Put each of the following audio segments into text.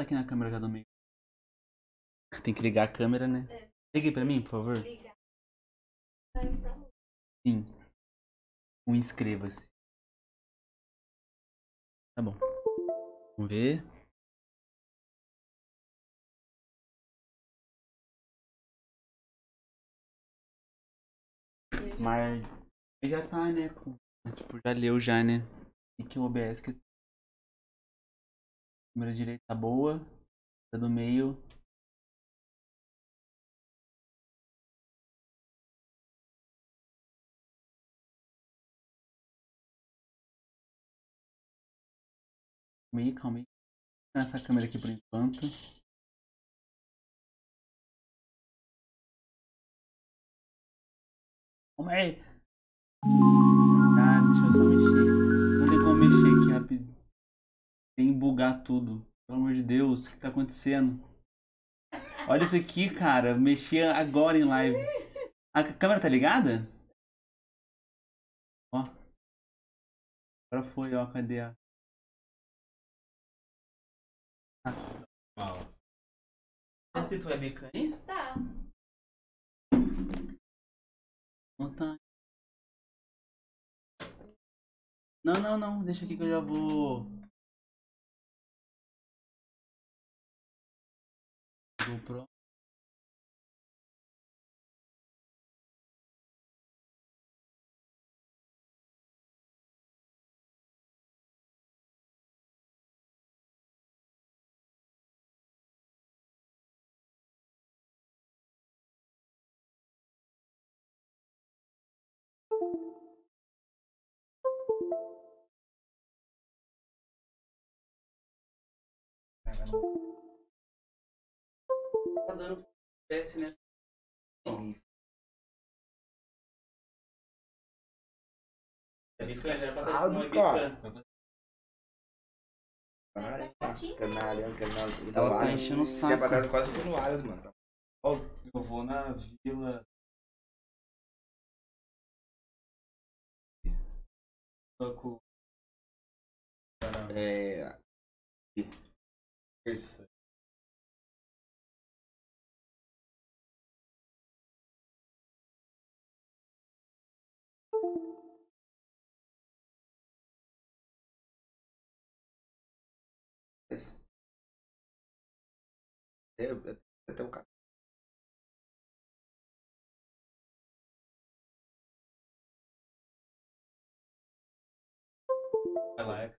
Botar aqui na câmera já do meio. Tem que ligar a câmera, né? Ligue pra mim, por favor. Liga. Vai pra rua. Sim. Um inscreva-se. Tá bom. Vamos ver. Mas já tá, né? Tipo, já leu já, né? E que o OBS que. Câmera direita tá boa. A do meio. Calma aí, calma aí. Nessa câmera aqui por enquanto. Calma aí. Ah, deixa eu só Tem que bugar tudo. Pelo amor de Deus, o que tá acontecendo? Olha isso aqui, cara. Eu Mexi agora em live. A câmera tá ligada? Ó. Agora foi, ó. Cadê a. Tá escrito webcam aí? Tá. Não tá. Não, não, não. Deixa aqui que eu já vou. GoPro. Tá dando PS nessa. Desgraçado, cara. Caralho, Canalha, canalha. Ela tá enchendo o Quer saco. botar quase tudo no Aras, mano. Tá Ó, Eu vou na vila. Banco. É. Terça. Tenho um cara. Ela é.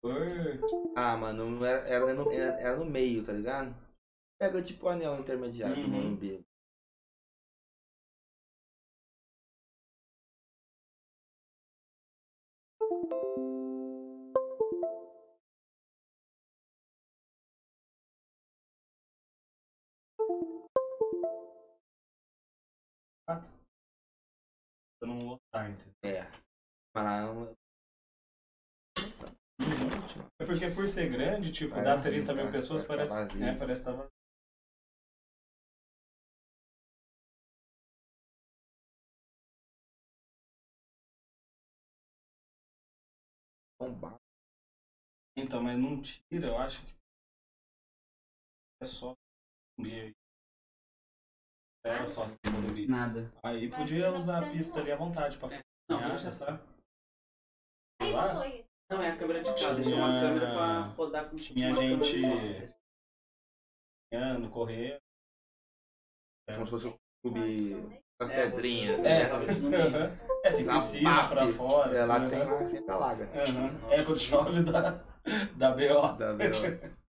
Por- Ah, mano, não era, era, no, era, no meio, tá ligado? Pega tipo o anel intermediário do Uhum. Morumbi. Quatro. Eu não vou lotar, entendeu? É. Mas lá eu- É porque por ser grande, tipo, Parece dá 30 mil tá- pessoas, parece parece, tá vazio. né, parece que tava. Bombar. Então, mas não tira, eu acho que é só aí. Era só Morumbi. Nada. Aí Vai podia usar a pista ali à vontade pra Não, acompanhar, deixa sabe? Aí aí. Não, é a câmera de cá. Deixa uma câmera pra rodar com tinha gente- só. Caminhando, correr. Como se fosse o clube das É, pedrinhas. né? É, no. É, tem piscina pra fora. É, lá né? tem lá sempre alaga. Aham. É quando chove da, da BO. Da Verona.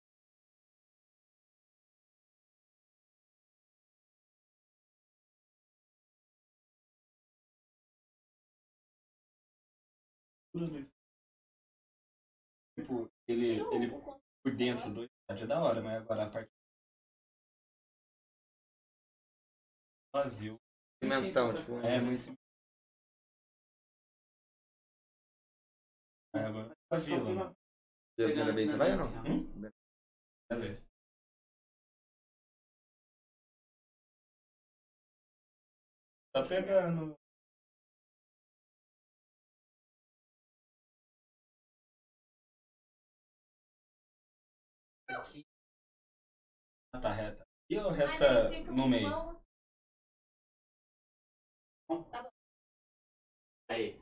Tipo, ele, ele por dentro do estádio é da hora, mas agora a parte vazio. Cimentão, tipo. É muito simples. Aí agora a vila, né? Primeira vez você vai ou não? Hum? Primeira vez. Tá pegando. Ah, tá reta. E ou reta no meio? mão- Tá bom. Aí.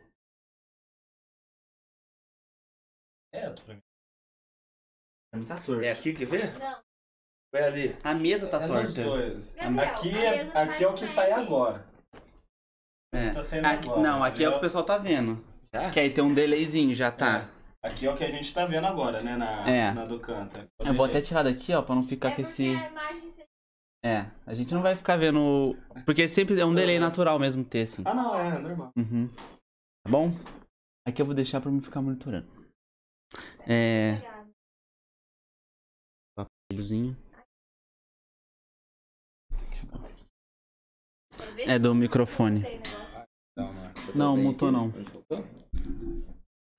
Reto pra mim. Pra mim tá torto. É aqui que vê? Não. Vai ali. A mesa tá É torta. dois. Gabriel, aqui é, tá aqui é o que sai aqui. agora. É. Tá Aqui- agora, não, aqui é o que entendeu? o pessoal tá vendo. Já? Que aí tem um delayzinho, já tá. É. Aqui é o que a gente tá vendo agora, né? Na, É. na do canto. Eu vou até tirar daqui, ó, pra não ficar é com esse. a imagem se- É, a gente não vai ficar vendo. Porque sempre é um delay natural mesmo ter, assim. Ah, não, é normal. Uhum. Tá bom? Aqui eu vou deixar pra me ficar monitorando. É. Ver É do microfone. tem negócio. Não, não. Mutou não.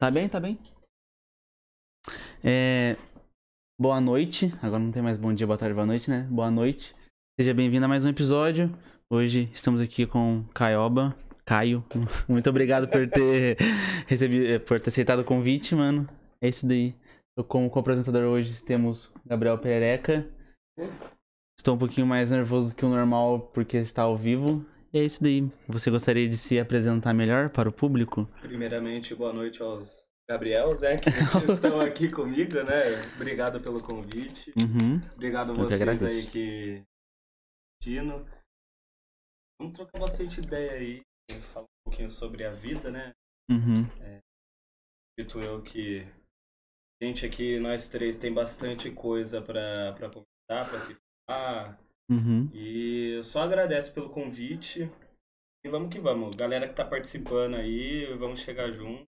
Tá bem, tá bem. É. Boa noite. Agora não tem mais bom dia, boa tarde, boa noite, né? Boa noite. Seja bem-vindo a mais um episódio. Hoje estamos aqui com Caioba. Caio, muito obrigado por ter recebido, por ter aceitado o convite, mano. É isso daí. Eu, como co-apresentador hoje temos Gabriel Perereca. Estou um pouquinho mais nervoso que o normal porque está ao vivo. E é isso daí. Você gostaria de se apresentar melhor para o público? Primeiramente, boa noite aos Gabriels, né? Que estão aqui comigo, né? Obrigado pelo convite. Uhum. Obrigado a Eu que vocês agradeço. aí que. Tino. Vamos trocar bastante ideia aí. Falar um pouquinho sobre a vida, né? Uhum. Acredito eu que a gente aqui, nós três, tem bastante coisa pra, pra conversar, pra se falar. Uhum. E só agradece pelo convite. E vamos que vamos. Galera que tá participando aí, vamos chegar junto.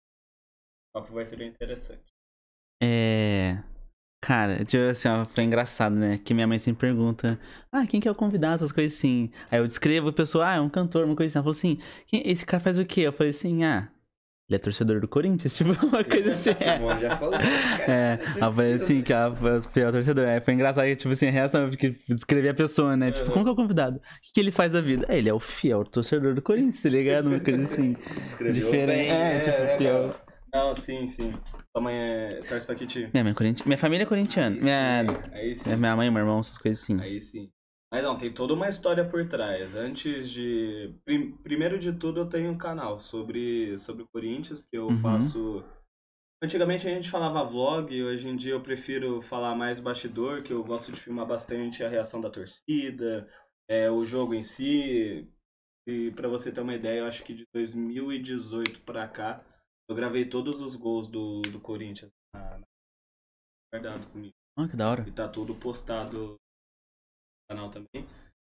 O papo vai ser bem interessante. É. Cara, tipo assim, ó, foi engraçado, né? Que minha mãe sempre pergunta: Ah, quem que é o convidado? Essas coisas assim. Aí eu descrevo a pessoa, ah, é um cantor, uma coisa assim. Ela falou assim: "Quem- esse cara faz o quê? Eu falei assim: ah, ele é torcedor do Corinthians, tipo, uma coisa assim. Simone já falou. É, ela falou assim, que ela foi fiel torcedor. Aí foi engraçado que, tipo assim, a reação, porque descrever a pessoa, né? Tipo, como que é o convidado? O que, ele faz da vida? É, ele é o fiel torcedor do Corinthians, tá ligado? Uma coisa assim. Escreveu diferente. bem, é, né, tipo, né, fiel. Não, sim, sim. Tua mãe é... torce pra que time? Minha mãe é corintiana. Minha família é corintiana. Aí Minha, sim, Aí sim. minha mãe, meu irmão, essas coisas assim. Aí sim. Mas não, tem toda uma história por trás. Antes de. prim- primeiro de tudo, eu tenho um canal sobre, sobre o Corinthians, que eu Uhum. faço. Antigamente a gente falava vlog, hoje em dia eu prefiro falar mais bastidor, que eu gosto de filmar bastante a reação da torcida, é, o jogo em si. E pra você ter uma ideia, eu acho que de 2018 pra cá, eu gravei todos os gols do, do Corinthians. Na, na... Guardado comigo. Ah, que da hora. E tá tudo postado no canal também.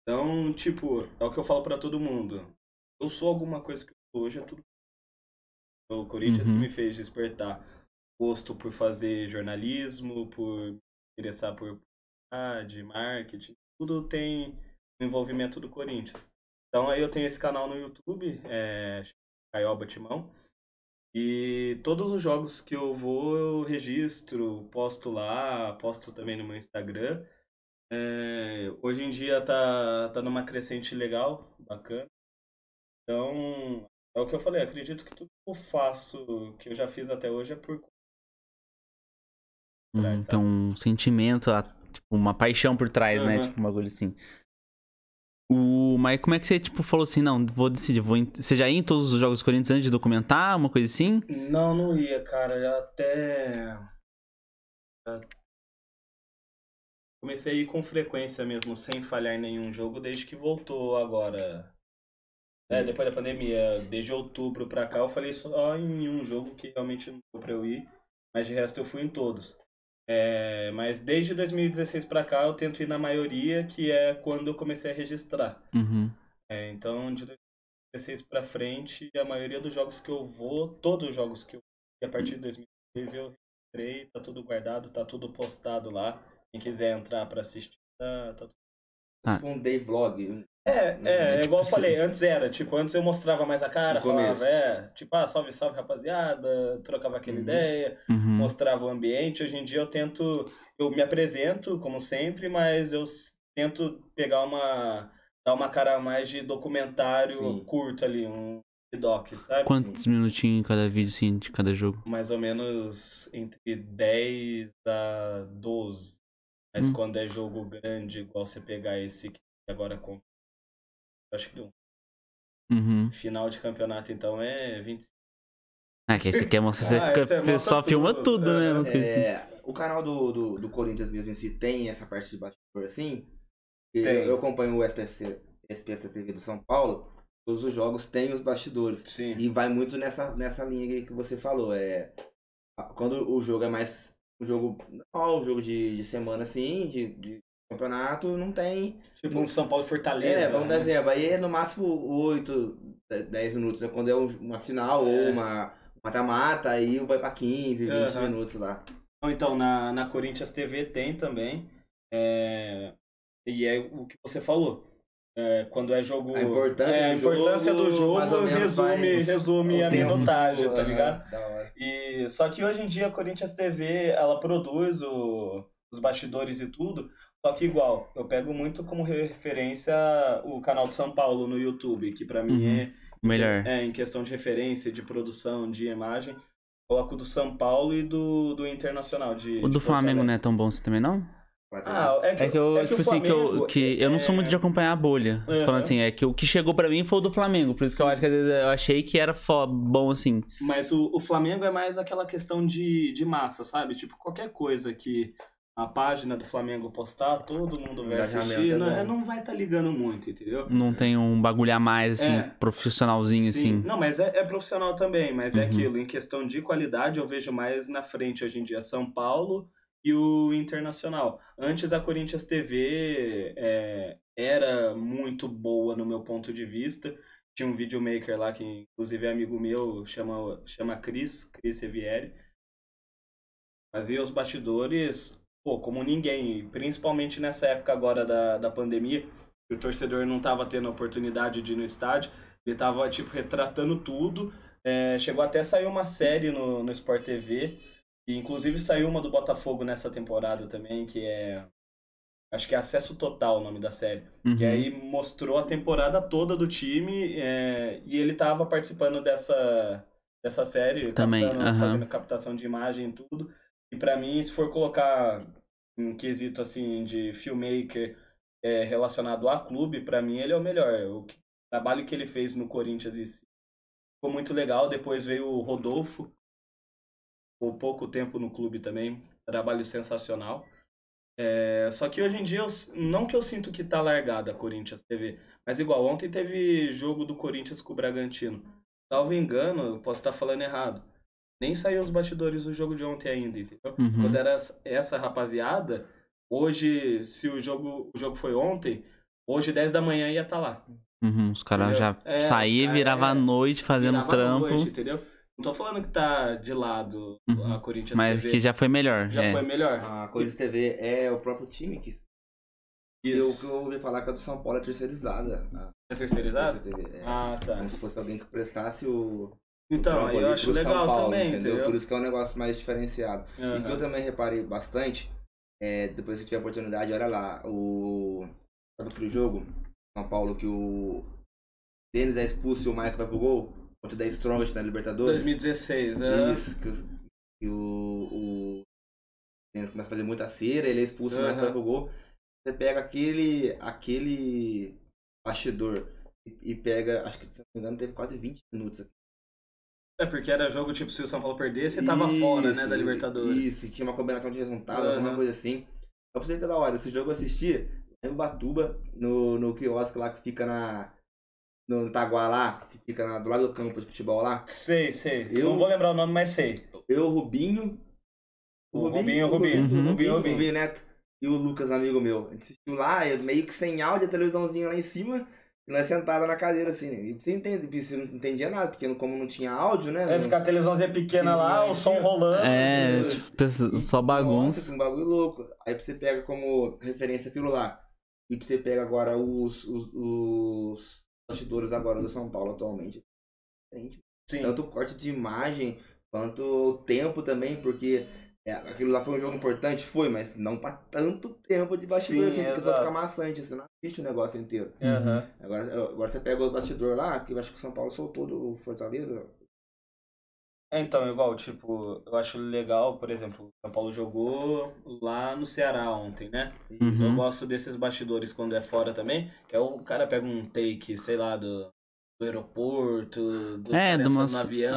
Então, tipo, é o que eu falo pra todo mundo. Eu sou alguma coisa que eu sou hoje, é tudo. O Corinthians Uhum. que me fez despertar gosto por fazer jornalismo, por interessar por publicidade, marketing. Tudo tem o envolvimento do Corinthians. Então aí eu tenho esse canal no YouTube, é Caioba Timão. E todos os jogos que eu vou, eu registro, posto lá, posto também no meu Instagram. É, hoje em dia tá, tá numa crescente legal, bacana. Então, é o que eu falei, acredito que tudo que eu faço, que eu já fiz até hoje, é por Hum, trás, então, um sentimento, tipo, uma paixão por trás, né? Uhum. Tipo, um bagulho assim. O... Mas como é que você, tipo, falou assim, não, vou decidir, vou... Você já ia em todos os jogos do Corinthians antes de documentar, uma coisa assim? Não, não ia, cara. Já até. Comecei a ir com frequência mesmo, sem falhar em nenhum jogo, desde que voltou agora. É, depois da pandemia, desde outubro pra cá, eu falei só em um jogo que realmente não deu pra eu ir, mas de resto eu fui em todos. É, mas desde 2016 pra cá eu tento ir na maioria, que é quando eu comecei a registrar. Uhum. É, então, de 2016 pra frente, a maioria dos jogos que eu vou, todos os jogos que eu e a partir de 2016 eu registrei, tá tudo guardado, tá tudo postado lá. Quem quiser entrar pra assistir, tá, tá tudo. Tipo um day vlog. É, é, é igual eu falei, antes era, tipo, antes eu mostrava mais a cara, No começo. falava, é, tipo, ah, salve, salve, rapaziada, trocava aquela Uhum. ideia, Uhum. mostrava o ambiente. Hoje em dia eu tento, eu me apresento, como sempre, mas eu tento pegar uma, dar uma cara mais de documentário Sim. curto ali, um doc, sabe? Quantos minutinhos em cada vídeo, assim, de cada jogo? Mais ou menos entre 10 a 12. Mas Hum. quando é jogo grande, igual você pegar esse que agora com. Eu Acho que o Uhum. final de campeonato, então, é 25. Ah, que aí você quer mostrar, você Ah, fica, você mostra só filma tudo. tudo, né? É, assim. É, o canal do, do, do Corinthians mesmo em si tem essa parte de bastidor assim. Eu, eu acompanho o SPFC, SPFC TV do São Paulo. Todos os jogos têm os bastidores. Sim. E vai muito nessa, nessa linha aí que você falou. É, quando o jogo é mais um jogo normal, um jogo de, de semana assim, de, de campeonato, não tem. Tipo um São Paulo e Fortaleza. É, vamos dar né? exemplo. Aí é no máximo 8, 10 minutos. Né? Quando é um- uma final É. ou uma mata-mata, aí vai pra 15, 20 Aham. minutos lá. Então, na, na Corinthians TV tem também. é, E é o que você falou. É, quando é jogo. A importância é, a do importância jogo, do jogo resume, vai- resume a tempo. minutagem, tá ligado? Da hora. E, só que hoje em dia a Corinthians TV, ela produz o- os bastidores e tudo, só que igual, eu pego muito como referência o canal de São Paulo no YouTube, que pra mim Uhum. é, Melhor. é, em questão de referência, de produção, de imagem, coloco o do São Paulo e do, do Internacional. De, O do Flamengo não é tão bom assim também, não? Ah, é que, É que eu, é que tipo o assim, que eu, que eu não sou é- muito de acompanhar a bolha. Aham. falando assim, é que o que chegou pra mim foi o do Flamengo. Por isso que eu Sim. acho que às vezes eu achei que era fo- bom assim. Mas o, o Flamengo é mais aquela questão de, de massa, sabe? Tipo, qualquer coisa que a página do Flamengo postar, todo mundo vai assistir. é não, bom. não vai estar ligando muito, entendeu? Não tem um bagulho a mais, assim, É. profissionalzinho, Sim. assim. Não, mas é, é profissional também, mas é Uhum. aquilo. Em questão de qualidade, eu vejo mais na frente hoje em dia São Paulo e o Internacional. Antes a Corinthians TV é, era muito boa no meu ponto de vista. Tinha um videomaker lá que, inclusive, é amigo meu, chama, chama Cris, Cris Sevieri. Fazia os bastidores, pô, como ninguém. Principalmente nessa época agora da, da pandemia, que o torcedor não tava tendo a oportunidade de ir no estádio. Ele tava, tipo, retratando tudo. É, chegou até a sair uma série no, no Sport TV. E, inclusive, saiu uma do Botafogo nessa temporada também, que é... Acho que é Acesso Total o nome da série. Uhum. Que aí mostrou a temporada toda do time é, e ele tava participando dessa, dessa série, Também, captando- aham. fazendo captação de imagem e tudo. E pra mim, se for colocar um quesito assim de filmmaker é, relacionado a clube, pra mim ele é o melhor. O trabalho que ele fez no Corinthians e ficou muito legal. Depois veio o Rodolfo, por pouco tempo no clube também, trabalho sensacional. É, só que hoje em dia, eu não que eu sinto que tá largada a Corinthians TV, mas igual, ontem teve jogo do Corinthians com o Bragantino. Salvo engano, eu posso estar falando errado. Nem saiu os bastidores do jogo de ontem ainda, entendeu? Uhum. Quando era essa- rapaziada, hoje, se o jogo, o jogo foi ontem, hoje 10 da manhã ia estar lá. Uhum, Os caras já É, saíam, cara- virava é, à noite fazendo Virava trampo. noite, entendeu? Não tô falando que tá de lado Uhum. a Corinthians Mas TV. que já foi melhor. já é. foi melhor. A Corinthians TV é o próprio time que. Eu, Isso. que eu ouvi falar que a do São Paulo é terceirizada. A É terceirizado? Corinthians TV, é. Ah, tá. Como se fosse alguém que prestasse o. Então, eu acho legal Paulo, também, entendeu? entendeu? Por isso que é um negócio mais diferenciado. E que eu também reparei bastante, é, depois que tiver oportunidade, olha lá, o. Sabe aquele jogo? São Paulo que o. Denis é expulso e o Maicon vai pro gol? Contra da Strongest na Libertadores? 2016, é. Isso, que, os- que o. o Denis começa a fazer muita cera, ele é expulso e o Maicon vai pro gol. Você pega aquele. aquele bastidor e, e pega. Acho que se não me engano teve quase 20 minutos aqui. É porque era jogo tipo se o São Paulo perdesse, tava fora, né, da Libertadores. Isso, e tinha uma combinação de resultado, Aham. alguma coisa assim. Eu pensei que é da hora. Esse jogo eu assisti em Ubatuba, no, no quiosque lá que fica na. No Itaguá lá, que fica na- do lado do campo de futebol lá. Sei, sei. Eu- Não vou lembrar o nome, mas sei. Eu, o Rubinho. O Rubinho, o Rubinho. Uhum. o Rubinho, Rubinho, Rubinho. Rubinho Neto. E o Lucas, amigo meu. A gente assistiu lá, meio que sem áudio, a televisãozinha lá em cima. E nós sentados na cadeira assim. né? E você entende, você não entendia nada, porque como não tinha áudio, né? É não- ficar a televisãozinha pequena lá, o som rolando. É, tudo. tipo, só Nossa, bagunça. que um bagulho louco. Aí você pega como referência aquilo lá. E você pega agora os, os, os bastidores agora do São Paulo atualmente. Sim. Tanto o corte de imagem, quanto o tempo também, porque é, aquilo lá foi um jogo importante, foi, mas não pra tanto tempo de bastidor, Sim, assim, porque só fica maçante, você não assiste o negócio inteiro. Aham. Agora, agora você pega o bastidor lá, que eu acho que o São Paulo soltou do Fortaleza, É, então, igual, tipo, eu acho legal, por exemplo, o São Paulo jogou lá no Ceará ontem, né? Eu Uhum. gosto desses bastidores quando é fora também, que é o cara pega um take, sei lá, do, do aeroporto, dos É, de umas, no avião,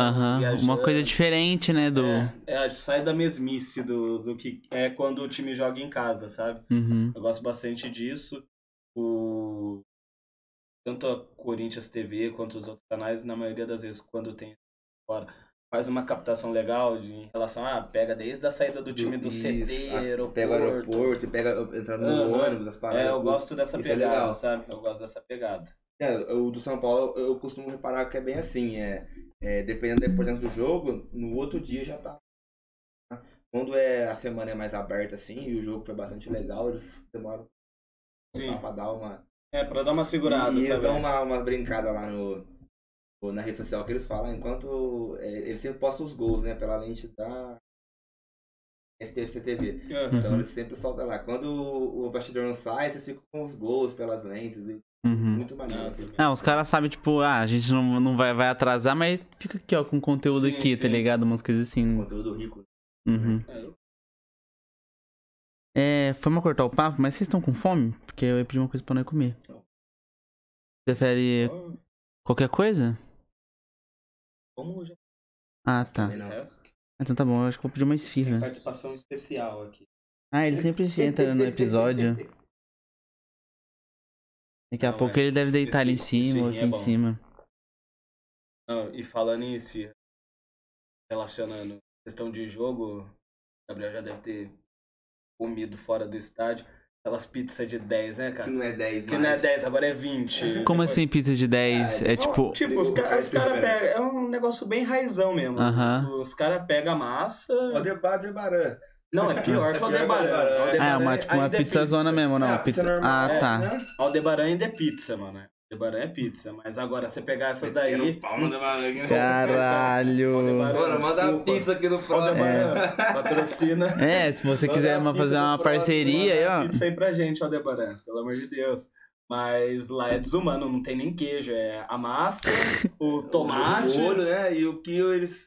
uma viajando. coisa diferente, né? Do. É, é, sai da mesmice do, do que é quando o time joga em casa, sabe? Uhum. Eu gosto bastante disso. O... Tanto a Corinthians TV quanto os outros canais, na maioria das vezes, quando tem fora, faz uma captação legal de, em relação a pega desde a saída do time do Isso, CT, a- aeroporto. Pega o aeroporto, pega entrando no Aham. ônibus, as paradas. É, eu tudo. gosto dessa Isso é pegada, legal. sabe? Eu gosto dessa pegada. É, o do São Paulo eu costumo reparar que é bem assim, é, é, dependendo da importância do jogo, no outro dia já tá. Quando é a semana é mais aberta assim e o jogo foi bastante legal, eles demoram Sim. pra dar uma. É, pra dar uma segurada e eles também. dão uma, uma brincada lá no, na rede social que eles falam, enquanto é, eles sempre postam os gols, né, pela lente da SPFC TV. Aham. Então Uhum. eles sempre soltam lá. Quando o, o bastidor não sai, vocês ficam com os gols pelas lentes. e Uhum. Muito maneiro, assim. Ah, os caras sabem, tipo, ah, a gente não, não vai, vai atrasar, mas fica aqui, ó, com conteúdo Sim, aqui, tá sim. ligado? Umas coisas assim. Conteúdo rico. Uhum. É, É, foi uma cortar o papo, mas vocês estão com fome? Porque eu ia pedir uma coisa pra nós comer. Não. Prefere qualquer coisa? Como já Ah, tá. Então tá bom, eu acho que vou pedir uma tem esfirra. participação especial aqui. Ah, ele sempre entra no episódio. Daqui a Não, pouco é. ele deve deitar ali em Esse- cima ou aqui é em bom. cima. Não, e falando em si, relacionando questão de jogo, o Gabriel já deve ter comido fora do estádio. Aquelas pizzas de 10, né, Que cara? não é 10 Que não é 10, agora é 20. Como assim pizza de 10? Ah, É tipo. Tipo, os, ca os caras pegam. É um negócio bem raizão mesmo. Aham. Os caras pegam a massa. Aldebar, Aldebaran. Não, é pior que o É pior que o Aldebaran. Ah, é uma, tipo uma é pizza zona mesmo, não? É, pizza. normal, Ah, é, tá. né? Aldebaran ainda é pizza, mano. Aldebaran é pizza. Mas agora, você pegar essas daí. Metendo pau no Aldebaran aqui, né? Caralho. Aldebaran. Bora, manda uma pizza aqui no próximo. Patrocina. É, se você quiser uma, fazer uma parceria aí, ó. Pizza aí pra gente, Aldebaran, pelo amor de Deus. Mas lá é desumano, não tem nem queijo. É a massa, o tomate. O olho, né? E o que eles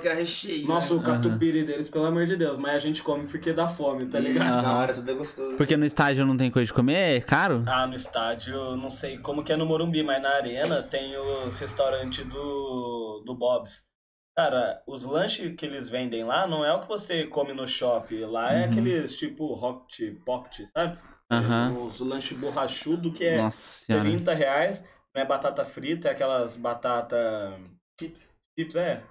que é recheio. Nossa, né? o catupiry deles, pelo amor de Deus. Mas a gente come porque dá fome, tá ligado? Aham. Na hora tudo é gostoso. Porque no estádio não tem coisa de comer, é caro? Ah, no estádio, não sei como que é no Morumbi, mas na arena tem os restaurantes do, do Bob's. Cara, os lanches que eles vendem lá não é o que você come no shopping. Lá é Uhum. aqueles tipo hot pocket, sabe? Aham. Os lanches borrachudo que é Nossa senhora. 30 reais. Não é batata frita, é aquelas batata... Chips. Chips, é.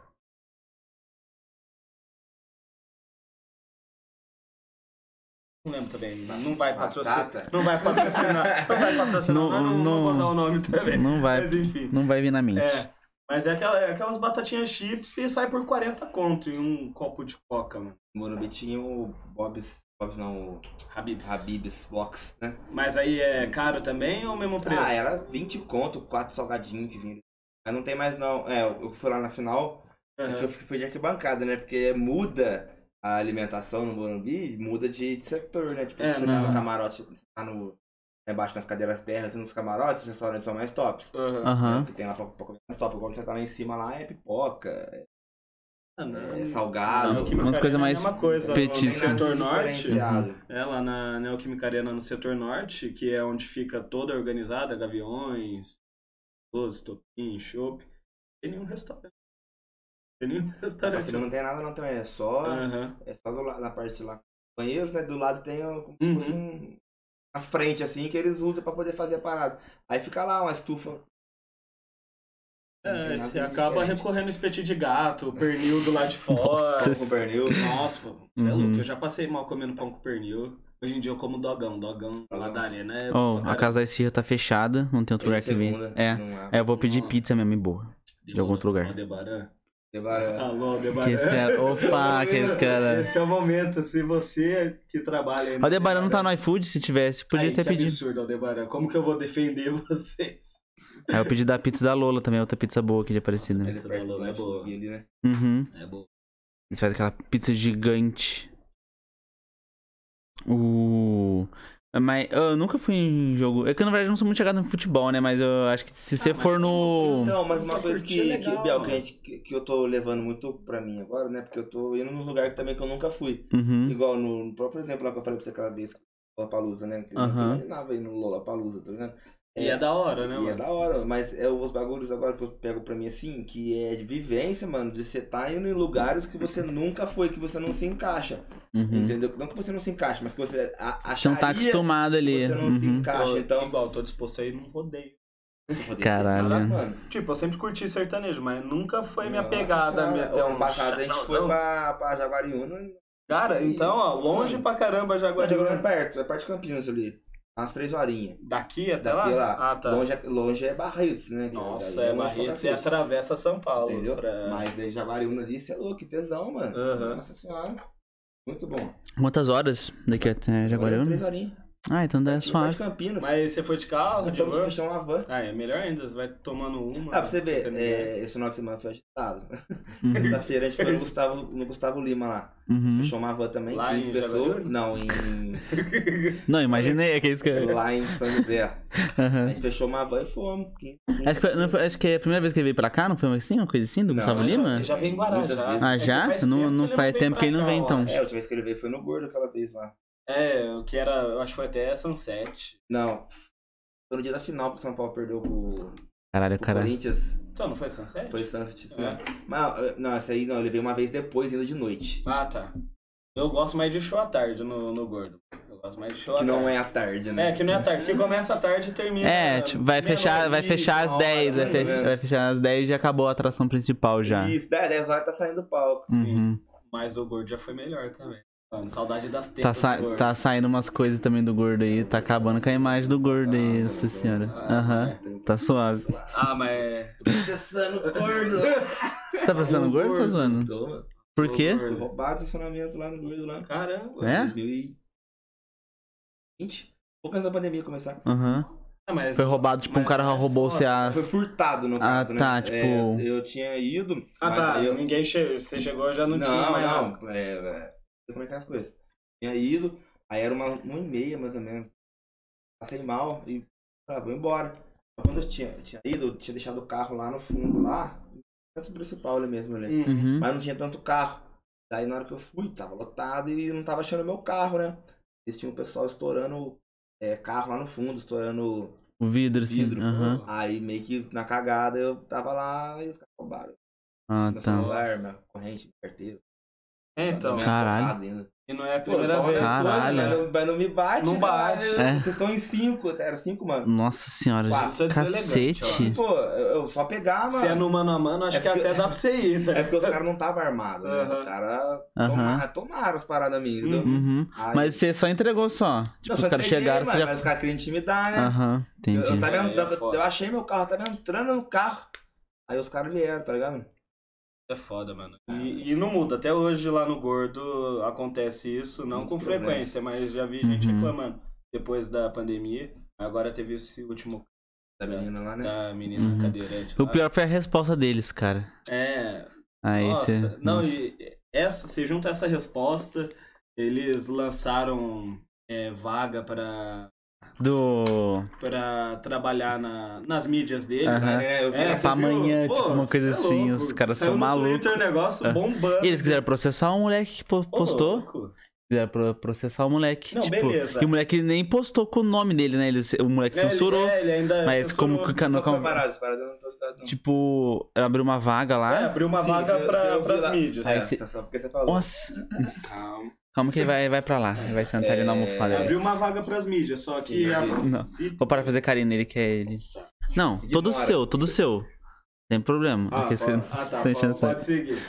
Não lembro também. Não vai patrocinar. Não vai patrocinar. Não vai patrocinar. Não- Não, não, não- vou dar o nome também. Não vai, Mas enfim. não vai vir na mente. É. Mas é, aquela, é aquelas batatinhas chips e sai por 40 conto em um copo de coca, mano. No Morumbi tinha o Bob's. Bob's não, o Habib's. Habib's Box, né? Mas aí é caro também ou mesmo preço? Ah, era 20 conto, 4 salgadinhos que vinham. Mas não tem mais não. É, eu fui lá na final, Aham. que eu fui de arquibancada, né? Porque muda a alimentação no Morumbi, muda de, de setor, né? Tipo, É, se você não. tá no camarote, você tá no. Embaixo nas cadeiras terras e nos camarotes, os restaurantes são mais tops. Aham. Aham. né? Que tem lá pra, pra comer mais top. Quando você tá lá em cima lá é pipoca, é, Ah, não. é salgado. Umas coisas Arena mais é coisa. petisco. No setor norte, Diferenciado. é lá na Neoquímica Arena, no setor norte, que é onde fica toda organizada, gaviões, doce, topim, chopp. Tem nenhum restaurante. Tem nenhum restaurante. Assim, não tem nada não também, é só, Aham. é só do na parte lá. Banheiros, né? Do lado tem como se fosse Uhum. um. A frente, assim, que eles usam pra poder fazer a parada. Aí fica lá uma estufa. Tem É, você de acaba diferente. recorrendo espetinho de gato, pernil do lado de fora. Nossa. Com pernil. Nossa, pô, você é Uhum. louco. Eu já passei mal comendo pão com pernil. Hoje em dia eu como dogão. Dogão lá Dogão. da arena é. Oh, a casa da esfirra tá fechada, não tem outro lugar que vem. É. É, eu vou pedir pizza mesmo e boa. de algum outro lugar. Aldebaran. Alô. Que cara. Opa, que esse cara. Esse é o momento. Se você que trabalha aí no Aldebaran não tá no iFood, se tivesse, podia Aí, ter que pedido. absurdo, Aldebaran. Como que eu vou defender vocês? Aí eu pedi da pizza da Lola também, outra pizza boa aqui de Aparecida. Ali Pizza perto da Lola é boa. Ali, né? Uhum. É bom. Eles fazem aquela pizza gigante. O. Mas eu nunca fui em jogo. É que na verdade eu não sou muito chegado no futebol, né? Mas eu acho que se você mas for no. Então, mas uma coisa que, é que, legal, Biel, que, mano. a gente, que, que eu tô levando muito pra mim agora, né? Porque eu tô indo nos lugares também que eu nunca fui. Uhum. Igual no, no próprio exemplo lá que eu falei pra você aquela vez, Lollapalooza, né? Que eu Aham. não imaginava ir no Lollapalooza, tá ligado? E é da hora, né, E é mano? da hora, mas é os bagulhos agora que eu pego pra mim assim, que é de vivência, mano, de você tá indo em lugares que você nunca foi, que você não se encaixa. Uhum. Entendeu? Não que você não se encaixa, mas que você a, acharia não tá acostumado ali. você não se Uhum. encaixa. Eu- então, Igual, tô disposto a ir num rodeio. Caralho. Mano, Tipo, eu sempre curti sertanejo, mas nunca foi minha nossa pegada. senhora, Minha, até um passado a gente foi chapéuzão. pra, pra Jaguariúna. Cara, então, ó, longe mano. pra caramba Jaguariúna é Jaguariúna. perto, é perto de Campinas ali. Umas três horinhas. Daqui até Daqui lá? lá. Ah, tá. Longe, é- longe é Barretos, né? Nossa, é pra Barretos e atravessa São Paulo. Entendeu? pra- Mas aí Jaguariúna ali, você é louco, que tesão, mano. Aham. Nossa senhora. Muito bom. Quantas horas daqui até Três Jaguariúna? horinhas. Ah, então dá suave. de Campinas. Mas você foi de carro, de Então, van? fechar uma van. Ah, é melhor ainda, você vai tomando uma. Ah, pra você ver, é, esse final de semana foi agitado. Uhum. Sexta-feira a gente foi no Gustavo, no Gustavo Lima lá. Uhum. Fechou uma van também, Lá 15 em pessoas. Não, em. Não, imaginei, é que é isso que eu... lá em São José. A Uhum. gente fechou uma van e fomos. 15, Acho que, não acho que é a primeira vez que ele veio pra cá, não foi assim? Uma coisa assim, do Não, Gustavo já- Lima? Ele já vem em Guará, já. vezes. Ah, É já? faz Não- tempo não faz tempo que ele não vem, então. É, a última vez que ele veio foi no Gordo aquela vez lá. É, o que era, eu acho que foi até Sunset. Não. Foi no dia da final que o São Paulo perdeu pro, Caralho, pro cara. Corinthians. Então, não foi Sunset? Foi Sunset, É. né? Mas, não, essa aí não, ele veio uma vez depois, ainda de noite. Ah, tá. Eu gosto mais de show à tarde no, no Gordo. Eu gosto mais de show à Que tarde. não é à tarde, né? É, que não é à tarde, porque começa à tarde e termina. É, tipo, vai fechar, vai fechar às uma hora, 10, vai, mais ou fech- menos. vai fechar às 10 e já acabou a atração principal já. Isso, 10, 10 horas tá saindo do palco. sim. Uhum. Mas o Gordo já foi melhor também. Mano, saudade das Tá, tetas sa- do Gordo. tá saindo umas coisas também do gordo aí, tá acabando com a imagem do gordo aí, nossa senhora. Aham, tá suave. Ah, mas... é- Processando gordo. Você tá processando O gordo ou tá zoando? Tô, mano. Por quê? Gordo. roubado o estacionamento lá no gordo lá. Caramba. É? 2020. Pouco antes da pandemia começar. Aham. Ah, mas... Foi roubado, tipo, um mas cara é roubou você a. Foi furtado no Ah, caso, né? tá, tipo- É, eu tinha ido. Ah, mas tá. Eu... Ninguém che... Você chegou já não, Não, tinha mais nada. não. É, é, como é que é as coisas? Tinha ido, aí era uma, uma e meia mais ou menos. Passei mal e ah, vou embora. Mas Quando eu tinha, tinha ido, eu tinha deixado o carro lá no fundo, lá, no principal ali mesmo ali. Uhum. Uhum. Mas não tinha tanto carro. Daí na hora que eu fui, tava lotado e não tava achando meu carro, né? Eles tinham um pessoal estourando é, carro lá no fundo, estourando. O vidro, assim. Vidro. Aham. Aí meio que na cagada eu tava lá e os caras roubaram. Ah, Meu tá. celular, minha corrente, minha carteira. É, então. minhas Caralho. ainda. E não é a Pô, primeira toma vez. minhas coisas, Caralho. mas não- mas não me bate. Não bate. Eu- É. Vocês estão em cinco, era cinco, mano. Nossa senhora, Quatro. É cacete. Pô, eu, eu só pegar, mano. Se é no mano a mano, acho É que até dá pra você ir, tá? É porque os caras não estavam armados, né? Os caras tomaram, tomaram as paradas minhas, entendeu? Uhum. Aí- Mas você só entregou só. Não, Tipo, só os caras chegaram, mano, você já. Mas os caras queriam intimidar, né? Aham, Eu, entendi. eu, tava, Aí é eu, eu achei meu carro, eu tava entrando no carro. Aí os caras vieram, tá ligado? É foda, mano. E, e não muda. Até hoje lá no Gordo acontece isso, não Muitos com problemas. frequência, mas já vi gente Uhum. reclamando. Depois da pandemia, agora teve esse último Da menina lá, né? da menina Uhum. cadeirante. O lá. pior foi a resposta deles, cara. É. Aí nossa. você. Não, nossa. e essa, você junta essa resposta, eles lançaram é, vaga pra, Do. pra trabalhar na, nas mídias deles. Aham. né? Eu vi É, essa- você pra amanhã, viu? tipo, uma coisa é assim, louco. os caras Saiu são malucos. Twitter negócio É. bombando. E eles quiseram processar o moleque que po- Ô, postou. louco. Quiseram pro- processar o moleque. Não, tipo, beleza. E o moleque nem postou com o nome dele, né? Ele, o moleque É, ele- censurou. é, ele ainda mas censurou. como que Não foi parado, eu não tô ligado, não. Tipo, abriu uma vaga lá. É, abriu uma Sim, vaga você- pra, você pras lá. mídias. Aí É, cê- só porque você falou. Nossa. Calma. Calma que ele vai, vai pra lá. Ele vai sentar ali na almofada. ali. Abriu uma vaga pras mídias, só que Sim, a. Não. Vou parar de fazer carinho nele, que é ele. Não, todo Ignora. seu, todo seu. Tem problema. Ah, porque você pode, ah, tá, tá enchendo pode, pode seguir.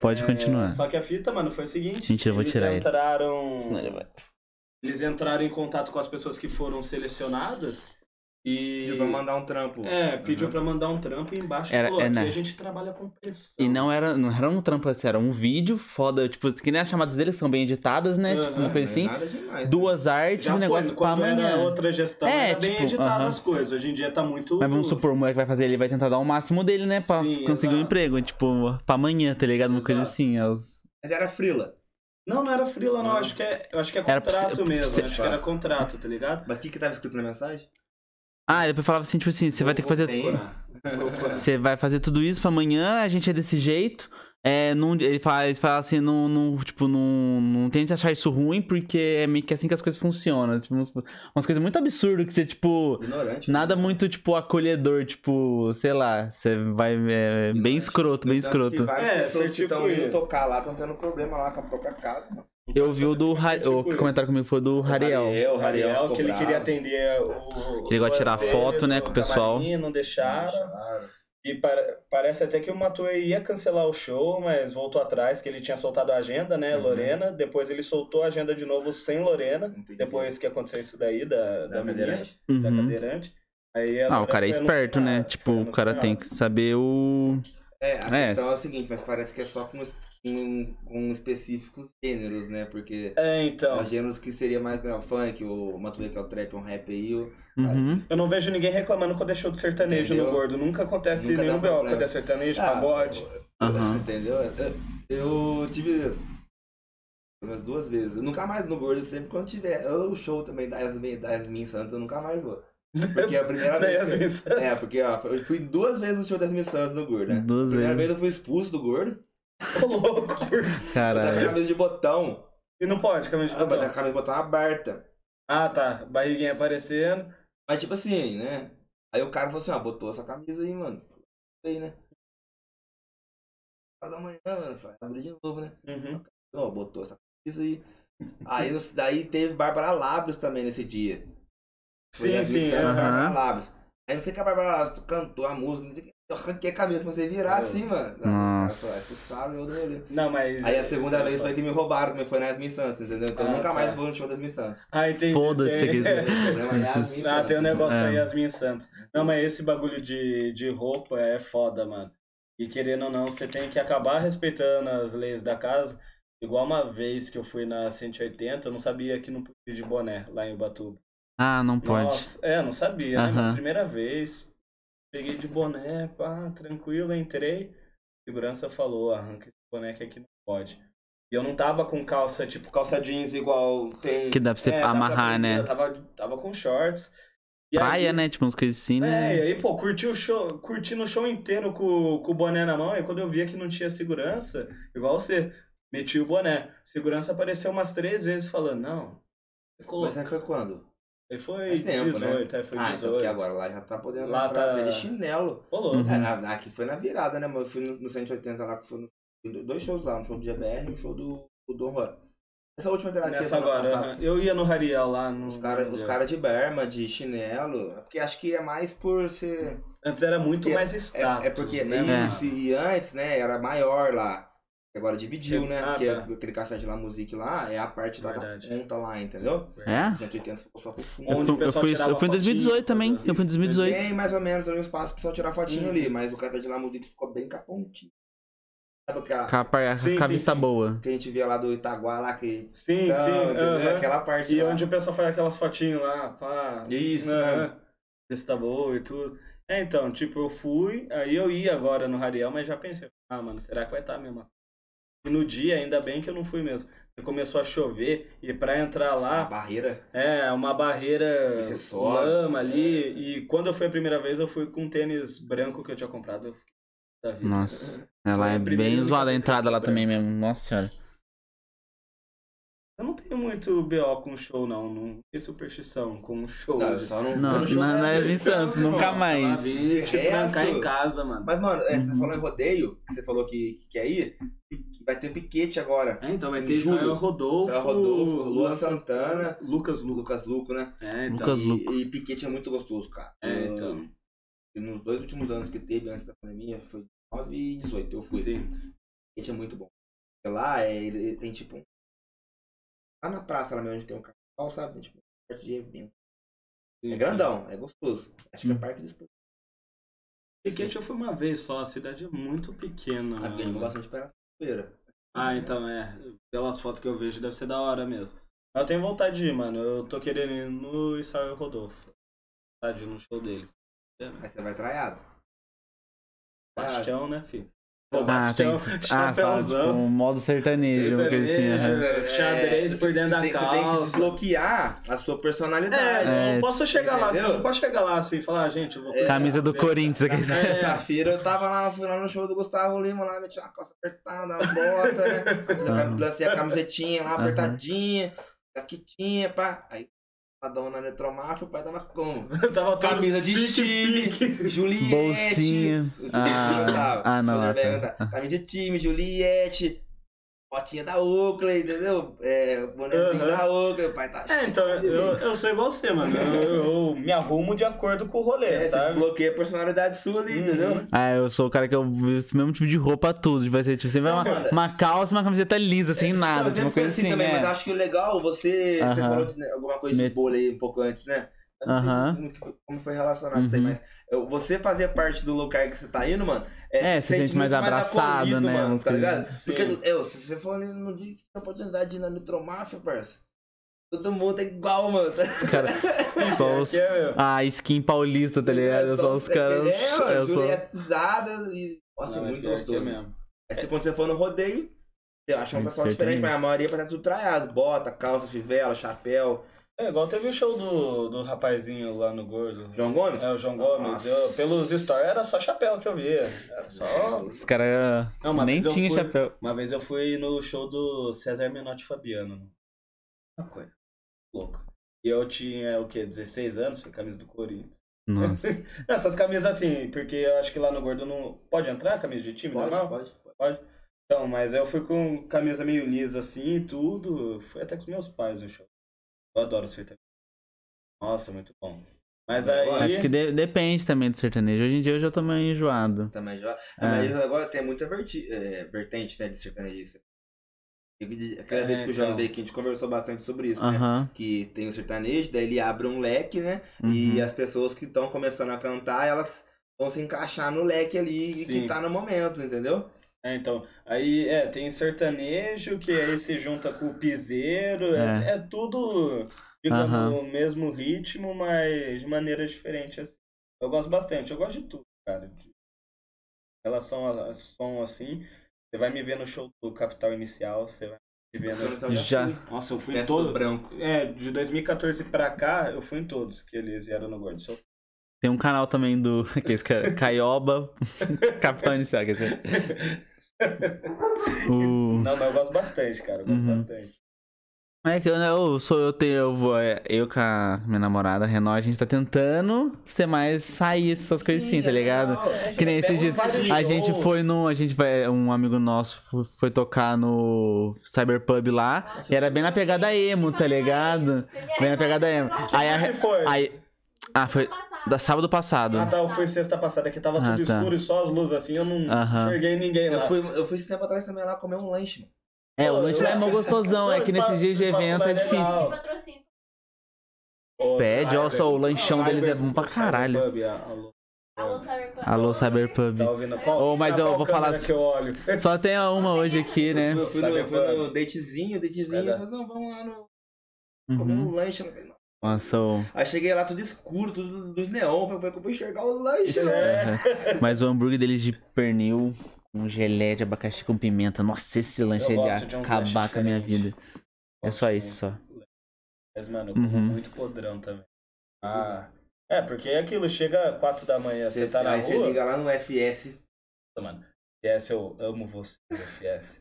Pode É, continuar. Só que a fita, mano, foi o seguinte. Mentira, eu vou eles tirar ele. entraram... Senão ele vai. Eles entraram em contato com as pessoas que foram selecionadas e... Pediu pra mandar um trampo. É, pediu Uhum. pra mandar um trampo e embaixo Era- falou, é, aqui né? a gente trabalha com pressão. E não era, não era um trampo assim, era um vídeo foda, tipo, que nem as chamadas dele que são bem editadas, né? Aham. Tipo, uma coisa é assim. nada demais, né? Duas artes Já foi, negócio pra quando era amanhã. outra gestão, É, era bem tipo, editado aham. as coisas. Hoje em dia tá muito... Mas vamos supor, o moleque vai fazer, ele vai tentar dar o máximo dele, né? Pra Sim, conseguir um exato. emprego. Tipo, pra amanhã, tá ligado? Uma coisa Exato. assim. É os... Mas era frila. Não, não era freela, não. Não. Acho que é, eu acho que é Era contrato ser- mesmo. Acho que era contrato, tá ligado? Mas o que que tava escrito na mensagem? Ah, ele falava assim, tipo assim, você vai ter que fazer. Você vai fazer tudo isso pra amanhã, a gente é desse jeito. É, não, ele fala, ele fala assim, não, não, tipo, não, não tente achar isso ruim, porque é meio que assim que as coisas funcionam. Tipo, umas, umas coisas muito absurdas que você, tipo. Ignorante. Nada muito, tipo, acolhedor, tipo, sei lá, você vai. É, bem escroto, bem Que escroto. várias É, pessoas que tipo estão indo isso. tocar lá estão tendo problema lá com a própria casa. mano. Eu vi o do. Ra- O que comentaram comigo foi do Rariel. Rariel, O Rariel, que ele bravo. queria atender o. Ele gosta de tirar foto, né, com o pessoal. Não deixaram. Deixaram. E para- parece até que o Matuei ia cancelar o show, mas voltou atrás, que ele tinha soltado a agenda, né, Uhum. Lorena. Depois ele soltou a agenda de novo sem Lorena. Entendi. Depois que aconteceu isso daí da, da, da menina, cadeirante. da Uhum. cadeirante. Aí Ah, o cara é esperto, né? Tipo, o cara tem que saber o. É, a É. questão é o seguinte, mas parece que é só com, com, com específicos gêneros, né? Porque É, então. os gêneros que seria mais o funk, o Matuê que é o trap, um rap aí, o... Uhum. Eu não vejo ninguém reclamando quando é show de sertanejo Entendeu? no gordo. Nunca acontece Nunca nenhum BO quando é sertanejo, Ah, pagode. Aham. Entendeu? Eu, eu tive umas duas vezes. Eu nunca mais no gordo, sempre quando tiver. O show também da Yasmin, da Yasmin Santos, eu nunca mais vou. Porque é a primeira Da vez. que-. É, porque ó, eu fui duas vezes no show das Yasmin Santos no gordo, né? Duas Primeira vezes. vez eu fui expulso do gordo. Ô, louco. por- Eu tava com a Caralho. camisa de botão. E não pode, camisa de Ah, botão. a camisa de botão aberta. Ah, tá. Barriguinha aparecendo. Mas tipo assim, né? Aí o cara falou assim, ó, botou essa camisa aí, mano. Aí, né? Fala da manhã, mano. Falei, de novo, né? Uhum. Ó, botou essa camisa aí. Aí no- daí teve Bárbara Labros também nesse dia. Sim, sim. Aham. Bárbara. Labros. Aí não sei que a Bárbara Labros cantou a música, não sei o que. Eu arranquei a camisa pra você virar assim, mano. Nossa. "É, tu sabe, eu dei ali." Não, mas. Aí a isso segunda é vez foi que me roubaram, que foi na Yasmin Santos, entendeu? Então eu Ah, nunca tá. mais vou no show da Yasmin Santos. Ah, entendi. Foda-se. O problema é a Ah, tem um negócio com a É. Yasmin Santos. Não, mas esse bagulho de, de roupa é foda, mano. E querendo ou não, você tem que acabar respeitando as leis da casa. Igual uma vez que eu fui na 180, eu não sabia que não podia ir de boné lá em Ubatuba. Ah, não pode. Nossa, é, não sabia, né? Primeira vez, peguei de boné, pá, tranquilo, entrei. Segurança falou, arranca esse boné que aqui não pode. E eu não tava com calça, tipo, calça jeans igual tem. Que dá pra você É, pra amarrar, prender. né? Eu tava, tava com shorts. E Praia, aí- né? Tipo, uns coisas assim, É, né? e aí, pô, curti o show, curtindo o show inteiro com, com o boné na mão, e quando eu via que não tinha segurança, igual você, meti o boné. Segurança apareceu umas três vezes falando, não. Mas aí foi quando? Aí foi Faz tempo, 18, né? aí foi ah, 18. então porque agora lá já tá podendo Lá tá- de chinelo. Uhum. É, na, aqui foi na virada, né? Mas eu fui no, no 180 lá, que foi no, dois shows lá, um show do GBR e um show do, do Dom Juan. Essa última virada que Nessa agora, passado, aham. eu ia no Rariel lá no. Os caras cara de berma, de chinelo, é porque acho que é mais por ser... Antes era muito porque mais É, status. é porque né? É. isso, e antes, né, era maior lá. Agora dividiu, né? Ah, porque tá. aquele café de La Musique lá é a parte da Verdade. ponta lá, entendeu? É? 180 ficou só pro fundo. Eu fui, o pessoal eu fui, tirava eu fui em 2018 fotinho, também. Eu fui em 2018. Tem mais ou menos ali um espaço pra só tirar fotinho Uhum. ali, mas o café de La Musique ficou bem com a pontinha. Sabe porque a, Com a, par- Sim, com a sim, vista sim. boa. que a gente via lá do Itaguá lá que. Sim, Não, sim. entendeu? aham. Aquela parte E lá. onde o pessoal faz aquelas fotinhas lá, pá. Isso, né? Tá boa e tudo. É, então, tipo, eu fui, aí eu ia agora no Rariel, mas já pensei, ah, mano, será que vai estar tá mesmo? E no dia, ainda bem que eu não fui mesmo. Começou a chover e pra entrar A lá, barreira. é uma barreira lama ali. E quando eu fui a primeira vez, eu fui com um tênis branco que eu tinha comprado. Eu fiquei da vida. Nossa. Ela é bem zoada a entrada lá comprei. também mesmo. Nossa senhora. Eu não tenho muito BO com show, não. Não tenho superstição com show. Não, eu só não Não, vou no show da na Yasmin Yasmin Santos, nunca mais. Resto- trancar em casa, mano. Mas, mano, é, Uhum. você falou em rodeio, que você falou que, que quer ir, vai ter piquete agora. É, então vai Em ter. Israel Rodolfo, Israel Rodolfo, Lua Santana, Lucas O Lucas. Luco, né? É, então. Lucas Luco. E, e piquete é muito gostoso, cara. É, Eu- então. e nos dois últimos anos que teve antes da pandemia, foi 9 e 18, eu fui. Sim. Piquete é muito bom. Lá é, tem tipo. um- Lá na praça lá mesmo onde tem um carnaval, sabe? Tem, tipo, um parte de evento. sim, É grandão, é gostoso. Acho que é parque de esporte. sim. Piquete eu fui uma vez só, a cidade é muito pequena. Ah, a gente gosta para feira. Ah, então é. Pelas fotos que eu vejo, deve ser da hora mesmo. Mas eu tenho vontade de ir, mano. Eu tô querendo ir no Israel Rodolfo. Vontade de ir no show deles. Aí você vai traiado. Bastião, né, filho? Ah, tem. Ah, fala, tipo, chapéuzão. um modo sertanejo, uma coisa assim. aham. É, xadrez por dentro da tem, Você tem que calça. desbloquear a sua personalidade. É, É, não posso chegar lá, entendeu? você não pode chegar lá assim e falar, ah, gente, eu vou cuidar Camisa do. Corinthians, aqui. Na sexta-feira eu tava lá, fui lá no show do Gustavo Lima lá, meti uma calça apertada, uma bota, né? Lancei a camisetinha lá, apertadinha, jaquetinha, pá. Aí, a dona Netromáfia, o pai tava como? Tava Camisa de pique, time, pique. Juliette. Bolsinha. Ah, ah, não, tá. tava. Camisa de time, Juliette. Botinha da Oakley, entendeu? É, bonezinho Aham. da Oakley, o pai tá É, então, eu, eu sou igual você, mano. Eu, eu me arrumo de acordo com o rolê, É, você sabe? desbloqueia a personalidade sua ali, Uhum. entendeu? Ah, eu sou o cara que eu visto o mesmo tipo de roupa tudo. Vai ser tipo, sempre Não, uma, mano. uma calça e uma camiseta lisa, sem nada. Então, tipo, uma coisa assim, também, é. mas acho que o legal, você, você Aham. falou de, né, alguma coisa de Me- bolha aí um pouco antes, né? Eu não sei como foi- relacionado isso aí, Uhum. mas eu- você fazer parte do lugar que você tá indo, mano, É, se se sente mais muito abraçado, acolhido, né, Mano, tá ligado? assim. Porque eu, se você for ali no dia, você tem a oportunidade de ir na Nitromáfia, parça. Todo mundo é igual, mano. tá? Cara, só os. É. A skin paulista, tá ligado? Só os caras. É, mano, Eu sou. julietizada e. Nossa, Não, é muito que é gostoso. mesmo. Aí se quando você for no rodeio, você acha um Muito pessoal diferente, mas a maioria vai estar tudo traiado. Bota, calça, fivela, chapéu. É igual teve o show do, do rapazinho lá no Gordo. João Gomes? É, o João Gomes. Eu, pelos stories era só chapéu que eu via. Era só. Os caras Não, nem tinha fui- chapéu. Uma vez eu fui no show do César Menotti Fabiano. Uma coisa. Louco. E eu tinha, o quê? 16 anos, camisa do Corinthians. Nossa. Essas camisas assim, porque eu acho que lá no Gordo não. Pode entrar camisa de time Pode, normal? pode. Pode? Então, mas eu fui com camisa meio lisa assim e tudo. Fui até com os meus pais no show. Eu adoro sertanejo. Nossa, muito bom. Mas aí. Acho que de- depende também do sertanejo. Hoje em dia eu já tô meio enjoado. Também já. É. Mas agora tem muita verti... é, vertente, né, de sertanejo. Aquela É, vez que o João então. veio aqui, a gente conversou bastante sobre isso, né? Que tem o sertanejo, daí ele abre um leque, né? Uhum. E as pessoas que estão começando a cantar, elas vão se encaixar no leque ali Sim. que tá no momento, entendeu? É, então, aí é, tem sertanejo, que aí se junta com o piseiro, é, É. é tudo, digamos, o mesmo ritmo, mas de maneira diferente, assim. Eu gosto bastante, eu gosto de tudo, cara. De em relação a, a som, assim, você vai me ver no show do Capital Inicial, você vai me ver no... Já. Nossa, eu fui em Festa do todo... branco. É, de 2014 pra cá, eu fui em todos que eles vieram no Gordo. Só- Tem um canal também do. Que é esse cara, Caioba, Capitão Inicial, quer dizer. O... Não, mas eu gosto bastante, cara, eu gosto Uhum. bastante. É que eu, eu sou eu tenho, eu vou, é, eu com a minha namorada, a Renó, a gente tá tentando ser mais sair essas coisas assim, tá ligado? Que nem esses dias. A gente foi no. A gente vai. Um amigo nosso fo- foi tocar no Cyberpub lá. E era bem na pegada emo, tá ligado? Bem na pegada emo. Aí a. Aí. Ah, foi. Da sábado passado. Ah, tá, eu fui sexta passada que tava Ah, tudo tá. escuro e só as luzes assim, eu não Aham. enxerguei ninguém lá. Eu fui, eu fui esse tempo atrás também lá comer um lanche, mano. É, o lanche lá é mó gostosão. É que nesses dias de evento é é difícil. Patrocínio. Pede, Cyber- só o lanchão deles é bom pra caralho. A- alô. Alô, Cyberpunk. Alô, Cyberpub. Tá ouvindo? Qual, Ô, mas ah, eu vou câmera falar assim- que eu olho. Só tem uma hoje aqui, né? Eu fui, no, eu fui no datezinho, datezinho, eu Verdade. falei, não, vamos lá no. comer um Uhum. lanche. Nossa, o- Aí cheguei lá tudo escuro, tudo luz neon, pra pra- enxergar o lanche, né? É. Mas o hambúrguer deles de pernil com gelé de abacaxi com pimenta. Nossa, esse lanche Eu é de acabar com a minha vida. É só isso, só. Mas, mano, eu como Uhum. muito podrão também. Ah, é, porque é aquilo, chega 4 da manhã, você, Você, tá na aí você rua, liga lá no FS. mano, FS, eu amo você, FS.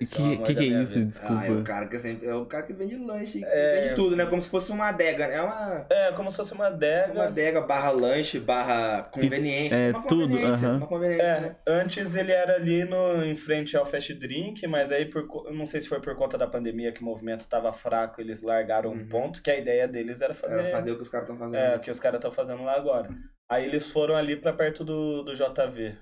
E Esse é o que que, que é isso? vida. Ah, é o Desculpa. cara que sempre. É o cara que vende lanche. É. Vende tudo, né? Como se fosse uma adega. né? É uma, É, como se fosse uma uma adega. adega barra lanche, barra conveniência. É, uma tudo, conveniência, aham. Uma conveniência, É, né? antes ele era ali no, em frente ao Fast Drink, mas aí por, não sei se foi por conta da pandemia que o movimento tava fraco, eles largaram um Uhum. ponto, que a ideia deles era fazer, Fazer, fazer o que os caras estão fazendo. é, o que os caras estão fazendo lá agora. Aí eles foram ali pra perto do, do JV.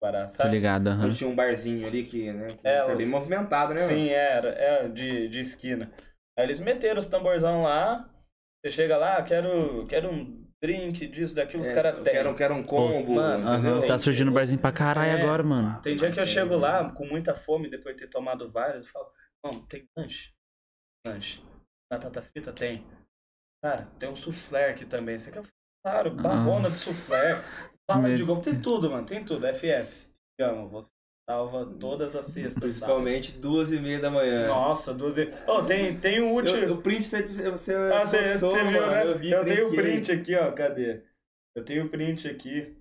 Tô sabe? ligado, aham. Tinha um barzinho ali que, né? Que É, foi bem movimentado, né? mano? Sim, era, é, de, de esquina. Aí eles meteram os tamborzão lá, você chega lá, quero, quero um drink disso, daquilo, os É, caras eu têm. quero, quero um combo, Mano? Aham, tá surgindo barzinho pra caralho É. agora, mano. Tem dia que eu chego lá com muita fome, depois de ter tomado vários, eu falo, não, tem lanche? Lanche. Batata frita? Tem. Cara, tem um soufflé aqui também. Você quer? Claro, barrona de soufflé. Me- de goma, tem tudo, mano, tem tudo. FS. Amo você. Salva todas as sextas. Principalmente duas e meia da manhã. Nossa, duas e... Oh, tem, tem um último... Eu, o print você, você, Ah, você, postou, você viu, mano, né? Eu, vi, eu tenho o print aqui, ó. Cadê? Eu tenho o print aqui.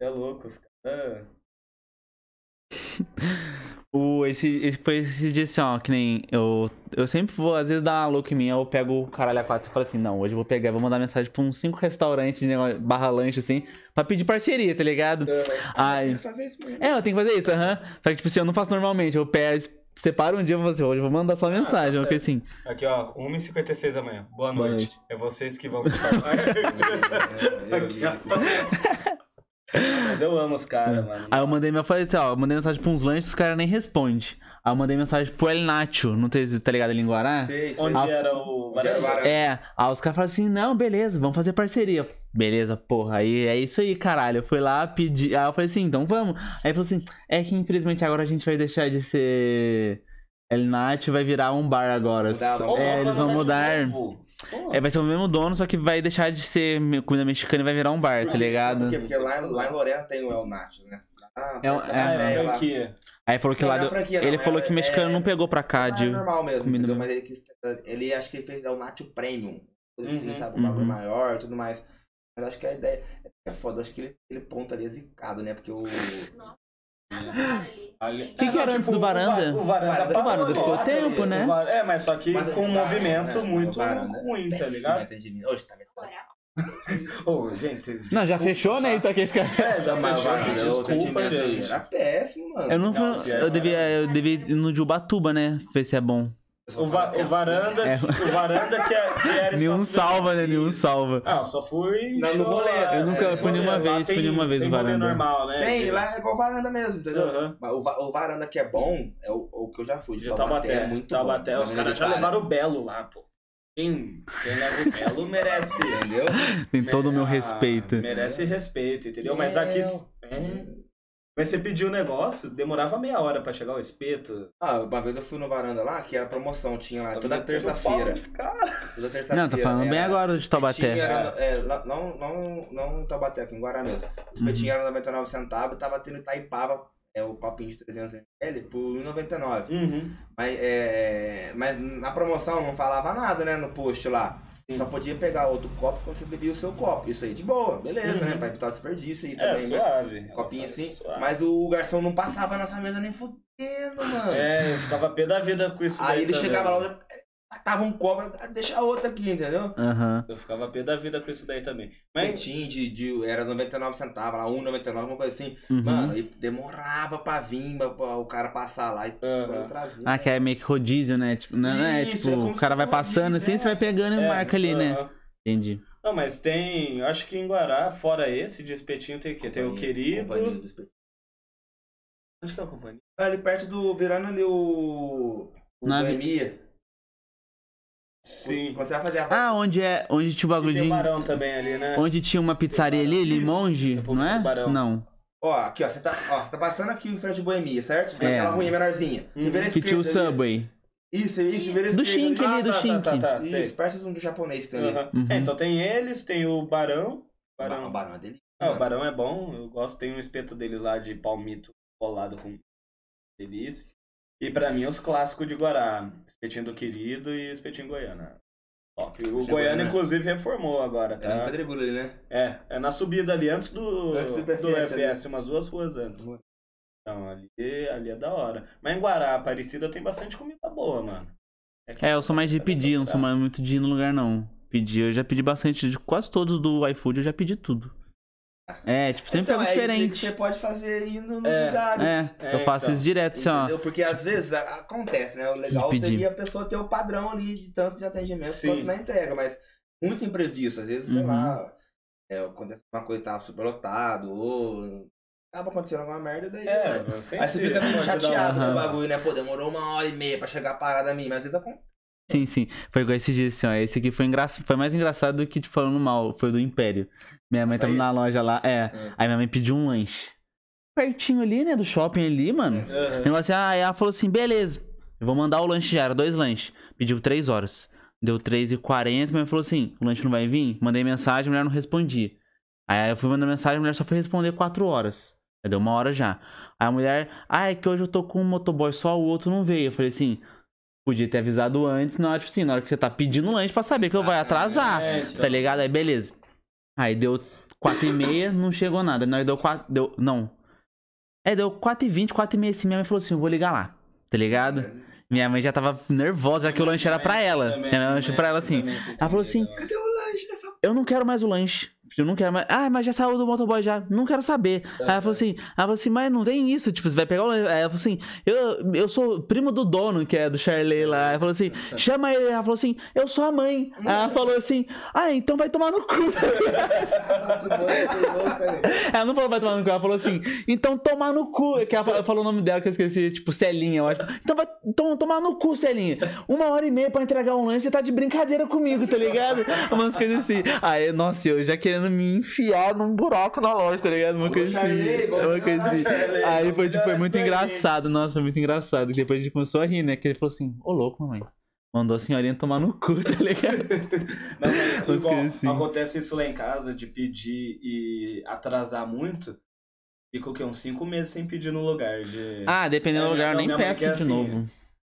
É louco, os caras. O, esse, esse foi esse dia assim, ó, que nem eu. Eu sempre vou, às vezes dá uma louca em mim, eu pego o caralho a quatro e falo assim, não, hoje eu vou pegar, vou mandar mensagem pra uns cinco restaurantes negócio, barra lanche, assim, pra pedir parceria, tá ligado? Ah, Ai. que fazer isso mesmo. É, eu tenho que fazer isso, aham. Só que, tipo assim, eu não faço normalmente. Eu pego, separo um dia e vou assim, hoje eu vou mandar só mensagem. tá uma coisa assim. Aqui, ó, 1h56 da manhã. Boa Boa noite. noite. É vocês que vão me salvar. É, eu vi isso. Mas eu amo os caras, mano. Aí eu mandei, eu falei assim, ó, eu mandei mensagem pra uns lanches, os caras nem respondem. Aí eu mandei mensagem pro El Nacho, não tem, tá ligado, ali em Guará? Sei, sei. Onde Ah, era o varanda? É, aí os caras falaram assim, não, beleza, vamos fazer parceria. Beleza, porra, aí é isso aí, caralho. Eu fui lá, pedi, aí eu falei assim, então vamos. Aí ele falou assim, é que infelizmente agora a gente vai deixar de ser El Nacho, vai virar um bar agora. Mudar, é, eles vão mudar. Pô, É, vai ser o mesmo dono, só que vai deixar de ser comida mexicana e vai virar um bar, tá ligado? Por quê? Porque lá, lá em Lorena tem o El Nacho, né? Lá É é, Ah, é franquia. Aí falou que Não, lá é deu- franquia, não, ele é- falou que é- mexicano não pegou pra cá Ah, de é normal mesmo, entendeu? mesmo. Mas ele, quis, ele acho que ele fez o Nacho Premium. Assim, Uhum. sabe? Um Uhum. maior e tudo mais. Mas acho que a ideia é foda. Acho que ele, aquele ponto ali é zicado, né? Porque o. Ali- Que que era não, antes do varanda? O, va- o varanda, Varanda- parou, O varanda ficou ó. tempo, né? O É, mas só que Mas- com um movimento né? muito O é ruim, tá ligado? Hoje tá metendo. Ô, gente, vocês. Não, já fechou, né? tá? Então que esse cara. É, já Mas o fechou, varanda, o desculpa, atendimento aí gente. era péssimo, mano. Eu não fui. Não, eu devia, eu devia ir no de Ubatuba, né? Ver se é bom. O, va- o varanda, É. o varanda que, é, que era Nenhum salva, né? Nenhum salva. Ah, eu só fui. Não, no rolê. é, Eu nunca é, fui nenhuma vez, fui tem- nenhuma vez tem no rolê varanda. normal, né? Tem, lá é igual varanda mesmo, entendeu? Mas o, va- o varanda que é bom é o, o que eu já fui. De Taubaté. é muito Taubaté, bom. os caras já levaram o Belo lá, pô. Quem, quem leva o Belo merece. Entendeu? Tem todo o meu Ah, respeito. Merece respeito, entendeu? Mas aqui. É. Mas você pediu o negócio, demorava meia hora pra chegar o espeto. Ah, uma vez eu fui no varanda lá, que era promoção, tinha lá tá toda terça-feira. Toda terça-feira. Não, tá falando bem era- agora de Taubaté. Era, é, lá- não, não, não em Taubaté, aqui em Guará mesmo. O espetinho era 99 centavos e tava tendo Itaipava, é, o copinho de 300ml, por 1,99. Uhum. Mas, é, mas na promoção não falava nada, né, no post lá. Sim. Só podia pegar outro copo quando você bebia o seu copo. Isso aí de boa, beleza, Uhum. né? Pra evitar o desperdício aí É, também, né? suave. Copinho Ela assim. suave. Mas o garçom não passava nessa mesa nem fudendo, mano. É, eu ficava pé da vida com isso Aí ele também. chegava lá, tava um copo, deixa outro aqui, entendeu? Aham. Eu ficava pé da vida com isso daí também. Mas Petinho de, de, era 99 centavos, lá 1,99, uma coisa assim. Uhum. Mano, e demorava pra vir, pra, o cara passar lá e eu trazia. Ah, que é meio que rodízio, né? Tipo, não, não é tipo, é o cara vai passando rodízio, assim, você vai pegando e é, marca ali, né? Entendi. Não, mas tem. Acho que em Guará, fora esse de espetinho, tem o quê? Tem o querido. Acho que é a companhia. Ali perto do. Virando ali o. O Na- Boemia. Sim. Quando você vai fazer a. Ah, onde é. Onde tinha o bagulho tem o de. Barão também ali, né? Onde tinha uma pizzaria ali, Limonge, não é? Barão. Não. Ó, aqui, ó. Você tá, ó, você tá passando aqui em frente de Boemia, certo? É. Aquela ruinha menorzinha. Você vira a Que tinha o esquerda ali. Subway. Isso, isso, vira Do esquerda Shink ali, do tá, tá, Shink. tá, tá, sei. Isso, perto do japonês que tem ali. Aham. Uhum. É, então tem eles, tem o Barão. Barão. Barão. Barão é dele. Ah, o Barão é bom, eu gosto. Tem um espeto dele lá de palmito colado com delícia. E pra mim, os clássicos de Guará. Espetinho do Querido e espetinho Goiana. Top. O Goiano, Goiana. inclusive, reformou agora, É no tá? Pedregulho ali, né? É, é na subida ali, antes do, Antes do do FS FS, umas duas ruas antes. Então, ali, ali é da hora. Mas em Guará, Aparecida, tem bastante comida boa, mano. que É, eu sou mais de sabe pedir, não sou mais muito de ir no lugar, não. Pedir, eu já pedi bastante. De quase todos do iFood eu já pedi tudo. É, tipo, sempre então, é isso aí que diferente. você pode fazer indo nos É, lugares. É, É, eu faço então. isso direto, assim, ó. Entendeu? Porque às vezes a- acontece, né? O legal seria a pessoa ter o padrão ali de tanto de atendimento Sim. quanto na entrega, mas muito imprevisto. Às vezes, sei Uhum. lá, é, acontece uma coisa que tava super lotado, ou acaba acontecendo alguma merda, daí. É, Aí você fica meio chateado com o bagulho, né? Pô, demorou uma hora e meia pra chegar a parada a mim, mas às vezes acontece. Sim, sim. Foi igual esse dia, assim, ó. Esse aqui foi, engra... foi mais engraçado do que te falando mal. Foi do Império. Minha mãe tava aí? na loja lá. É. É. Aí minha mãe pediu um lanche. Pertinho ali, né? Do shopping ali, mano. Aham. Negócio assim, ah, aí ela falou assim, beleza. Eu vou mandar o lanche já. Era dois lanches. Pediu três horas. Deu 3h40, minha mãe falou assim, o lanche não vai vir? Mandei mensagem, a mulher não respondia. Aí eu fui mandar mensagem, a mulher só foi responder 4 horas. Já deu uma hora já. Aí a mulher, ah, é que hoje eu tô com um motoboy só, o outro não veio. Eu falei assim, podia ter avisado antes, na hora, tipo assim, na hora que você tá pedindo lanche pra saber que eu vai atrasar. É, então. Tá ligado? Aí beleza. Aí deu 4 e meia, não chegou nada. Nós deu 4. Deu, não. É, deu 4 e 20, 4 e meia assim. Minha mãe falou assim: eu vou ligar lá. Tá ligado? Minha mãe já tava nervosa, já que o lanche era pra ela. Minha mãe lanche pra ela assim. Ela falou assim: Cadê o lanche dessa eu não quero mais o lanche. Eu não quero mais. Ah, mas já saiu do motoboy já. Não quero saber. Aí ela falou assim: ela falou assim, mas não tem isso. Tipo, você vai pegar o. Aí ela falou assim: eu, eu sou primo do dono, que é do Charley lá. Ela falou assim: chama ele. Ela falou assim: eu sou a mãe. Aí ela falou assim: ah, então vai tomar no cu. Ela não falou vai tomar no cu, ela falou assim, então tomar no cu. Que ela falou, falou o nome dela que eu esqueci, tipo, Celinha, eu acho. Então vai então, tomar no cu, Celinha. Uma hora e meia pra entregar um lanche, você tá de brincadeira comigo, tá ligado? Umas coisas assim. Aí, nossa, eu já querendo me enfiar num buraco na loja, tá ligado? Uma coisa assim. Vamos Uma coisa assim. Aí foi, tipo, foi muito engraçado, nossa, foi muito engraçado. Depois a gente começou a rir, né? Que ele falou assim, ô louco, mamãe. Mandou a senhorinha tomar no cu, tá ligado? Mas, mas, igual, assim. acontece isso lá em casa, de pedir e atrasar muito. Fica o quê? Uns 5 meses sem pedir no lugar. De... Ah, dependendo É, do lugar, eu nem peço é de assim. novo.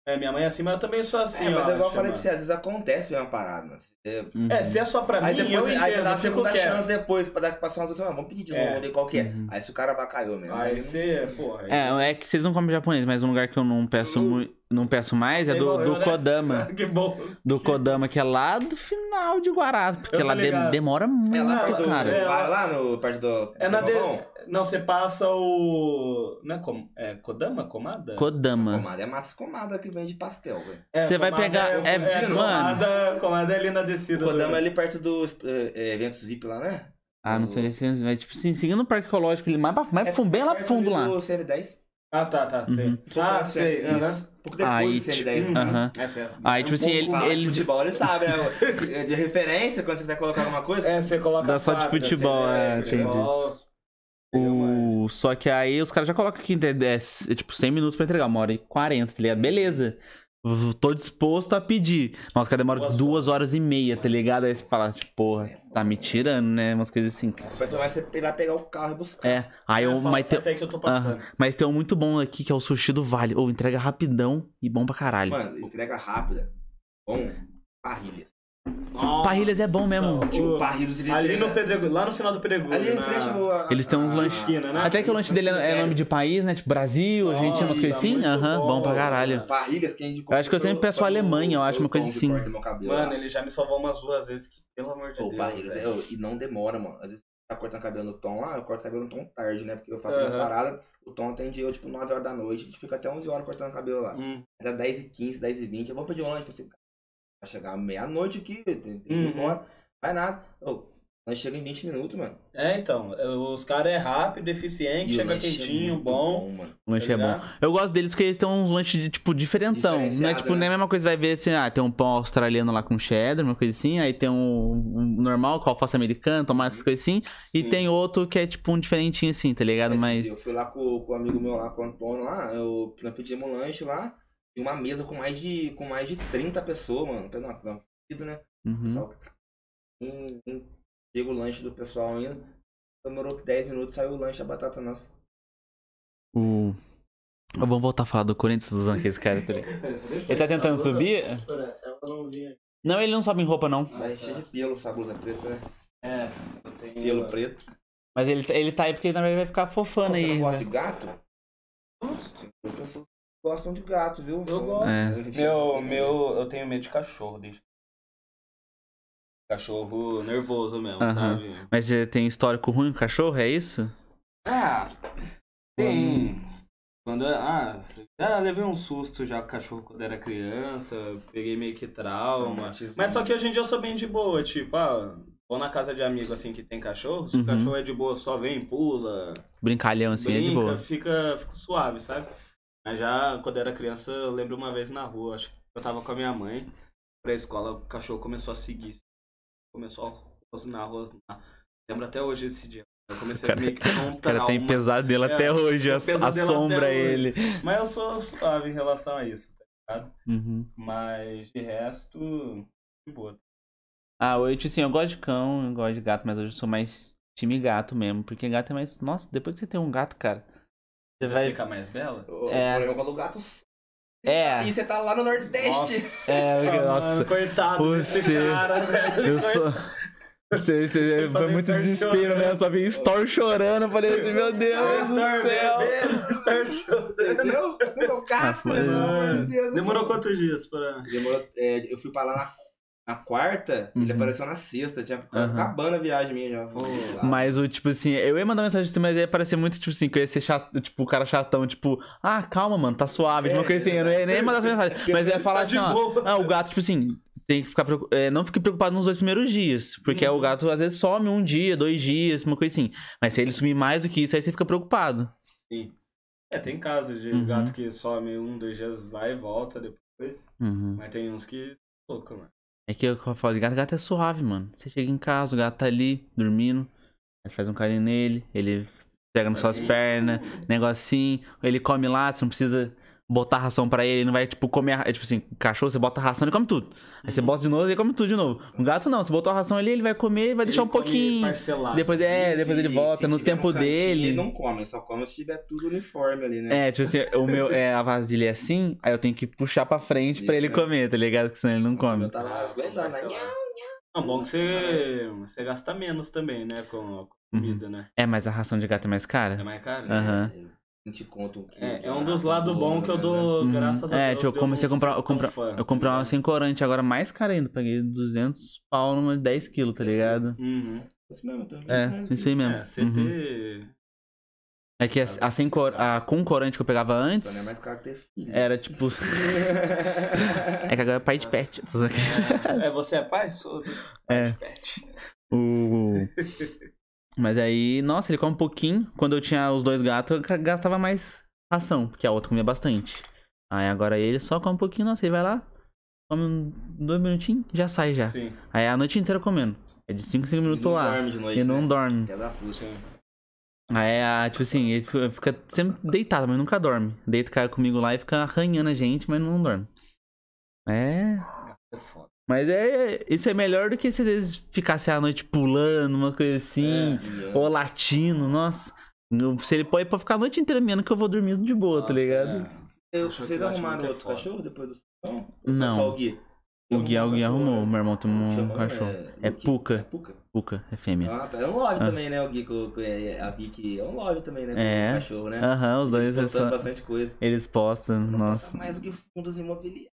É, minha mãe é assim, mas eu também sou assim. É, mas eu é igual eu falei pra você, às vezes acontece uma parada. né? Você- Uhum. É, se é só pra Aí mim, depois eu aí entendo, dá a segunda chance depois, pra dar passar umas vezes, vamos pedir de novo, É. ver qual que é. Uhum. Aí se o cara bacalhou mesmo. aí Aí não- você, porra. aí- É, é que vocês não comem japonês, mas um lugar que eu não peço, Eu- mui- não peço mais é Sei do, igual eu, do né? Kodama. que bom. Do Kodama, que é lá do final de Guará. Porque lá de- demora muito, É lá perto do. cara. é, lá no perto do. É na do de... Não, você passa o. Não é, com... é Kodama? Comada? Kodama. Comada é massa comada que vende pastel, velho. É, Você vai pegar- é, é, mano. comada, comada é ali na descida. Kodama é ali perto do eh, eh, evento Zip lá, né? Ah, não sei se vai, tipo, assim, seguindo o parque ecológico, ele mais, pra- mais É fundo, bem lá pro fundo lá. Do CN10. Ah, tá, tá, sei. Uhum. Ah, sei. Isso. aham. Um pouco depois Aí, do CN10. tipo, né? Aham. É certo. Aí, tipo assim, ele, Fala de ele futebol, ele sabe, né? É De referência, quando você quiser colocar alguma coisa. É, você coloca Dá só de quadras, futebol, assim, é, né? entendi. Futebol. O... Só que aí os caras já colocam aqui, é, é, tipo, 100 minutos pra entregar, uma hora e 40, tá ligado? Beleza. Tô disposto a pedir. Nossa, cara, demora Duas duas horas e meia, tá ligado? Aí você fala, tipo, porra, tá me tirando, né? Umas coisas assim. Depois você vai ser lá pegar o carro e buscar. É, aí eu. Fala, Mas tem, aí que eu tô passando. Mas tem um muito bom aqui que é o sushi do Vale. Ou entrega rapidão e bom pra caralho. Mano, entrega rápida. Bom, parrilha. Nossa, Parrilhas é bom mesmo. Tipo, o- parrilhas ele Ali no Pedregulho, lá no final do Pedregulho. Ali em na- frente a- Eles têm uns lanches- esquina, né? Até que o lanche dele é é nome de país, né? Tipo Brasil, Argentina, Nossa, coisas assim. Aham, bom, bom, pra caralho. Parrilhas que a gente Eu acho que eu sempre peço Alemanha, eu acho uma coisa assim. Mano, ele já me salvou umas duas vezes que, pelo amor de Ô, Deus. Parrilhas, é, e não demora, mano. Às vezes tá cortando cabelo no tom lá, eu corto cabelo no tom tarde, né? Porque eu faço minhas Aham. paradas, o tom atende eu, tipo, 9 horas da noite, a gente fica até 11 horas cortando cabelo lá. Hum. Era 10 e 15, 10 e 20, eu vou pedir um lanche, assim, chegar meia-noite aqui, tem tem que ir Uhum. embora. Vai nada. Ô, nós chega em 20 minutos, mano. É, então, os caras é rápido, eficiente, E o chega lanche é quentinho, muito bom. mano. O lanche Tá é bom. Eu gosto deles porque eles têm uns lanches, de, tipo, diferentão. Não é tipo, nem né? a mesma coisa, vai ver assim, ah, tem um pão australiano lá com cheddar, uma coisa assim. Aí tem um, um normal com alface americana, tomate, essas coisas assim. E Sim. tem outro que é tipo um diferentinho assim, tá ligado? Mas. dias Eu fui lá com, com o amigo meu lá, com o Antônio lá, eu, nós pedimos um lanche lá, e uma mesa com mais de, com mais de 30 pessoas, mano. Falei, Nossa, dá um fedido, né? Uhum. Pessoal, um, um, chega o lanche do pessoal ainda. Demorou que 10 minutos, saiu o lanche, a batata nossa. O. Vamos voltar a falar do Corinthians usando esse cara. Tá? Ele tá tentando subir? Não ele não sobe em roupa, não. Mas cheio de pelo, essa blusa preta, né? É, eu tenho. Pelo preto. Mas ele, ele tá aí porque na verdade vai ficar fofando Você aí. não gosta né? de gato? Gosto. Gostam de gato, viu? Eu gosto. É. Meu, meu, eu tenho medo de cachorro, deixa. Cachorro nervoso mesmo, Aham. sabe? Mas você tem histórico ruim com cachorro, é isso? Ah, tem. Quando, ah, já levei um susto já com o cachorro quando era criança, peguei meio que trauma. Mas só que hoje em dia eu sou bem de boa, tipo, ah, vou na casa de amigo assim que tem cachorro, se Uhum. o cachorro é de boa, só vem, pula, Brincalhão assim, é de brinca, boa. fica, fica suave, sabe? Mas já quando era criança, eu lembro uma vez na rua, acho que eu tava com a minha mãe pra escola, o cachorro começou a seguir, começou a rosnar, rosnar. Lembro até hoje esse dia. Eu comecei cara- a meio que um O cara tem trauma. pesadelo É, até hoje, assombra até hoje. ele. Mas eu sou suave em relação a isso, tá ligado? Uhum. Mas de resto, de boa. Ah, hoje assim, eu gosto de cão, eu gosto de gato, mas hoje eu sou mais time gato mesmo. Porque gato é mais. Nossa, depois que você tem um gato, cara. Você Vai ficar mais bela? O É. problema é quando o gato. É. E você tá lá no Nordeste. Nossa, É, mano, nossa. coitado desse Você- cara, velho. Eu sou. Você, você, foi muito desespero, chorando. né? Eu só vi Store chorando. Eu falei assim, meu Deus do Star céu. bebendo, Star chorando. Entendeu? Meu gato, Deus do Demorou quantos dias pra. Demorou. é, eu fui pra lá na, na quarta, ele Uhum. apareceu na sexta. Tinha Aham. acabando a viagem minha já. Mas o tipo assim, eu ia mandar mensagem assim, mas ia parecer muito tipo assim, que eu ia ser chato, tipo, o cara chatão, tipo, ah, calma, mano, tá suave, tipo, uma coisa assim, eu não ia nem mandar essa mensagem. Mas eu ia falar Tá assim, de ó, ah, o gato, tipo assim, você tem que ficar é, não fique preocupado nos dois primeiros dias, porque Uhum. o gato às vezes some um dia, dois dias, uma coisa assim. Mas se ele sumir mais do que isso, aí você fica preocupado. Sim. É, tem casos de Uhum. gato que some um, dois dias, vai e volta depois. Uhum. Mas tem uns que. Louco, mano. É que eu falo de gato, gato é suave, mano. Você chega em casa, o gato tá ali, dormindo, aí faz um carinho nele, ele pega nas suas pernas, negocinho, ele come lá, você não precisa botar ração para ele, ele não vai, tipo, comer. É tipo assim, cachorro, você bota ração, ele come tudo. Aí você uhum. bota de novo, ele come tudo de novo. Um gato não, você botou a ração ali, ele vai comer, e vai ele deixar um pouquinho. Parcelado. Depois é, depois ele volta no tempo um dele. Ele não come, só come se tiver tudo uniforme ali, né? É, tipo assim, o meu é a vasilha é assim, aí eu tenho que puxar para frente Isso, pra ele né? comer, tá ligado? Porque senão ele não come. Tá né? lá, não, bom que você, você gasta menos também, né? Com a uhum. comida, uhum. né? É, mas a ração de gato é mais cara. É mais cara? Né? Aham. Né? Uhum. 20 conto um quilo. É, é um dos lados bom que eu né, dou, né? graças uhum. a é, Deus. É, tipo, eu comecei a comprar. Eu, compra, eu comprei uma sem corante agora mais cara ainda. Paguei 200 pau numa 10 quilos, tá ligado? Uhum. Isso mesmo, tá? É, isso aí mesmo. É, CT. Uhum. É que a, a, sem é cor, a com corante que eu pegava é antes. Só é mais caro que ter filho. Era tipo. é que agora é pai de pet. Tá é, você é pai? Sou pai é. de pet. O. Mas aí, nossa, ele come um pouquinho. Quando eu tinha os dois gatos, eu ga- gastava mais ração, porque a outra comia bastante. Aí agora ele só come um pouquinho, nossa, ele vai lá, come um, dois minutinhos, já sai já. Sim. Aí a noite inteira comendo. É de 5 em 5 E minutos lá. dorme de noite, E não né? dorme. É da. Aí, a, tipo assim, ele fica, sempre deitado, mas nunca dorme. Deita cai comigo lá e fica arranhando a gente, mas não dorme. É. É foda. Mas é. Isso é melhor do que se às vezes ficasse a noite pulando, uma coisa assim. E, Ou latindo, nossa. Se ele pode, pode ficar a noite inteira menos que eu vou dormir de boa, tá Nossa, ligado? é. eu- Vocês arrumaram é outro foda. cachorro depois do Não? Ou Não. Só o Gui? O Gui, o Gui arrumou, meu irmão tem um cachorro. É Luke? Puca. É Puca. Puca, é fêmea. Ah, tá. É um love Ah. também, né? O Gui com, é, a Vicky. É um love também, né? Com É. o cachorro, né? Aham, os dois Eles é postando só- bastante coisa. eles postam, Não nossa. mais do que fundos imobiliários.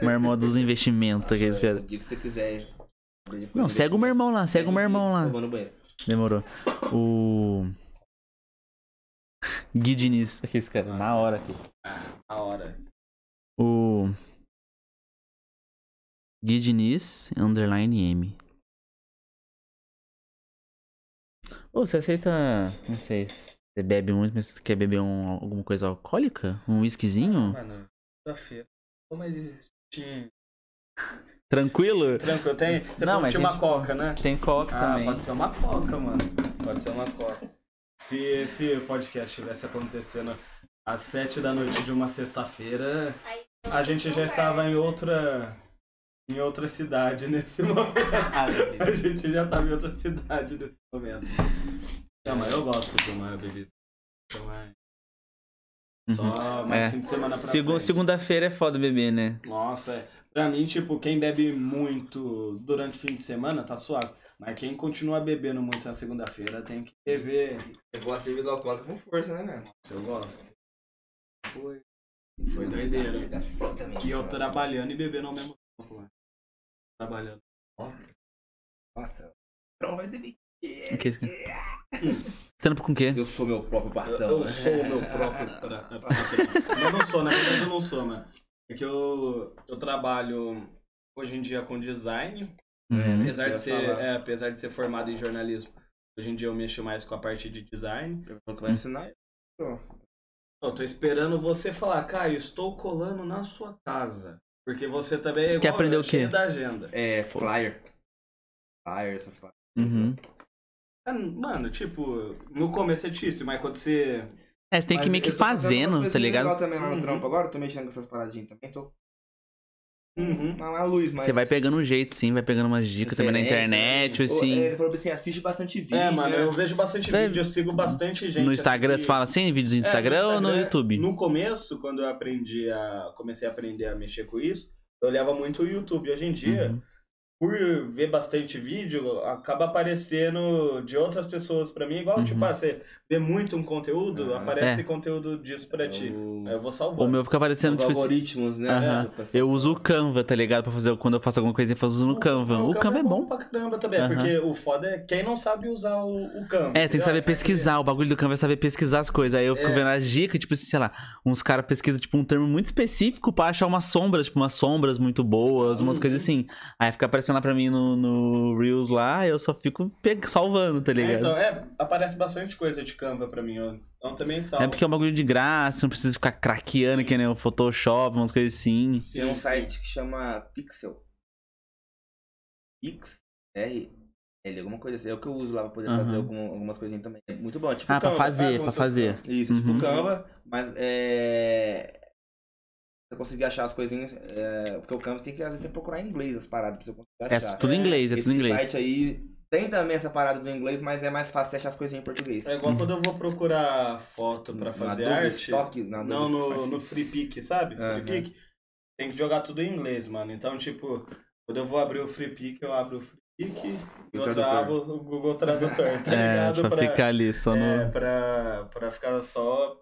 Meu irmão dos investimentos, aqueles O caras. dia que você quiser. Não, segue o meu irmão lá, segue o meu irmão lá. Vou no banheiro. Demorou. O. Gui Diniz, aqueles caras, na hora aqui. A hora. O. Gui Diniz, underline M. Ô, você aceita. Não sei se você bebe muito, mas você quer beber um, alguma coisa alcoólica? Um whiskyzinho? Mano, segunda-feira. Como eles tinham. Tranquilo? Tranquilo, tem. Você Não, mas tinha uma gente- coca, né? Tem coca Ah, também. pode ser uma coca, mano. Pode ser uma coca. Se esse podcast estivesse acontecendo às sete da noite de uma sexta-feira, a gente já estava em outra. Em outra cidade nesse momento. Ah, A gente já estava em outra cidade nesse momento. Não, mas eu gosto de tomar bebida. Então é. Só mais É. fim de semana pra Segu-. Segunda-feira é foda beber, né? Nossa, é. pra mim, tipo, quem bebe muito durante o fim de semana tá suave. Mas quem continua bebendo muito na segunda-feira tem que rever. Eu gosto de bebida alcoólica com força, né? Se eu gosto. Foi. Foi doideira. E eu trabalhando e bebendo ao mesmo tempo. Né? Trabalhando. Nossa. Não vai beber. Que- Trampo com o quê? Eu sou meu próprio Eu, patrão. eu né? sou o meu próprio patrão. Eu não sou, na verdade eu não sou, mano. É que eu, eu trabalho hoje em dia com design. Uhum. Apesar eu ia de, ser, é, apesar de ser formado em jornalismo, hoje em dia eu mexo mais com a parte de design. Eu vou que vai ensinar. Pô. Eu tô esperando você falar, Caio, estou colando na sua casa. Porque você também é Você quer igual, aprender é o quê? da agenda. É, flyer. Flyer, essas paradas. Uhum. Ah, Mano, tipo, no começo é difícil, mas quando você. É, você tem que Mas meio que eu tô fazendo tá ligado? legal também lá no Uhum. trampo agora, tô mexendo com essas paradinhas também. Tô Uhum. uma luz, mas. Você vai pegando um jeito, sim, vai pegando umas dicas também na internet, assim. assim. Ele falou assim: assiste bastante vídeo. É, mano, eu vejo bastante É. vídeo, eu sigo bastante gente. no Instagram, assim, você fala assim, vídeos no É, Instagram, ou no Instagram, YouTube? No começo, quando eu aprendi a. comecei a aprender a mexer com isso, eu olhava muito o YouTube. Hoje em dia, Uhum. por ver bastante vídeo, acaba aparecendo de outras pessoas pra mim, igual, Uhum. tipo, ah, você vê muito um conteúdo, Ah, aparece é. conteúdo disso pra ti. O- Aí eu vou O salvando. meu fica aparecendo, Os tipo, assim, algoritmos, né? Aham. do pessoal. eu uso o Canva, tá ligado? Pra fazer, quando eu faço alguma coisa, eu faço no Canva. O Canva é bom. pra caramba também, porque o foda é quem não sabe usar o, o Canva. É, tem que saber pesquisar. O bagulho do Canva é saber pesquisar as coisas. Aí eu fico É. vendo as dicas, tipo assim, sei lá, uns caras pesquisam, tipo, um termo muito específico pra achar umas sombras, tipo, umas sombras muito boas, umas Uhum. coisas assim. Aí fica aparecendo lá pra mim no, no Reels lá, eu só fico pe- salvando, tá É, ligado? então, é, aparece bastante coisa de Canva pra mim, ó. Então também salva. É porque é um bagulho de graça, não precisa ficar craqueando Sim. que nem o Photoshop, umas coisas assim. Sim, Tem um sim. site que chama Pixel. Pix, R, L, alguma coisa assim. É o que eu uso lá pra poder Aham. fazer algum- algumas coisinhas também. É muito bom. Tipo Ah, pra Canva. fazer, pra se fosse fazer. Isso, Uhum. tipo Canva, mas é. Você conseguir achar as coisinhas. é, Porque o Canva você tem que às vezes tem que procurar em inglês as paradas pra você conseguir É achar. tudo em inglês, é Esse tudo em inglês. site aí tem também essa parada do inglês, mas é mais fácil você achar as coisinhas em português. É igual quando eu vou procurar foto pra Na fazer Adobe arte. Stock, na não, no, no Free Pick, sabe? Free Pick. Tem que jogar tudo em inglês, mano. Então, tipo, quando eu vou abrir o Free Pick, eu abro o Free Pick e tradutor. abro o Google Tradutor, tá É, ligado? pra ficar ali só no. é, pra, pra ficar só.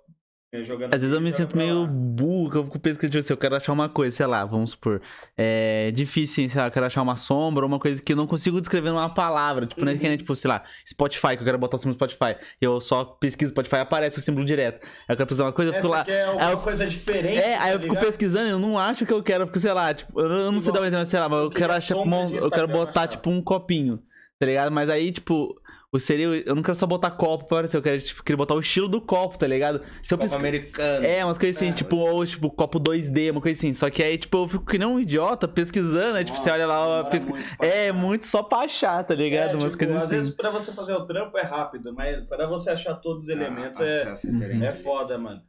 Às vezes eu me sinto meio burro, que eu fico pesquisando, tipo assim, eu quero achar uma coisa, sei lá, vamos supor. É difícil, sei lá, eu quero achar uma sombra, uma coisa que eu não consigo descrever numa palavra. Tipo, não é que nem, tipo, sei lá, Spotify, que eu quero botar o símbolo Spotify. Eu só pesquiso Spotify, aparece o símbolo direto. Aí eu quero pesquisar uma coisa, eu fico Essa lá. é alguma aí eu- coisa diferente. É, aí eu tá fico ligado? pesquisando, eu não acho que eu quero, porque sei lá, tipo, eu não eu não sei Igual, dar um exemplo, sei lá, mas eu eu quero achar, uma- de eu quero botar, tipo, um copinho, tá ligado? Mas aí, tipo, o seria, eu não quero só botar copo aparecer, eu quero, tipo, querer botar o estilo do copo, tá ligado? Se eu Copo americano. É, umas coisas assim, É, tipo, ou tipo, copo 2D, uma coisa assim. Só que aí, tipo, eu fico que nem um idiota pesquisando, aí, tipo, você olha lá, pra é achar. muito só pra achar, tá ligado? É, umas tipo, coisas às assim. vezes pra você fazer o trampo é rápido, mas pra você achar todos os elementos Ah, é, referência. é foda, mano.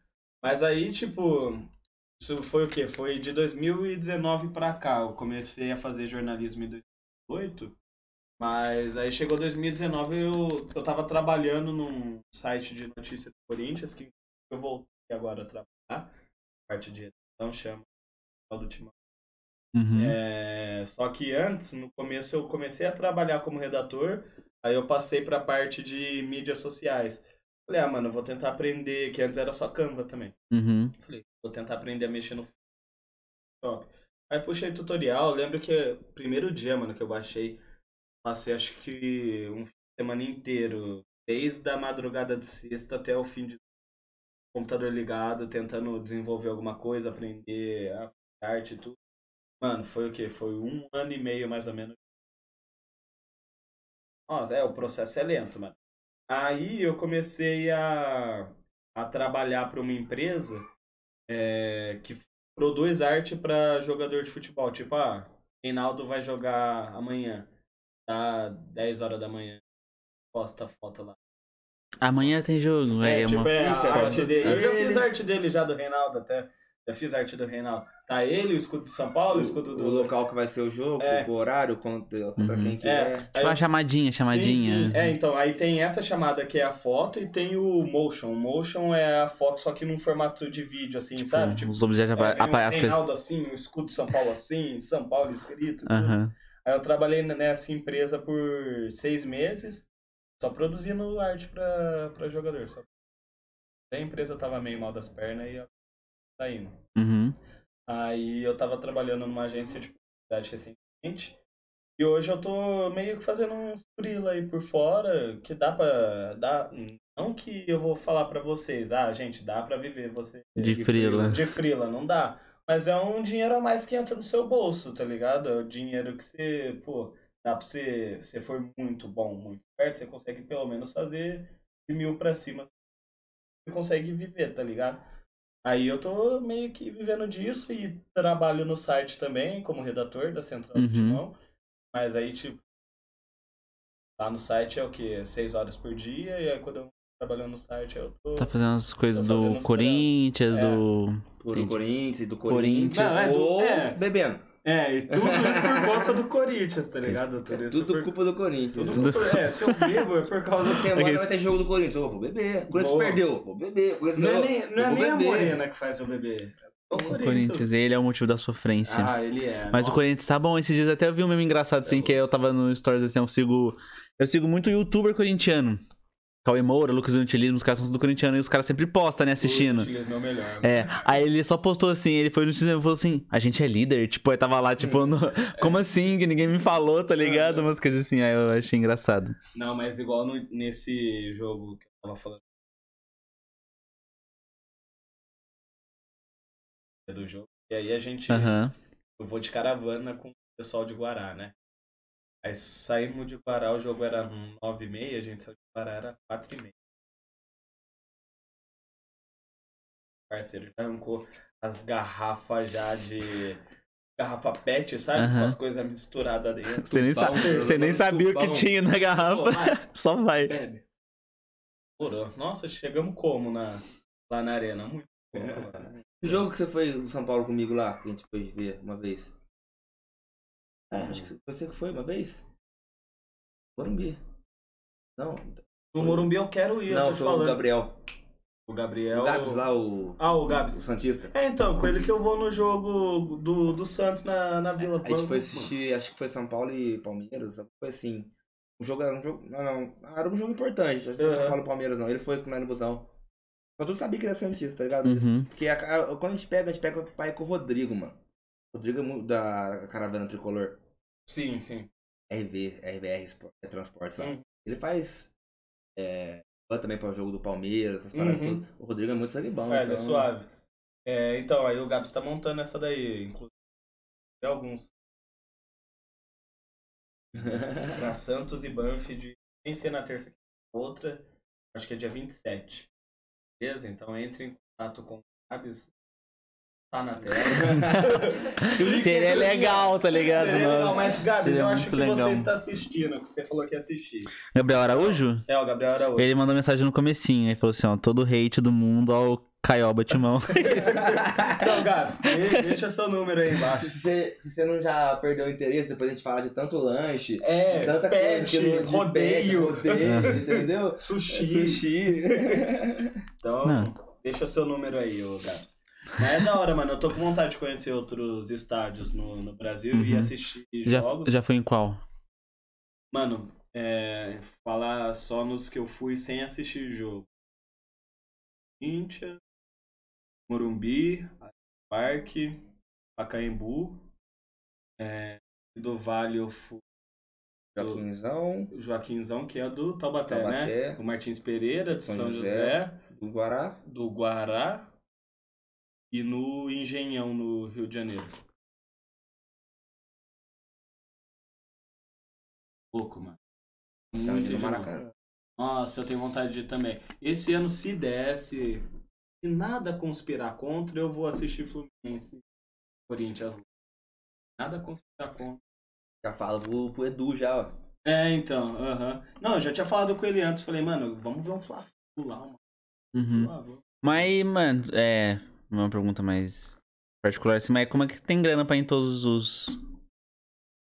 Mas aí, tipo, isso foi o quê? Foi de 2019 pra cá. Eu comecei a fazer jornalismo em 2018. Mas aí chegou 2019 eu, eu tava trabalhando num site de notícias do Corinthians, que eu voltei agora a trabalhar, parte de edição, chama do Timão. Uhum. É, só que antes, no começo, eu comecei a trabalhar como redator, aí eu passei pra parte de mídias sociais. Falei, ah, mano, vou tentar aprender, que antes era só Canva também. Uhum. Falei, vou tentar aprender a mexer no Photoshop. Aí puxei tutorial, lembro que primeiro dia, mano, que eu baixei, passei acho que um semana inteiro, desde a madrugada de sexta até o fim de computador ligado, tentando desenvolver alguma coisa, aprender a arte e tudo. Mano, foi o quê? Foi um ano e meio mais ou menos. Nossa, é, o processo é lento, mano. Aí eu comecei a, a trabalhar para uma empresa é, que produz arte para jogador de futebol. Tipo, ah, Reinaldo vai jogar amanhã, tá 10 horas da manhã. Posta a foto lá. Amanhã tem jogo, É, é, tipo, uma... é, Isso, a é arte dele. Eu já fiz arte dele já do Reinaldo até. Já fiz arte do Reinaldo. Tá ele, o escudo de São Paulo, o escudo do. O local que vai ser o jogo, É. o horário, contra, contra Uhum. quem que é. Aí Tipo uma chamadinha, chamadinha. Sim, sim. É, então, aí tem essa chamada que é a foto e tem o motion. O motion é a foto, só que num formato de vídeo, assim, sabe? Tipo, Os objetos é, o aparecem as coisas. Reinaldo assim, o escudo de São Paulo assim, São Paulo escrito. tudo. Aham. Aí eu trabalhei nessa empresa por seis meses, só produzindo arte pra, pra jogador. Só. A empresa tava meio mal das pernas e eu tá indo. Uhum. Aí eu tava trabalhando numa agência de publicidade recentemente. E hoje eu tô meio que fazendo uns freela aí por fora, que dá pra. Dá, não que eu vou falar pra vocês, ah, gente, dá pra viver você De frila. de frila, não dá. Mas é um dinheiro a mais que entra no seu bolso, tá ligado? É o dinheiro que você, pô, dá pra você, se for muito bom, muito perto, você consegue pelo menos fazer de mil pra cima. Você consegue viver, tá ligado? Aí eu tô meio que vivendo disso e trabalho no site também, como redator da Central Uhum. do Timão. Mas aí, tipo, lá no site é o quê? Seis horas por dia, e aí quando eu trabalhando no site eu tô. Tá fazendo as coisas do Corinthians, É. do. Do Entendi. Corinthians, do Corinthians. Corinthians. Não, é do- ou é. bebendo. É, e tudo isso por conta do Corinthians, tá ligado? Tudo isso Tudo por... culpa do Corinthians. Tudo por... É, se eu bebo é por causa... Essa semana vai ter jogo do Corinthians. Eu vou beber. O Corinthians Boa. perdeu. Vou beber. O Corinthians Não é nem, não é nem a. Morena que faz eu beber. É o Corinthians, ele é o motivo da sofrência. Ah, ele é. Mas Nossa. o Corinthians tá bom. Esses dias até eu vi um meme engraçado Isso é assim, que eu tava no Stories assim, eu sigo. Eu sigo muito youtuber corintiano. Cauê Moura, Lucas Utilismo, os caras são tudo corintiano e os caras sempre postam, né, assistindo. O é o melhor. É, aí ele só postou assim, ele foi no X e falou assim, a gente é líder, tipo, aí tava lá, tipo, no- como assim, que ninguém me falou, tá ligado? Umas coisas assim, aí eu achei engraçado. Não, mas igual no- nesse jogo que eu tava falando. Do jogo. E aí a gente. Aham. Eu vou de caravana com o pessoal de Guará, né? Aí saímos de Guará, o jogo era 9h30, a gente saiu de Guará, era 4h30. Parceiro, já arrancou as garrafas já de. Garrafa pet, sabe? Com as coisas misturadas dentro. Você nem, sa- você nem sabia o que tinha na Pô, garrafa, vai, só vai. bebe. Morou. Nossa, chegamos como na, lá na arena? Muito bom, mano. O jogo que você foi do São Paulo comigo lá, que a gente foi ver uma vez. É, acho que você que foi uma vez? Morumbi. Não, No Morumbi eu quero ir, eu não, tô te foi o falando. Gabriel. O Gabriel. O Gabs lá, o. Ah, o O Gabs. Santista. É, então, com ele que eu vou no jogo do, do Santos na, na Vila. A gente foi assistir, acho que foi São Paulo e Palmeiras, foi assim. O jogo era um jogo. Não, não. Era um jogo importante. Acho que não foi São Uhum. Paulo e Palmeiras, não. Ele foi com o busão. Só tudo sabia que ele era Santista, tá ligado? Uhum. Porque a- a- quando a gente pega, a gente pega o pai com o Rodrigo, mano. Rodrigo é muito da caravana tricolor. Sim, sim. RV, RVR Sport- é Transportes lá. Hum. Ele faz. É, também para o jogo do Palmeiras, essas paradas Uhum. tudo. O Rodrigo é muito sangue bom. É, ele é então- suave. É, então, aí o Gabs tá montando essa daí, inclusive. Tem alguns. pra Santos e Banfield. Tem ser na terça outra. Acho que é dia 27. Beleza? Então entre em contato com o Gabs. Tá na tela. Seria legal, tá ligado? Seria legal, Nossa. mas Gabs, Seria eu acho que legal. você está assistindo, que você falou que ia assistir. Gabriel Araújo? É, o Gabriel Araújo. Ele mandou mensagem no comecinho, aí falou assim, ó, todo hate do mundo ao Caioba Timão. Então, Gabs, de- deixa seu número aí Se embaixo. você, se você não já perdeu o interesse, depois a gente fala de tanto lanche, É, de tanta pet, coisa que de pet, rodeio, rodeio, entendeu? sushi. Sushi. Então, Não. deixa seu número aí, ô Gabs. Mas é da hora, mano. Eu tô com vontade de conhecer outros estádios no, no Brasil e Uhum. assistir já, jogos. já foi em qual? Mano, é, falar só nos que eu fui sem assistir jogo. Corinthians, Morumbi, Parque, Pacaembu. É, do Vale eu fui Joaquinzão, Joaquinzão, que é do Taubaté, né? Taubaté, O Martins Pereira, de São São, José. José, do Guará. do Guará e no Engenhão, no Rio de Janeiro. Pouco, mano. Muito de Maracanã. Nossa, eu tenho vontade de ir também. Esse ano, se desse, se nada conspirar contra, eu vou assistir Fluminense Corinthians. Nada conspirar contra. Já falo pro, pro Edu já, ó. É, então, aham. Não, eu já tinha falado com ele antes. Falei, mano, vamos ver um Fla-Flu lá, mano. Uhum. Mas, mano, é. Uma pergunta mais particular assim, mas como é que tem grana pra ir em todos os.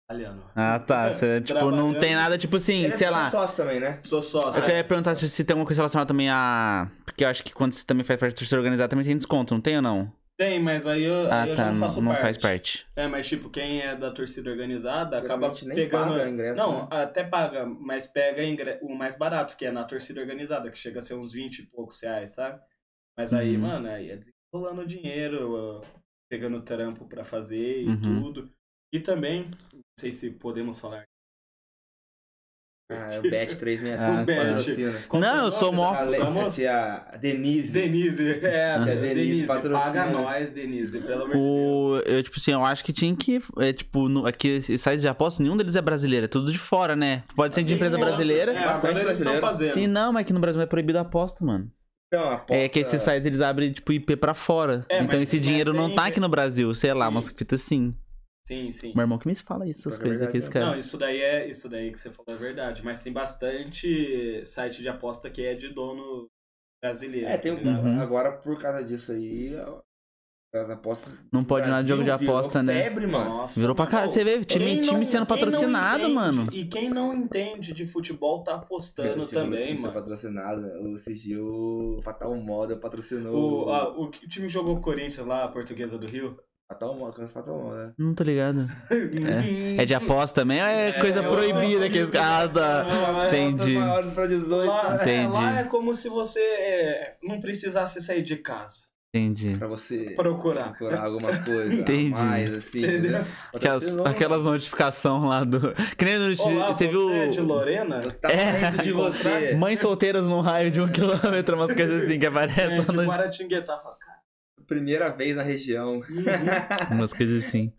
Italiano. Ah, tá. Cê, tipo, não tem nada, tipo assim, Ele é sei lá. sócio também, né? Sou sócio. Eu queria perguntar se, se tem alguma coisa relacionada também a. Porque eu acho que quando você também faz parte da torcida organizada também tem desconto, não tem ou não? Tem, mas aí eu, Ah, aí eu tá. já não Não, faço não parte. faz parte. É, mas tipo, quem é da torcida organizada acaba pegando. paga ingresso, não, né? até paga, mas pega ingre- o mais barato, que é na torcida organizada, que chega a ser uns 20 e poucos reais, sabe? Mas aí, Uhum. mano, aí é desenrolando dinheiro, pegando trampo pra fazer e Uhum. tudo. E também, não sei se podemos falar. Ah, é o Bet 365 Ah, patrocina. É Não, eu sou nome mó- A, a tia Denise. Denise, é, Tia Denise Denise, patrocina. paga nós, Denise, pelo amor de Deus. O, eu, tipo assim, eu acho que tinha que. É, tipo, no, aqui, esses sites de aposta, nenhum deles é brasileiro, é tudo de fora, né? Pode ser de empresa brasileira. É, Bastante brasileiro. fazendo. Sim, não, mas aqui no Brasil é proibido a aposta, mano. É que esses sites eles abrem, tipo, IP pra fora. É, então mas- esse mas dinheiro não tá aqui no Brasil, sei lá, Sim. umas fitas assim. Sim, sim. Meu irmão que me fala isso, essas coisas aqui, esse né? cara. Não, isso daí é isso daí que você falou é verdade, mas tem bastante site de aposta que é de dono brasileiro. É, tem tá ligado? Uhum. Agora, por causa disso aí, apostas. Não pode nada de jogo de aposta, né? febre, mano. Nossa, Virou pra caralho. Você vê time, não- time sendo patrocinado, entende- mano. E quem não entende de futebol tá apostando O time do também, time ser mano. patrocinado. O assisti o Fatal Moda patrocinou. O, a- o, que- o time jogou com o Corinthians lá, a portuguesa do Rio. Fatal Moda, Fatal Moda, né? Não tô ligado. É de aposta também ou é coisa É, proibida que os ah, tá. Não, é- Entendi. maiores pra 18. Lá, é, Entendi. lá é como se você é, não precisasse sair de casa. Entendi. Pra você Procurar. procurar alguma coisa. Entendi. Mais, assim. Aquelas, aquelas notificações lá do. Que nem no, Olá, você você, viu. é de Lorena? Tá É. de você. Mães solteiras num raio de um quilômetro, umas coisas assim que É, aparecem. de no- Guaratinguetá. Cara. Primeira vez na região. Umas coisas assim.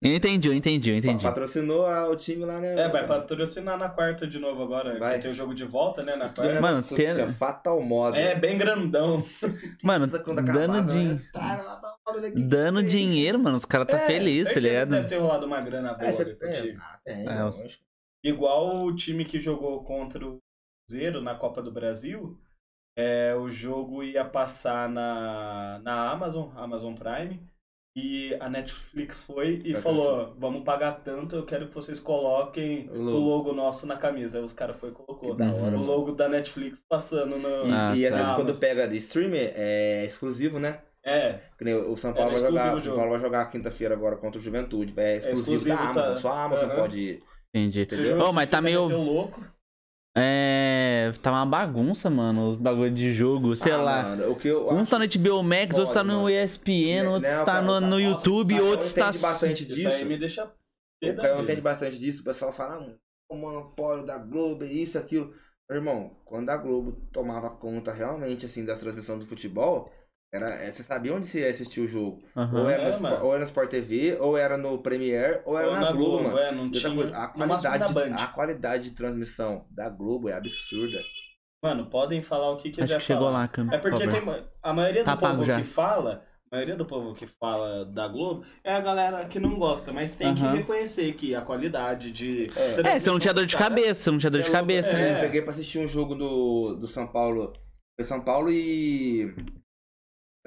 Eu entendi, eu entendi, eu entendi. Patrocinou a- o time lá, né? É, vai patrocinar na quarta de novo agora. Vai. Tem o jogo de volta, né? Na quarta. Mano, tem- ó, Fatal Moda. É, bem grandão. Mano, dando, acabar, din... né? Tá, Fatal Moda daqui. dando dinheiro, mano. Os caras tá É, feliz, tá ligado? Deve ter rolado uma grana boa É, você... ali pro é, time. ah, tem, É, os- lógico. Igual o time que jogou contra o Cruzeiro na Copa do Brasil. É, o jogo ia passar na, na Amazon, Amazon Prime. E a Netflix foi e Vai falou: vamos pagar tanto, eu quero que vocês coloquem O o logo. logo, nosso na camisa. Aí os caras foi e colocou. Hora, o mano. logo da Netflix passando no. E, Ah, e às tá. vezes quando pega de streamer, é exclusivo, né? É, Que nem o São Paulo Era vai jogar. São. Paulo vai jogar quinta-feira agora contra o Juventude. É exclusivo, exclusivo, da Amazon. tá. Só a Amazon Aham. pode. Entendi. Entendeu? Ô, mas tá meio- louco. É. Tá uma bagunça, mano. Os bagulho de jogo, sei Ah, lá. mano, o que eu Um tá no HBO Max, foda, outro tá no mano. ESPN, Né, outro né, tá cara, no, tá- no nossa, YouTube, cara, outro está. bastante Isso disso. aí me deixa. O vida. entende bastante disso, o pessoal fala, ah, o monopólio da Globo, é isso, aquilo. Meu irmão, quando a Globo tomava conta realmente, assim, das transmissões do futebol, era, é, você sabia onde você ia assistir o jogo. Aham. Ou, era É, no. Sport- ou era no Sport TV, ou era no Premiere, ou era Ou na, Globo, mano. é, não tinha. coisa, a qualidade, da de, a qualidade de transmissão da Globo é absurda. Mano, podem falar o que quiser Acho que chegou falar. lá, Cam. É porque por tem a maioria do Tá povo já. que fala, a maioria do povo que fala da Globo é a galera que não gosta, mas tem que Aham. reconhecer que a qualidade de É. É, você não tinha dor de caras- cabeça, não tinha dor de é cabeça, louco, né? É. Eu peguei pra assistir um jogo do, do São Paulo. Foi São Paulo e.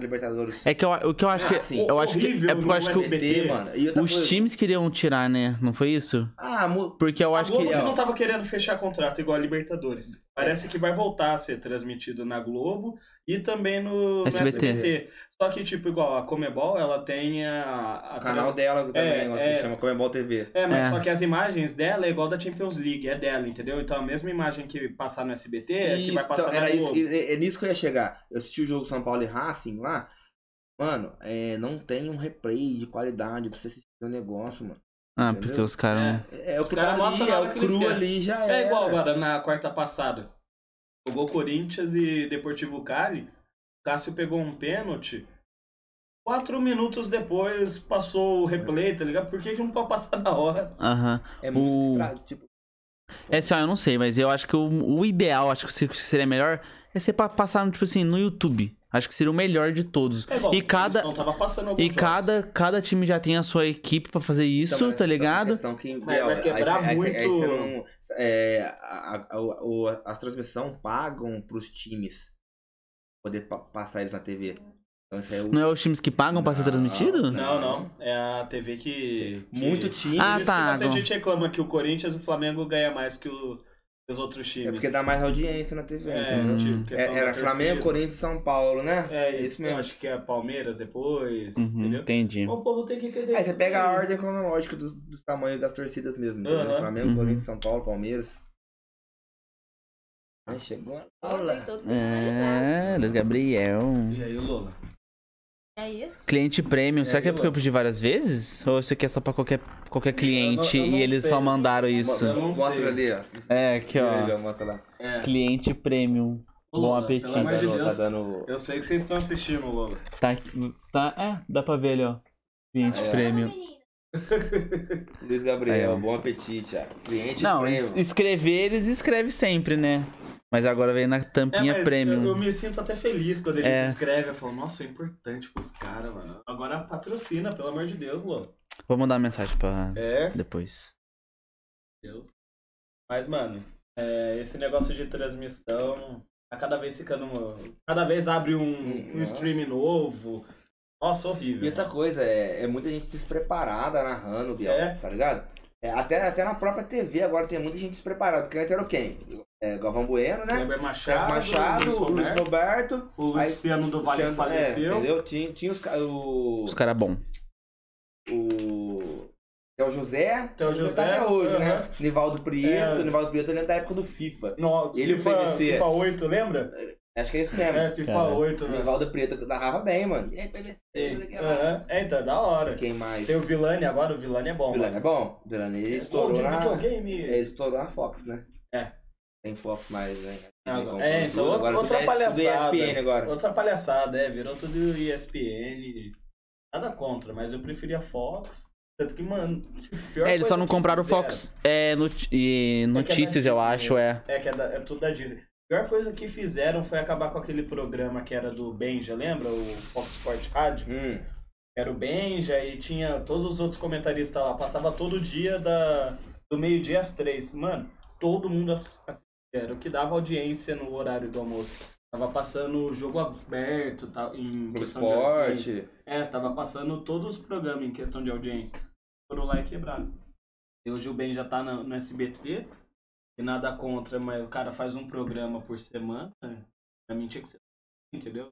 Libertadores. É que eu, o que eu acho que. Ah, sim. Eu acho que. É porque eu no acho que SBT, mano. E outra os coisa- times queriam tirar, né? Não foi isso? Ah, mu- Porque eu A acho Globo que. que não tava querendo fechar contrato igual a Libertadores. Parece que vai voltar a ser transmitido na Globo e também no, no SBT. Só que, tipo, igual a Comebol, ela tem a. a o canal dela também, É, é. que chama Comebol TV. É, mas É. só que as imagens dela é igual da Champions League, é dela, entendeu? Então a mesma imagem que passar no SBT é que vai passar na era Globo. isso, é, é nisso que eu ia chegar. Eu assisti o jogo São Paulo e Racing lá. Mano, é, não tem um replay de qualidade pra você assistir o negócio, mano. Ah, Entendeu? porque os caras. É, é o Os que caras tá mostram ali, é o cru ali já É era. igual agora na quarta passada. Jogou Corinthians e Deportivo Cali. Cássio pegou um pênalti. Quatro minutos depois passou o replay, tá ligado? Por que, que não pode passar na hora? Aham. É muito O- tipo, É assim, ó, eu não sei, mas eu acho que o, o ideal, acho que se- seria melhor, é ser pra passar, tipo assim, no YouTube. Acho que seria o melhor de todos. É igual, E cada- Não tava passando alguns E jogos. cada, cada time já tem a sua equipe pra fazer isso, Então, a tá questão- a ligado? questão que, Mas Biel, vai aí quebrar aí cê- aí muito- não- é, a- a- o- as transmissões pagam pros times poder pa- passar eles na TV. Então isso é o- Não é os times que pagam pra ser transmitido? Não, não. É a TV que. que... muito time. Ah, Por isso tá, que agora- gente reclama que o Corinthians e o Flamengo ganham mais que o- os outros times. É porque dá mais audiência na TV. É, entendeu? tipo, questão É, era Flamengo. Corinthians e São Paulo, né? É, isso Eu mesmo. acho que é Palmeiras depois, Uhum, entendeu? entendi. O povo tem que entender Aí isso você pega a ordem cronológica dos, dos tamanhos das torcidas mesmo. entendeu? Aham. Flamengo, Uhum. Corinthians, São Paulo, Palmeiras. Aí chegou a todo É, Luiz Gabriel. E aí, Lola? Aí? Cliente premium, será É, que é porque eu pedi várias vezes? Ou isso aqui é só pra qualquer, qualquer cliente eu não e eles sei. só mandaram isso? Eu Mostra ali, ó. É, aqui ó. Mostra lá. É. Cliente premium. Ô, Bom Lola, apetite. Pelo amor de dando, Deus. tá dando. Eu sei que vocês estão assistindo, Lola. Tá, tá, é, dá pra ver ali, ó. Cliente É. premium. Luiz Gabriel, Aí, bom apetite, ó. Cliente Não, premium. es- escrever eles escrevem sempre, né? Mas agora vem na É, tampinha mas premium. eu, eu me sinto até feliz quando eles É. escrevem. Eu falo, nossa, é importante pros caras, mano. Agora patrocina, pelo amor de Deus, Lola. Vou mandar uma mensagem pra É, depois. Deus. Mas, mano, é, esse negócio de transmissão, a cada vez ficando. Cada vez abre um, um stream novo. Nossa, horrível. E outra coisa, é, é muita gente despreparada narrando, Biel, É. tá ligado? É, até, até na própria TV agora tem muita gente despreparada, porque antes era o quem? É, Galvão Bueno, né? Kleber Machado, Machado, Luiz o Luiz Roberto, Roberto. o aí- Luciano do Vale Luciano- faleceu. É, entendeu? Tinha, tinha os, ca- o, Os caras bom. o. É o José. Tem o José tá até hoje, né? aham. Nivaldo Prieto. É. Nivaldo Prieto ele é da época do FIFA. No, Ele FIFA, foi vencer. FIFA 8, lembra? Acho que é isso mesmo. É, FIFA Cara. 8, O né? Nivaldo Prieto narrava bem, mano. Aí, PVC, É, o lá. aham. É, então, é da hora. Quem mais? Tem o Vilani agora, o Vilani é bom. Vilani mano. é bom. Vilani ele estourou na. videogame. Ele estourou na Fox, né? É. Tem Fox mais, né? Agora- é, então, outra- Agora outra é- palhaçada. ESPN agora. Outra palhaçada, é, virou tudo ESPN. Nada contra, mas eu preferia Fox. Tanto que, mano, tipo, pior É, eles só não compraram o fizeram- Fox é, noti- e É é notícias, eu Disney, acho, é. É, que é, da- é tudo da Disney. A pior coisa que fizeram foi acabar com aquele programa que era do Benja, lembra? O Fox Sport Rádio. Hum. Era o Benja e tinha todos os outros comentaristas lá. Passava todo dia da, do meio-dia às três. Mano, todo mundo ass- assistia. Era o que dava audiência no horário do almoço. Tava passando o jogo aberto tá, em Pro questão de audiência. esporte. É, tava passando todos os programas em questão de audiência. Foram lá e quebraram. E hoje o Ben já tá no, no SBT. E nada contra, mas o cara faz um programa por semana. Pra mim tinha que ser. Entendeu?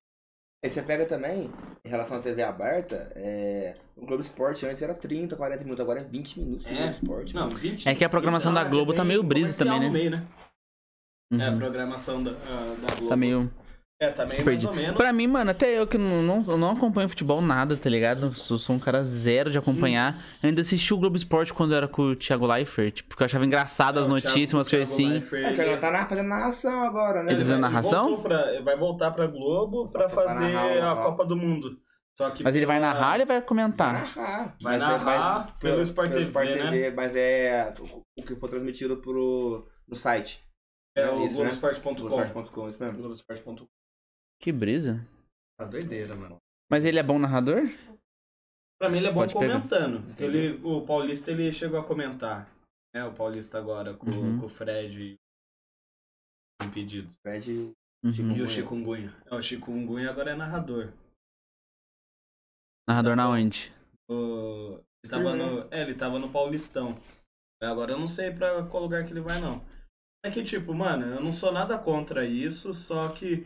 Aí você pega também, em relação à TV aberta, é... o Globo Esporte antes era 30, 40 minutos, agora é 20 minutos do É. Globo Esporte. Não, 20. É que a programação 20, da Globo tá tem meio brisa também, né? meio, né? É, a Uhum. programação da, ah, da Globo. Tá meio. É, tá meio mais perdido. ou menos. Pra mim, mano, até eu que não, não, não acompanho futebol nada, tá ligado? Sou, sou um cara zero de acompanhar. Eu ainda assisti o Globo Esporte quando eu era com o Thiago Leifert, porque eu achava engraçado as Não, o notícias, umas coisas Thiago assim. Leifert, É, o Thiago tá na- fazendo narração agora, né? Ele tá fazendo narração? voltou pra- vai voltar pra Globo pra fazer narrar a Copa do Mundo. Só que Mas ele vai narrar ele vai Vai comentar? narrar. Vai Mas é- narrar mas- pelo Sport TV, né? Mas é o- o que foi transmitido pro, no site. É É o isso, né? Isso mesmo. Que brisa. Tá doideira, mano. Mas ele é bom narrador? Pra mim ele é bom Pode pegar. comentando. Ele, o Paulista ele chegou a comentar. É, o Paulista agora com, Uhum. com o Fred impedidos. Fred Uhum. E o Chikungunya. É, o Chikungunya agora é narrador. Narrador na onde? O- ele, tava no, é, ele tava no Paulistão. Agora eu não sei pra qual lugar que ele vai, não. É que, tipo, mano, eu não sou nada contra isso, só que,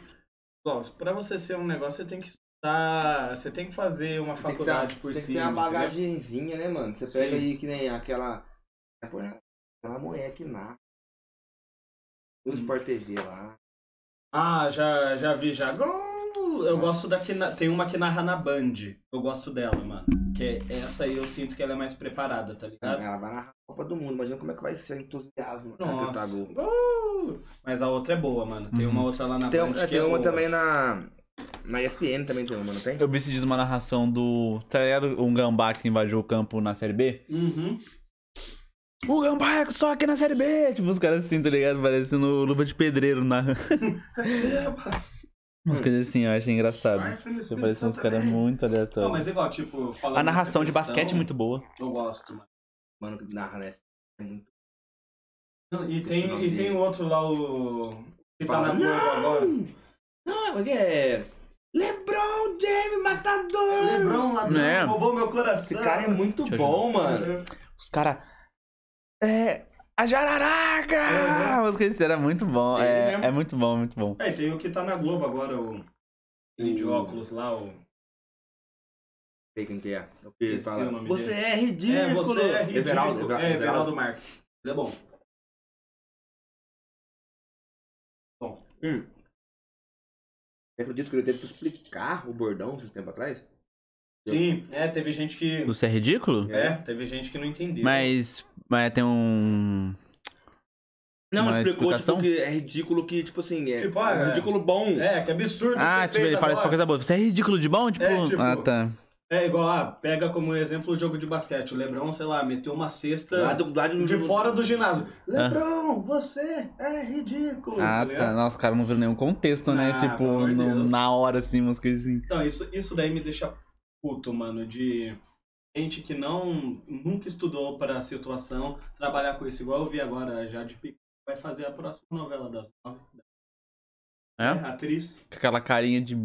igual, pra você ser um negócio, você tem que estudar, você tem que fazer uma Tem que ter, faculdade por tem que ter cima. uma bagagenzinha, né, mano? Você Sim. pega aí que nem aquela. Pô, né? Aquela mulher que narra. O Hum. Sport TV lá. Ah, já, já vi, já. Eu gosto da que na- tem uma que narra na Band. Eu gosto dela, mano. Que é- essa aí eu sinto que ela é mais preparada, tá ligado? Ela vai narrar a Copa do Mundo. Imagina como é que vai ser o entusiasmo. Nossa. Gol! Mas a outra é boa, mano. Tem uma Uhum. outra lá na Tem, Band é, que tem é uma boa. também na. Na ESPN também tem uma, não tem? Eu vi esses dias uma narração do. Tá ligado? Um gambá que invadiu o campo na série B? Uhum. O gambá é só aqui na série B! Tipo, os caras assim, tá ligado? Parecendo luva de pedreiro na. Umas coisas assim, eu achei engraçado. Você parece uns caras muito Não, aleatórios. mas igual, tipo, falando A narração de basquete é muito boa. Eu gosto, mano. Mano que narra, né? É muito. Não, E tem, e tem o outro lá, o. Que tá Fala, na Globo agora. Não, porque é. LeBron James Matador! Lebron ladrão É. roubou meu coração. Esse cara é muito Deixa bom, mano. Os caras. É. A jararaca! Uhum. Umas coisas assim, era muito bom. É, é muito bom, muito bom. É, e tem o que tá na Globo agora, o. Aquele de O- óculos lá, o. sei quem que é. O fala, o nome Você dele." é ridículo! É, você é ridículo. Everaldo, é, Everaldo. Everaldo Marques. Ele é bom. Hum. Você acredita que ele teve que explicar o bordão esses tempos atrás? Sim, é, teve gente que. Você é ridículo? É, teve gente que não entendeu. Mas. Mas tem um. Não, Uma ele explicou, explicação? tipo, que é ridículo que, tipo assim, é, Tipo, ah, é é. ridículo bom. É, que absurdo que Ah, você tipo, fez ele isso pra coisa boa. Você é ridículo de bom? Tipo. É, tipo- Ah, tá. É igual, ah, pega como exemplo o jogo de basquete. O Lebron, sei lá, meteu uma cesta Lá do, lá do, de fora do ginásio. Lebron, você é ridículo. Ah, tá tá. Nossa, o cara não viu nenhum contexto, né? Ah, tipo, de no- na hora, assim, umas coisas assim. Então, isso, isso daí me deixa puto, mano, de gente que não nunca estudou para a situação trabalhar com isso. Igual eu vi agora, a Jade Pico vai fazer a próxima novela das nove. É? É, atriz. Com aquela carinha de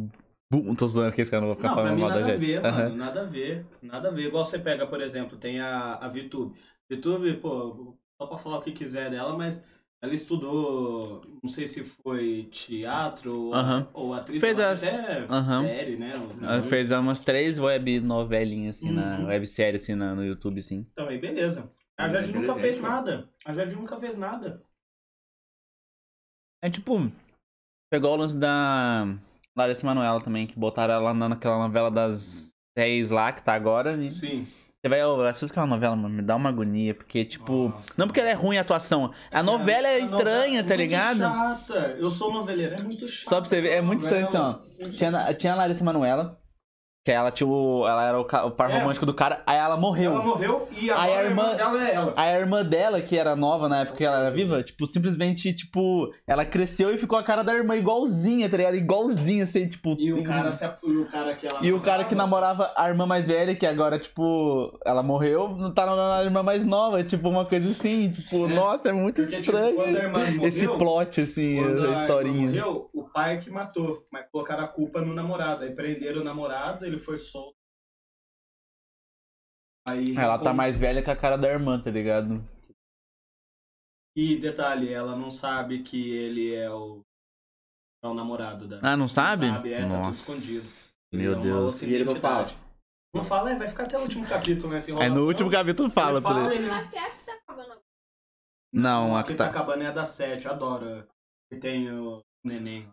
Bum, tô zoando que esse cara não vai ficar Não, falando mal da nada a gente. ver, mano. Nada a ver. Nada a ver. Igual você pega, por exemplo, tem a, a VTube. VTube, pô, só pra falar o que quiser dela, mas ela estudou, não sei se foi teatro ou, Aham. ou atriz, Fez as- até Aham. série, né? Ela fez umas três web novelinhas, assim, na Uhum. websérie, assim, na- no YouTube, assim. Então, aí beleza. A Hum, Jade nunca fez nada. A Jade nunca fez nada. É tipo, pegou o lance da Larissa Manoela também, que botaram ela na- naquela novela das 10 lá, que tá agora. E Sim. Você vai, oh, assista aquela novela, mano, me dá uma agonia, porque, tipo, Nossa, não porque ela é ruim a atuação, a novela é estranha, novela tá é ligado? Muito chata. Eu sou noveleiro, é muito chato. Só pra você ver, é muito estranho assim, ó. Tinha, tinha a Larissa Manoela, que ela, tinha o, ela era o, o par É. romântico do cara, aí ela morreu. Ela morreu e Aí agora a irmã- dela é ela. A irmã dela, que era nova na época que ela era viva, tipo, simplesmente, tipo, ela cresceu e ficou a cara da irmã igualzinha, tá ligado? Igualzinha, assim, tipo. E o cara, se, e o cara que ela E o cara que namorava- a irmã mais velha, que agora, tipo, ela morreu, não tá namorando a irmã mais nova, tipo, uma coisa assim, tipo, É. nossa, é muito Porque, tipo, estranho. a irmã morreu, Esse plot, assim, a a historinha. irmã morreu, o pai que matou, mas colocaram a culpa no namorado. Aí prenderam o namorado, ele foi solto. Aí, Ela tá com- mais velha que a cara da irmã, tá ligado? E detalhe, ela não sabe que ele é o, é o namorado da. Ah, não sabe? sabe, é, tá tudo Nossa. escondido. Ele Meu é uma Deus. E ele não fala. Não fala, é, vai ficar até o último capítulo Aí enrolação. no último capítulo fala, ele tá fala, ele... Acho que essa que tá acabando. Não, a a que tá tá. acabando é a da 7, eu adoro. Que tem o neném.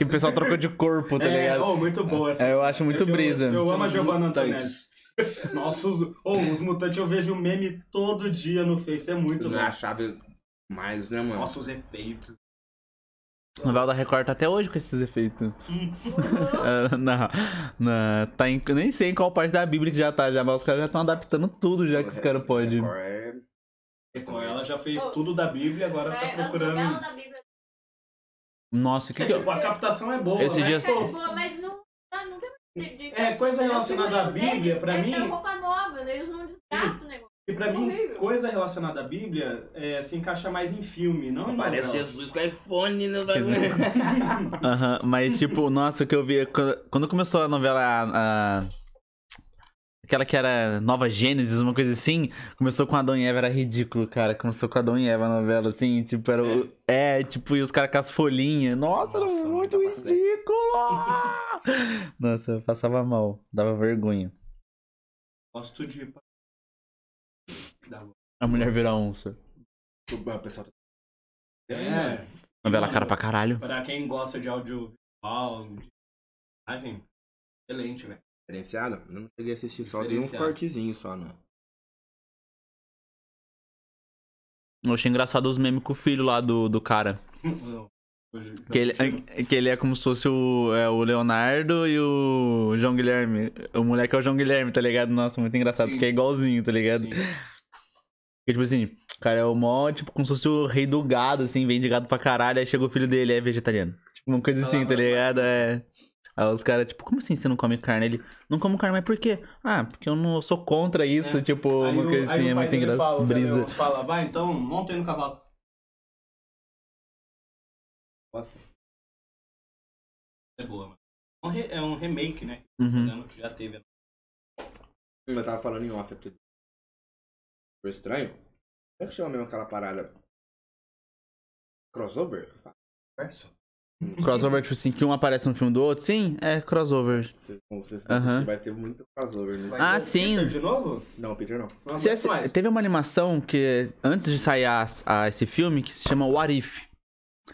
Que o pessoal trocou de corpo, tá é, ligado? oh, muito boa essa. É, eu acho muito eu- brisa. Eu, amo a Giovanna Antonelli. Nossa, os, oh, os mutantes eu vejo meme todo dia no Face, é muito Não bom. é a chave mais, né, mano? Nossa, os efeitos. A novela da Record tá até hoje com esses efeitos. Ah, não, não, tá em, nem sei em qual parte da Bíblia que já tá, já, mas os caras já estão adaptando tudo já que os caras podem. Record é- Então, ela já fez tudo da Bíblia, agora tá É, a novela procurando. da Bíblia Nossa, o que É, que eu... tipo, a captação é boa, Esse mas, dia- é pô, boa, mas não, não tem de, de É, coisa relacionada à Bíblia, deles pra é mim- ter roupa nova, né? eles não desgastam o negócio. e pra mim, horrível. coisa relacionada à Bíblia é, se encaixa mais em filme, não em Parece novela. Jesus com iPhone no Aham, mas tipo, nossa, o que eu vi. Quando, quando começou a novela. a- a- aquela que era Nova Gênesis, uma coisa assim, começou com Adão e Eva, era ridículo, cara. Começou com Adão e Eva a novela, assim, tipo, era. o-? É, tipo, e os caras com as folhinhas. Nossa, Nossa, era muito ridículo! nossa, eu passava mal, dava vergonha. Gosto de. A mulher vira onça. O pessoal tá- É, Novela cara pra caralho. pra quem gosta de audiovisual, de imagem, excelente, velho. Diferenciado? Eu não cheguei a assistir só, dei uns Diferenciado. cortezinhos só, não. Eu achei engraçado os memes com o filho lá do, do cara. Que ele, que ele é como se fosse o, é, o Leonardo e o João Guilherme. O moleque é o João Guilherme, tá ligado? Nossa, muito engraçado, Sim. porque é igualzinho, tá ligado? Sim. Porque, tipo assim, o cara é o mó, tipo, como se fosse o rei do gado, assim, vende gado pra caralho, aí chega o filho dele, é vegetariano. Tipo, uma coisa assim, tá ligado? É. Aí os caras, tipo, como assim você não come carne? Ele, não como carne, mas por quê? Ah, porque eu não sou contra isso, É. tipo, Aí uma o- coisa assim, é muito engraçado. Brisa. Fala, vai então, monta aí no cavalo. Gosta? É boa, mano. É um re- É um remake, né? Uhum. Que já teve. Eu tava falando em off aqui. Foi estranho? Como é que chama mesmo aquela parada? Crossover? Verso. Crossover, tipo assim, que um aparece no filme do outro, sim, é crossover. Como vocês Aham. assistir, vai ter muito crossover nesse. Ah, ter sim. Peter de novo? Não, Peter não. Não Você teve uma animação que, antes de sair a, a esse filme, que se chama What If.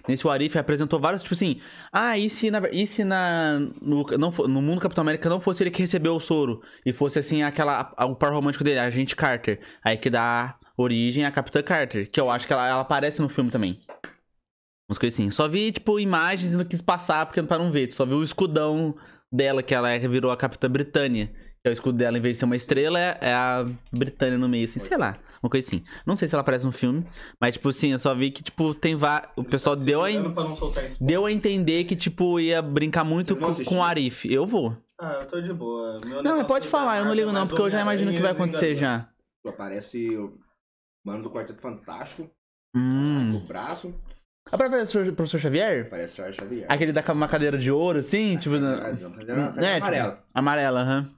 Nesse What If apresentou vários, tipo assim, ah, e se na, e se na no, não, no mundo Capitão América não fosse ele que recebeu o soro, e fosse assim, aquela, a- o par romântico dele, a agente Carter, aí que dá origem à Capitã Carter, que eu acho que ela, ela aparece no filme também. Umas coisas assim. Só vi, tipo, imagens e não quis passar porque pra não ver. Só vi o escudão dela, que ela é- virou a Capitã Britânia. Que é o escudo dela, em vez de ser uma estrela, é é a Britânia no meio, assim, sei lá. Uma coisa assim. Não sei se ela aparece no filme, mas, tipo assim, eu só vi que, tipo, tem vários. O pessoal tá deu a, en- spoiler. deu a entender que, tipo, ia brincar muito com, com o Arif. Eu vou. Ah, eu tô de boa. Meu Não, mas pode da falar, eu não ligo é não, porque eu já imagino o que vai acontecer já. Aparece o mano do Quarteto Fantástico, Hum. no braço. Aparece o professor- professor Xavier? Parece o Charles Xavier. Aquele da uma cadeira de ouro, assim, tipo. Na- É, cadeira tipo, amarela. Amarela, aham.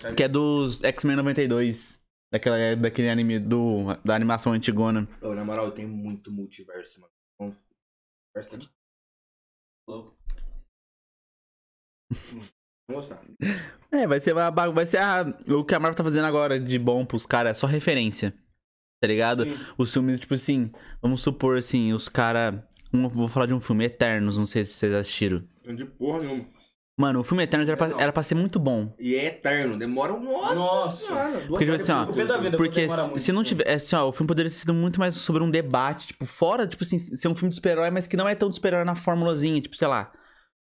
Tá Que é dos X-Men 92. Daquela, daquele anime, do, da animação antigona. Ô, na moral, tem muito multiverso, mano. Multiverso tá de louco. É, vai ser, ba- vai ser a- o que a Marvel tá fazendo agora de bom pros caras, é só referência. Tá ligado? Sim. Os filmes, tipo assim, vamos supor assim, os caras. Um, vou falar de um filme, Eternos, não sei se vocês assistiram. De porra nenhuma. Mano, o filme Eternos era pra, era pra ser muito bom. E é eterno, demora um. Nossa! Nossa. duas Porque, tipo assim, ó, Porque se, se não tiver. Assim, ó, o filme poderia ter sido muito mais sobre um debate, tipo, fora, tipo assim, ser um filme de super-herói, mas que não é tão de super-herói na formulazinha, tipo, sei lá.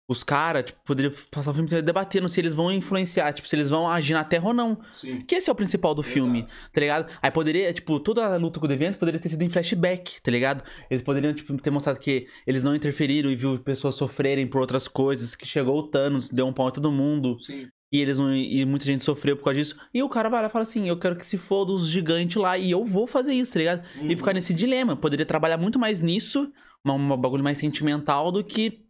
Os caras, tipo, poderiam passar o filme inteiro debatendo se eles vão influenciar, tipo, se eles vão agir na Terra ou não. Sim. Que esse é o principal do filme, tá ligado? Aí poderia, tipo, toda a luta com o Deviants poderia ter sido em flashback, tá ligado? Eles poderiam, tipo, ter mostrado que eles não interferiram e viu pessoas sofrerem por outras coisas, que chegou o Thanos, deu um pau em todo mundo, Sim. e eles não, e muita gente sofreu por causa disso. E o cara vai lá e fala assim: eu quero que se foda os gigantes lá, e eu vou fazer isso, tá ligado? E Uhum. ficar nesse dilema. Poderia trabalhar muito mais nisso, uma bagulho mais sentimental do que.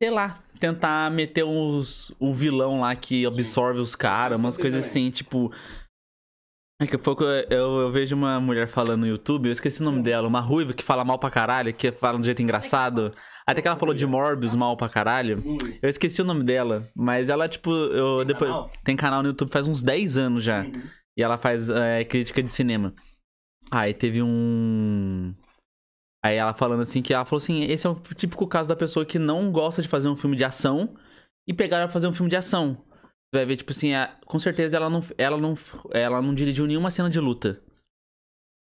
Sei lá, tentar meter uns, um vilão lá que absorve os caras, umas coisas assim, tipo. É que foi que eu, eu, eu vejo uma mulher falando no YouTube, eu esqueci o nome dela, uma ruiva que fala mal pra caralho, que fala de um jeito engraçado. Até que ela falou de Morbius mal pra caralho. Hum. Eu esqueci o nome dela, mas ela, tipo, eu Tem depois. canal? Tem canal no YouTube faz uns 10 anos já. Uhum. E ela faz é, crítica de cinema. Aí teve um. Aí ela falando assim que ela falou assim: esse é o típico caso da pessoa que não gosta de fazer um filme de ação e pegaram pra fazer um filme de ação. Você vai ver, tipo assim, a- com certeza ela não, ela, não, ela não dirigiu nenhuma cena de luta.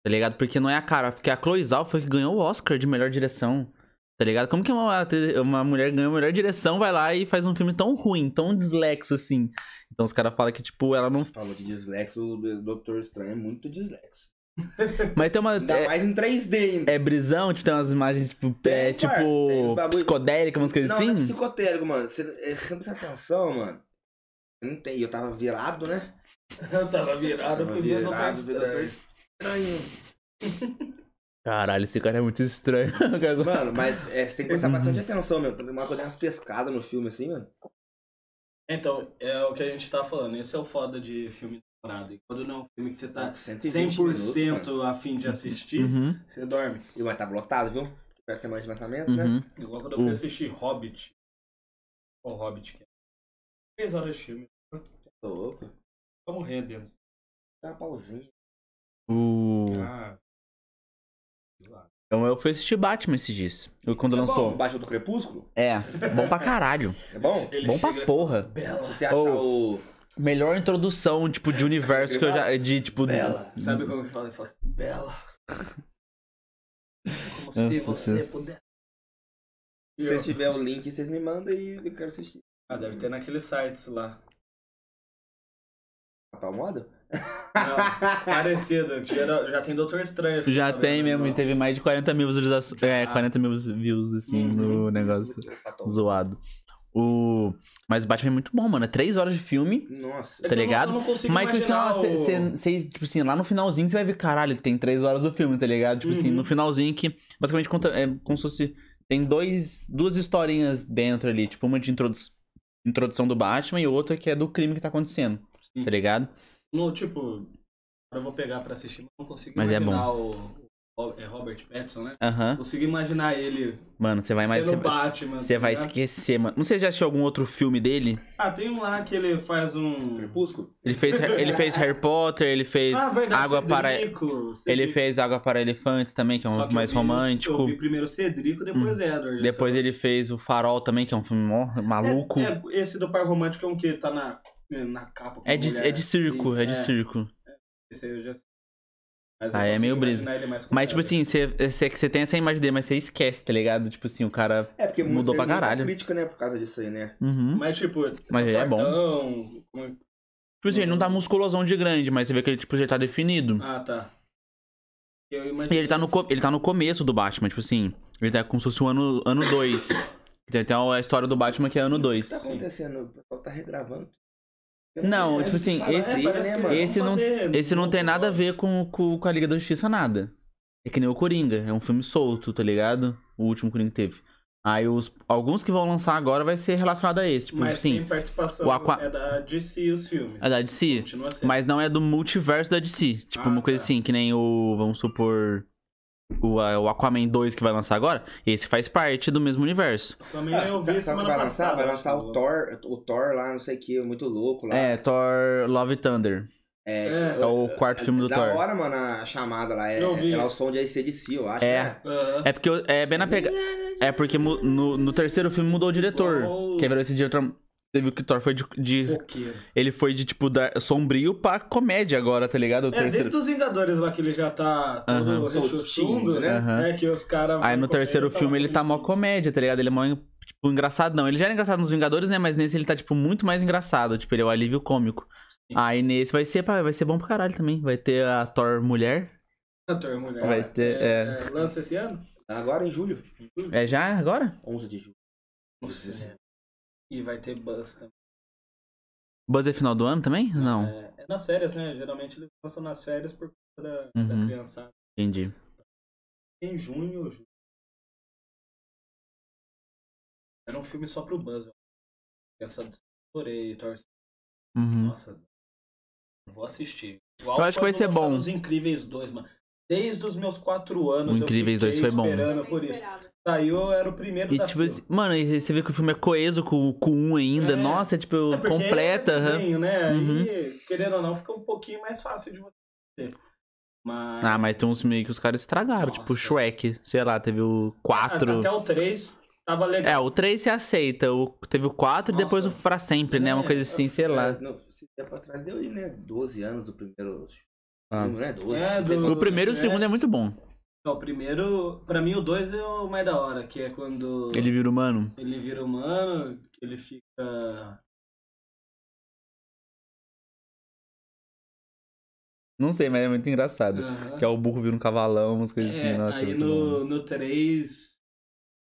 Tá ligado? Porque não é a cara. Porque a Chloe Zhao foi que ganhou o Oscar de melhor direção. Tá ligado? Como que uma, uma mulher ganhou a melhor direção, vai lá e faz um filme tão ruim, tão dislexo assim. Então os caras falam que, tipo, ela não. Falou de dislexo, o Doutor Estranho é muito dislexo. Mas tem uma. Ainda É, mais em 3D ainda. é brisão, tipo, tem umas imagens, tipo, Tem, é, parça, tipo, bagulho- psicodélicas, umas coisas não, assim. não é psicotérico, mano. Você, é, você não presta atenção, mano. Eu não tem, eu tava virado, né? Eu tava virado, eu fui virado, vi o Doutor Estranho. Estranho. Caralho, esse cara é muito estranho. Mano, mas é, você tem que prestar Uhum. bastante atenção, meu. Uma coisa umas pescadas no filme, assim, mano. Então, é o que a gente tá falando. Esse é o foda de filme temporada. E quando não é um filme que você tá 120 100% minutos, a fim de assistir, Uhum, você dorme. E vai estar lotado, viu? Pra semana de lançamento, né? uhum. Igual quando eu fui Uh. assistir Hobbit. O Hobbit, que é 3 horas de filme. Tô louco. Tô morrendo dentro. Dá uma pausinha. O... Ah. Então eu fui assistir Batman esses dias. Eu, quando É lançou. bom, Baixo do Crepúsculo? É, bom pra caralho. É bom? Ele bom pra porra. Bela. Se você achar Oh. o. Melhor introdução, tipo, de universo que eu já. De, tipo. Bela. Sabe como que fala? Ele fala assim, Bela. Como se você puder. Se vocês tiverem o link, vocês me mandam e eu quero assistir. Ah, deve ter naqueles sites lá. A tal moda? Não, parecido. que Já, já tem Doutor Estranho. Já sabendo, tem mesmo, não. e teve mais de 40 mil visualizações. É, Já. 40 mil views, assim, Uhum. no negócio Fatal. zoado. O... Mas Batman é muito bom, mano. É 3 horas de filme. Nossa. É Tá que eu não- ligado? Eu não consigo Mas, tipo assim, cê- o... tipo assim, lá no finalzinho você vai ver, caralho, tem três horas do filme, tá ligado? Tipo assim, Uhum. no finalzinho que basicamente conta, é como se fosse. Tem dois, duas historinhas dentro ali, tipo, uma de introdu introdução do Batman e outra que é do crime que tá acontecendo, Sim. tá ligado? No, tipo, eu vou pegar pra assistir, mas não consigo Mas é imaginar o, o- É Robert Pattinson, né? Aham. Consigo imaginar ele Mano, você vai mais. Você Batman. você tá vai ligado? esquecer, mano. Não sei se já assistiu algum outro filme dele. Ah, tem um lá que ele faz um... Crepúsculo? Ele fez, ele fez Harry Potter, ele fez Ah, verdade, Água para. Cedrico, Ele Cedrico. fez Água para Elefantes também, que é um Só que mais eu vi romântico. Eu vi primeiro Cedrico, depois Edward. Depois então- ele fez o Farol também, que é um filme mó maluco. É, é, esse do par romântico é um que tá na, na capa. É de, mulher é de circo, assim, é de circo. Esse aí eu já sei. Mas Ah, é meio brisa. Mas, tipo assim, você, você, você tem essa imagem dele, mas você esquece, tá ligado? Tipo assim, o cara. É, porque Mudou pra caralho. crítica, né, por causa disso aí, né? Uhum. Mas, tipo, Mas ele é bom. como- Tipo assim, ele não tá musculosão de grande, mas você vê que ele, tipo, ele tá definido. Ah, tá. E ele tá, no, ele tá no começo do Batman, tipo assim. Ele tá como se fosse o ano 2. Ano dois. tem até a história do Batman que é ano O que 2. tá acontecendo? O pessoal tá regravando. Não, sei, tipo assim, esse- assim, né, que mano? esse vamos não- fazer Esse não tem nada a ver com, com, com a Liga da Justiça, nada. É que nem o Coringa, é um filme solto, tá ligado? O último Coringa que teve. Aí os, alguns que vão lançar agora vai ser relacionado a esse. Tipo, Mas sim, tem participação. o Aqua- É da DC os filmes. é da DC. Mas não é do multiverso da DC. Tipo, Ah, uma coisa tá. assim, que nem o. Vamos supor. O, o Aquaman 2 que vai lançar agora. Esse faz parte do mesmo universo. Também Ah, eu sabe- vi sabe o semana que vai lançar? passada. Vai lançar o Thor, o Thor lá, não sei o que, muito louco lá. É, Thor Love and Thunder. É, É. que- É o quarto filme do da Thor. hora, mano, a chamada lá. É, Eu vi. é lá o som de ACDC, eu acho. É. né? Aham. É porque é bem na pegada. É porque no, no terceiro filme mudou o diretor. Quer ver esse diretor. Você viu que o Thor foi de. de- Roqueiro. ele foi de, tipo, dar sombrio pra comédia agora, tá ligado? O É, terceiro. desde os Vingadores lá que ele já tá todo Aham. rechuchundo, Soltinho, né? Aham. É que os caras... Aí no terceiro filme ele tá mó com comédia, tá ligado? Ele é mó, tipo, engraçado. Não, ele já era engraçado nos Vingadores, né? Mas nesse ele tá, tipo, muito mais engraçado. Tipo, ele é o alívio cômico. Sim. Aí nesse vai ser, vai ser bom pra caralho também. Vai ter a Thor mulher. Ator, mulher. Vai ter, É, Lança esse ano? Agora em julho. É já agora? 11 de julho. Nossa. E vai ter Buzz também. Buzz é final do ano também? Não. É, é nas férias, né? Geralmente eles lançam nas férias por conta da, da Uhum. criançada. Entendi. Em junho ou julho. Era um filme só pro Buzz. ó. Criançada adorei, torce. Uhum. Nossa. Vou assistir. Eu acho que vai ser bom. Os Incríveis 2, mano. Desde os meus quatro anos. O Incríveis eu 2 fiquei foi bom. esperando por isso. Saiu, eu era o primeiro E da tipo, fila. assim, mano, e você vê que o filme é coeso com, com um ainda. É. Nossa, é tipo, É completa. é desenho, né? Uhum. Aí, querendo ou não, fica um pouquinho mais fácil de você ter. Mas... Ah, mas tem uns meio que os caras estragaram. Tipo, Nossa. Shrek, sei lá, teve o 4. Até o 3 tava legal. É, o 3 você aceita. O, teve o 4 e depois o pra sempre, né? Uma É, coisa assim, sei lá. É, não, esse tempo atrás deu aí, né? 12 anos do primeiro Ah. filme, né? 12. É, não do-. O primeiro e o segundo é muito bom. O primeiro, pra mim o 2 é o mais da hora, que é quando Ele vira humano. ele vira humano, ele fica... Não sei, mas é muito engraçado. Que é o burro vira um cavalão, umas coisas É, assim. Nossa, é aí no, bom. no 3,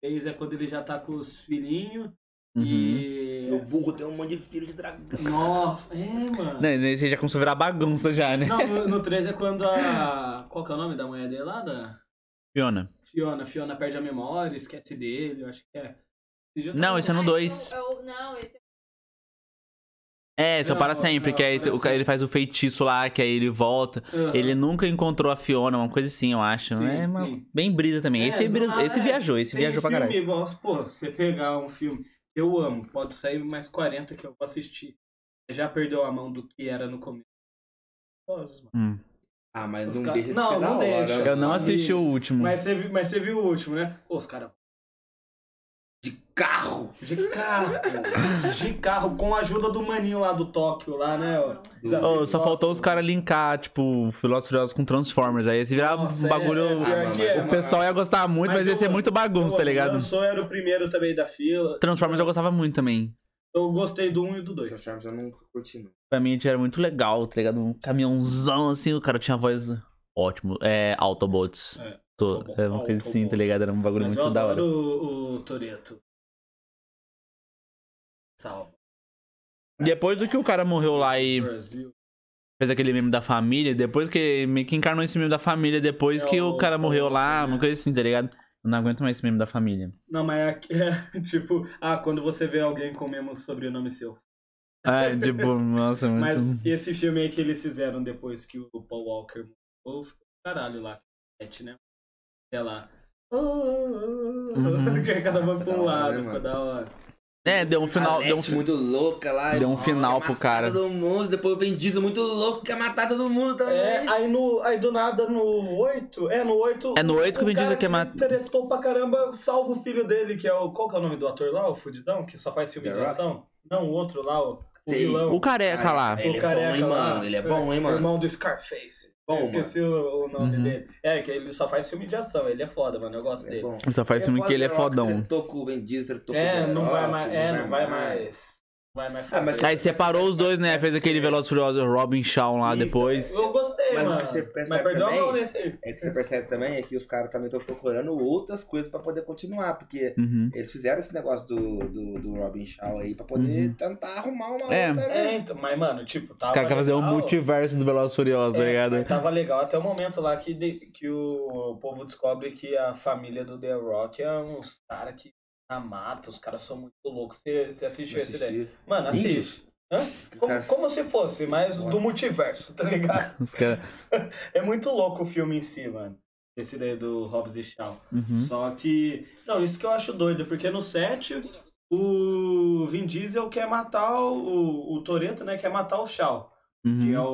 3 é quando ele já tá com os filhinhos Uhum. e... No burro tem um monte de filho de dragão. Nossa, é, mano. Não, esse já começou a virar bagunça já, né? Não, no, no 3 é quando a... Qual que é o nome da mulher dele lá? Da Fiona. Fiona. Fiona perde a memória, esquece dele, eu acho que é. Eu Não, esse é no Ah, 2. então eu- Não, esse É, só Não, para não, sempre, que aí o ele faz o feitiço lá, que aí ele volta. Aham. Ele nunca encontrou a Fiona, uma coisa assim, eu acho. Sim, é uma- sim. bem brisa também. É, esse, brisa- nada, esse é. viajou, esse Tem viajou pra filme, caralho. igual, pô, você pegar um filme eu amo, pode sair mais 40 que eu vou assistir. Já perdeu a mão do que era no começo. Hum. Ah, mas Os não ca- deixa de Não, ser não da hora. deixa. Eu não assisti o último. Mas você, vi- mas você viu o último, né? Pô, os caras. De carro. De carro. de carro, com a ajuda do maninho lá do Tóquio, lá, né? do só Tóquio. faltou os caras linkar, tipo, e Furiosos com Transformers. Aí esse virar Nossa, um bagulho. é, é, é, o pessoal ia gostar muito, mas, Mas ia ser eu- muito bagunça, tá ligado? Eu sou era o primeiro também da fila. Transformers eu gostava muito também. Eu gostei do 1 e do 2. Transformers eu não curti, não. Pra mim era muito legal, tá ligado? Um caminhãozão assim, o cara tinha voz ótimo. É, Autobots. É, Tô, é uma coisa assim, tá ligado? Era um bagulho Mas muito eu da hora. adoro o, o Toreto. Salve. Depois do que o cara morreu lá e Brasil. fez aquele meme da família, depois que meio que encarnou esse meme da família, depois É que o o- cara morreu lá, o- uma coisa assim, tá ligado? Eu não aguento mais esse meme da família. Não, mas aqui é tipo, ah, quando você vê alguém com o mesmo sobrenome seu. É, tipo, nossa, muito. Mas esse filme aí que eles fizeram depois que o Paul Walker morreu, ficou caralho lá. Cat, né? É lá. Uhum. Que é cada uma pra um lado, né, ficou da hora. É, deu um final. Deu um, fi- muito louca lá. deu um final pro cara. todo mundo, depois vem Diesel muito louco, quer matar todo mundo também. É, aí, no, aí do nada no 8, é no 8. É no 8 que o Vin Diesel cara quer matar- tretou pra caramba, salva o filho dele, que é o. Qual que é o nome do ator lá? O Fudidão, que só faz filme de ação? Não, o outro lá, o, o o careca lá. Ele o é careca bom, hein, lá. mano? Ele é bom, hein, mano? Irmão do Scarface. Bom, Eu esqueci o, o nome Uhum. dele. É, que ele só faz filme de ação, ele é foda, mano, eu gosto É dele. bom. Só faz filme que ele é Rock fodão. O Vin Diesel, É, o The não vai mais. É, não vai mais. Vai mais Ah, mas- Aí separou os dois, né? Fez aquele Veloz Furioso Robin Shaw lá Isso, depois. Eu gostei, Mas o mano. que você percebe Mas perdeu a também- mão nesse aí. É que você percebe também é que os caras também estão procurando outras coisas pra poder continuar, porque Uhum. eles fizeram esse negócio do, do, do Robin Shaw aí pra poder Uhum. tentar arrumar uma É. outra, É, né? então, mas, mano, tipo, tava. Os caras querem fazer um multiverso do Veloz Furioso, tá É, ligado? mas tava legal até o momento lá que, de- que o povo descobre que a família do The Rock é uns caras que na mata, os caras são muito loucos. Você, você assistiu esse daí? Mano, assiste. Hã? Como, Cara- como se fosse, mas do Nossa. multiverso, tá ligado? Os caras. É muito louco o filme em si, mano. Esse daí do Hobbs e Shaw. Uhum. Só que. Não, isso que eu acho doido, porque no set o Vin Diesel quer matar o, o Toreto, né? Quer matar o Shaw. Que é Uhum.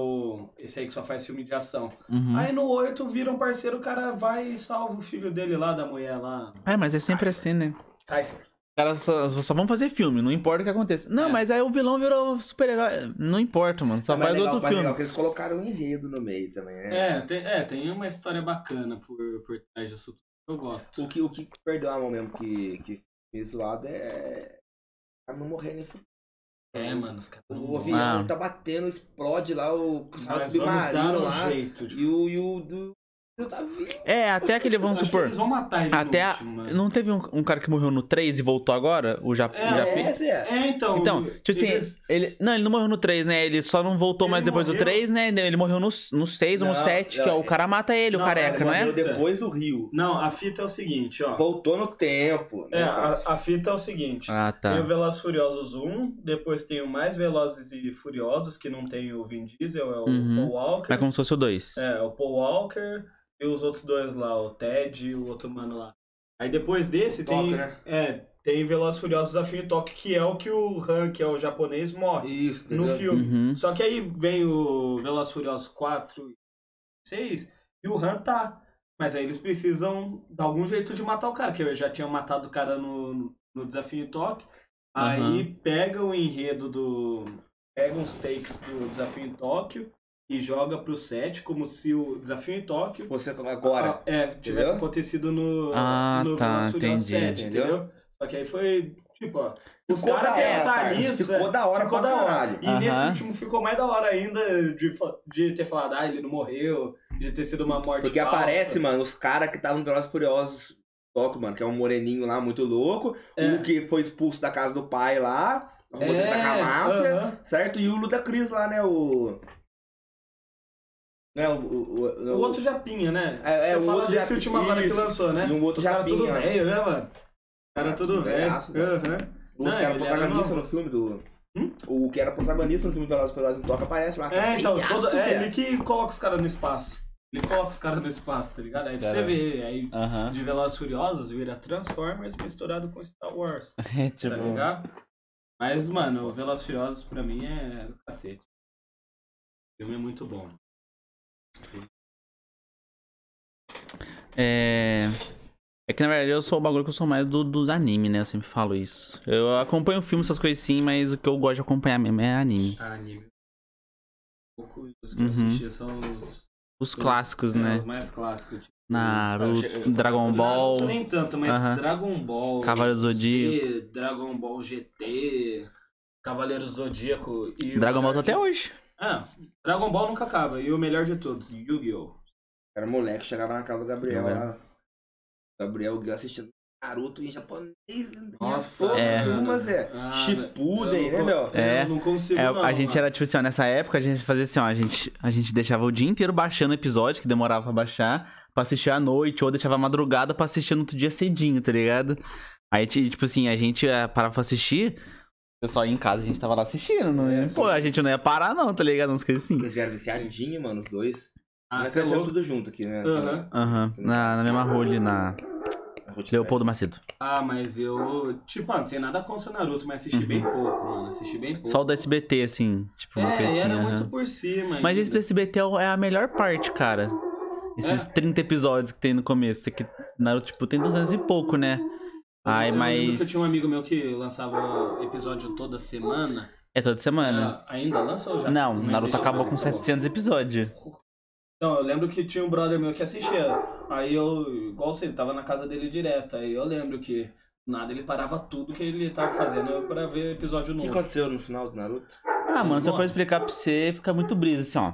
o. Esse aí que só faz filme de ação. Uhum. Aí no 8 vira um parceiro, o cara vai e salva o filho dele lá, da mulher lá. É, mas é sempre assim, né? Cypher. Os caras só, só vão fazer filme, não importa o que aconteça. Não, É. mas aí o vilão virou super-herói. Não importa, mano. Só Mas faz legal, outro filme. legal que eles colocaram um enredo no meio também, né? É, tem, é, tem uma história bacana por, por trás disso. Eu gosto. O que, o que perdeu a mão mesmo que, que fez zoado é. Pra não morrer nem fuder. É, mano, os caras. O avião Ah. tá batendo, explode lá o Nós vamos dar um lá. jeito. De... E o, e o do. Do tá. É, até aquele, vamos Acho que supor. Eles vão matar ele Até no a- último. Não teve um, um cara que morreu no 3 e voltou agora? O Jap... É, o Japi? É, Zé. É, então. Então, tipo assim, eles- ele. Não, ele não morreu no 3, né? Ele só não voltou Ele mais depois do morreu- 3, né? Ele morreu no, no 6 ou no Não, 7, não, que é o cara mata ele, o Não, careca, Ele não é? morreu depois do Rio. Não, a fita é o seguinte, ó. Voltou no tempo. É, né, a, parça? a fita é o seguinte. Ah, Tem o tá. Velozes e Furiosos 1, depois tem o Mais Velozes e Furiosos, que não tem o Vin Diesel, é o Uhum. Paul Walker. É como se fosse o 2. É, o Paul Walker e os outros dois lá, o Ted e o outro mano lá. Aí depois desse tem. Né? É, tem Velozes e Furiosos Desafio em Tóquio, que é o que o Han, que é o japonês, morre Isso, no filme. Uhum. Só que aí vem o Velozes e Furiosos 4 e 6 e o Han tá. Mas aí eles precisam dar algum jeito de matar o cara, que eu já tinha matado o cara no, no Desafio em Tóquio. Aí Aham. pega o enredo do. Pega uns takes do Desafio em Tóquio e joga pro set como se o Desafio em Tóquio Você agora. ah, é, tivesse Entendeu? acontecido no, Ah, no tá, entendi. 7, Entendeu? entendeu? Só que aí foi, tipo, ó, os caras da hora, pensaram nisso. Ficou é, da hora ficou pra da hora. caralho. E nesse último ficou mais da hora ainda de, de ter falado, ah, ele não morreu, de ter sido uma morte Porque falsa. aparece, mano, os caras que estavam no Velozes Furiosos Tóquio, mano, que é um moreninho lá muito louco. É. O que foi expulso da casa do pai lá. Arrumou É, treta com a máfia. aham. Certo? E o Ludacris lá, né? O. Né, o, o, o, O outro Japinha, né? É, é, Você o fala outro desse Japinha, último agora que lançou, né? E um outro Os caras tudo velho, né, mano? Os caras Ah, tudo velho. Aham. O outro que era protagonista no filme do. Hum? O que era protagonista no filme do Velozes e Furiosos em Toca aparece lá. É, então, todo, é ele que coloca os caras no espaço. Ele coloca os caras no espaço, tá ligado? Aí pra você Cara. ver, aí Aham. de Velozes e Furiosos vira Transformers misturado com Star Wars, É, tipo. tá ligado? Mas, mano, o Velozes e Furiosos pra mim é do cacete. O filme é muito bom. É. É que na verdade eu sou o bagulho que eu sou mais do, dos anime, né? Eu sempre falo isso. Eu acompanho filme, essas coisas sim, mas o que eu gosto de acompanhar mesmo é anime. Ah, anime. Os que eu Uhum. assisti são os, Os clássicos, é, né? Os mais clássicos. Tipo, Naruto, eu- Dragon Ball, Naruto nem tanto, mas. Dragon Ball. Cavaleiro do Zodíaco. Dragon Ball GT, Cavaleiro do Zodíaco e. Dragon Ball tá até hoje. Ah, Dragon Ball nunca acaba. E o melhor de todos, Yu-Gi-Oh! Era moleque, chegava na casa do Gabriel Eu lá. Gabriel assistindo Naruto em japonês. Nossa, é. Umas é. Ah, Shippuden, eu né, meu? É. Eu não consigo, É, não. a gente mano. era tipo assim, ó, nessa época a gente fazia assim, ó, a gente, a gente deixava o dia inteiro baixando episódio, que demorava pra baixar, pra assistir à noite, ou deixava a madrugada pra assistir no outro dia cedinho, tá ligado? Aí, ti- tipo assim, a gente eh, parava pra assistir, pessoal ia em casa, a gente tava lá assistindo, não ia, É, pô, a gente não ia parar não, tá ligado? Umas coisas assim. Eles eram viciadinhos, mano, os dois. Ah, Nós você é tudo junto aqui, né? Aham. Aham, na, na mesma ali, na. Leopoldo Macedo. Ah, mas eu. Tipo, ah, não tem nada contra o Naruto, mas assisti bem Uhum. pouco, mano. Assisti bem pouco. Só o do SBT, assim, tipo, uma é, coisa assim, era muito por cima. Mas ainda. esse do SBT é é a melhor parte, cara. Esses É. 30 episódios que tem no começo. Aqui, Naruto, tipo, tem 200 e pouco, né? Ai, eu lembro mas. que eu tinha um amigo meu que lançava episódio toda semana. É toda semana. Ah, ainda lança ou já? Não, Não Naruto acabou mais, com acabou. 700 episódios. Então, eu lembro que tinha um brother meu que assistia. Aí eu, igual você, tava na casa dele direto. Aí eu lembro que Do nada ele parava tudo que ele tava fazendo pra ver episódio O que novo. aconteceu no final do Naruto? Ah, mano, se eu for explicar pra você, fica muito brisa, assim, ó.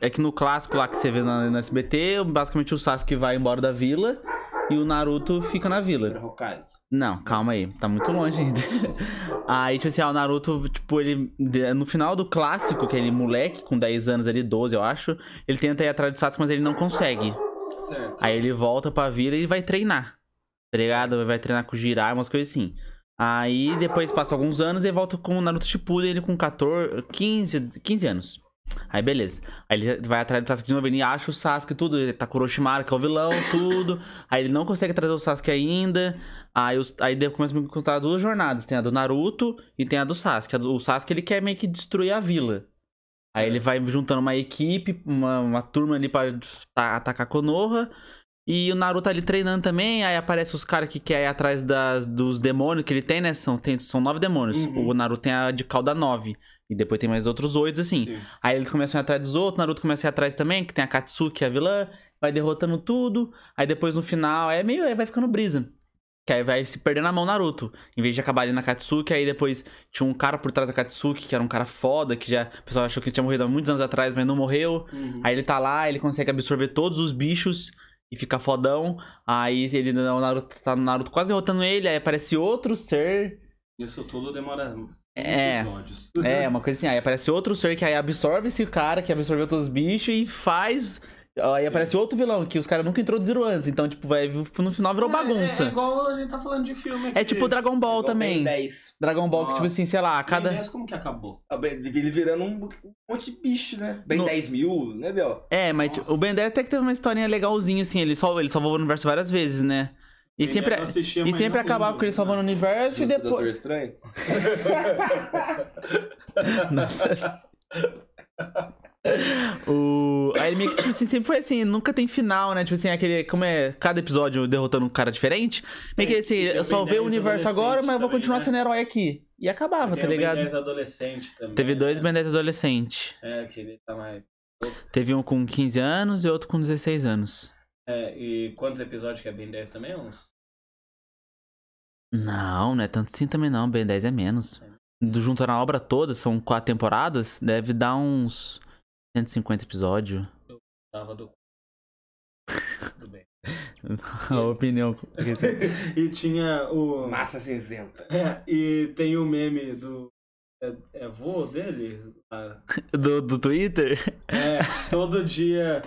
É que no clássico lá que você vê na, na SBT, basicamente o Sasuke vai embora da vila e o Naruto fica na vila. Era Hokage. Não, calma aí, tá muito longe ainda. Aí, tipo assim, ó, o Naruto, tipo, ele. No final do clássico, aquele moleque com 10 anos ali, 12, eu acho, ele tenta ir atrás do Sasuke, mas ele não consegue. Certo. Aí ele volta pra vila e vai treinar. Tá ligado? Vai treinar com o Jirai, umas coisas assim. Aí depois passa alguns anos e volta com o Naruto Shippuden, ele com 14, 15, 15 anos. Aí beleza. Aí ele vai atrás do Sasuke de novo, ele acha o Sasuke tudo, ele tá com o Orochimaru, que é o vilão, tudo. Aí ele não consegue trazer o Sasuke ainda. Aí, os, aí começa a me contar duas jornadas, tem a do Naruto e tem a do Sasuke. O Sasuke ele quer meio que destruir a vila. Aí ele vai juntando uma equipe, uma, uma turma ali pra ta- atacar Konoha. E o Naruto tá ali treinando também, aí aparece os caras que querem ir atrás das, dos demônios que ele tem, né? São, tem, são nove demônios. Uhum. O Naruto tem a de cauda nove. E depois tem mais outros oito, assim. Sim. Aí eles começam a ir atrás dos outros, Naruto começa a ir atrás também, que tem a Katsuki, a vilã, vai derrotando tudo. Aí depois no final, é meio. Aí vai ficando brisa. Que aí vai se perdendo a mão Naruto. Em vez de acabar ali na Katsuki, aí depois tinha um cara por trás da Katsuki, que era um cara foda, que já. O pessoal achou que tinha morrido há muitos anos atrás, mas não morreu. Uhum. Aí ele tá lá, ele consegue absorver todos os bichos e fica fodão. Aí ele, o Naruto tá no Naruto quase derrotando ele, aí aparece outro ser. Isso tudo demora É. episódios. É, uma coisa assim, aí aparece outro ser que aí absorve esse cara que absorveu todos os bichos e faz. Aí Sim. aparece outro vilão que os caras nunca introduziram antes. Então, tipo, vai, no final virou bagunça. É, é igual a gente tá falando de filme aqui. É tipo Dragon Ball Igual também. Ben 10. Dragon Ball, que, tipo Nossa. assim, sei lá, a Ben cada. 10 como que acabou? Ah, Ele virando um monte de bicho, né? Ben No- 10 mil, né, Bel? É, mas tipo, o Ben 10 até que teve uma historinha legalzinha, assim. Ele, só, ele salvou o universo várias vezes, né? E sempre, 10 eu assistia, e sempre acabava com ele salvando o universo e o Doutor depois. Estranho. O... Aí ele meio que, tipo assim, sempre foi assim, nunca tem final, né? Tipo assim, aquele. Como é cada episódio derrotando um cara diferente. Meio que assim, E tem eu salvei o 10 universo agora, mas eu vou continuar né? sendo herói aqui. E acabava, Tem tá Ben ligado? 10 adolescente também. Teve dois né? Ben 10 adolescente. É, que ele tá mais. Teve um com 15 anos e outro com 16 anos. É, e quantos episódios que é Ben 10 também? Uns. Não, não é tanto assim também não. Ben 10 é menos. Do juntando a obra toda, são quatro temporadas, deve dar uns 150 episódios. Tava do. Tudo bem. A opinião. e tinha o. Massa cinzenta. É, e tem o meme do. É, é vô dele? Ah, Do, do Twitter. É, todo dia.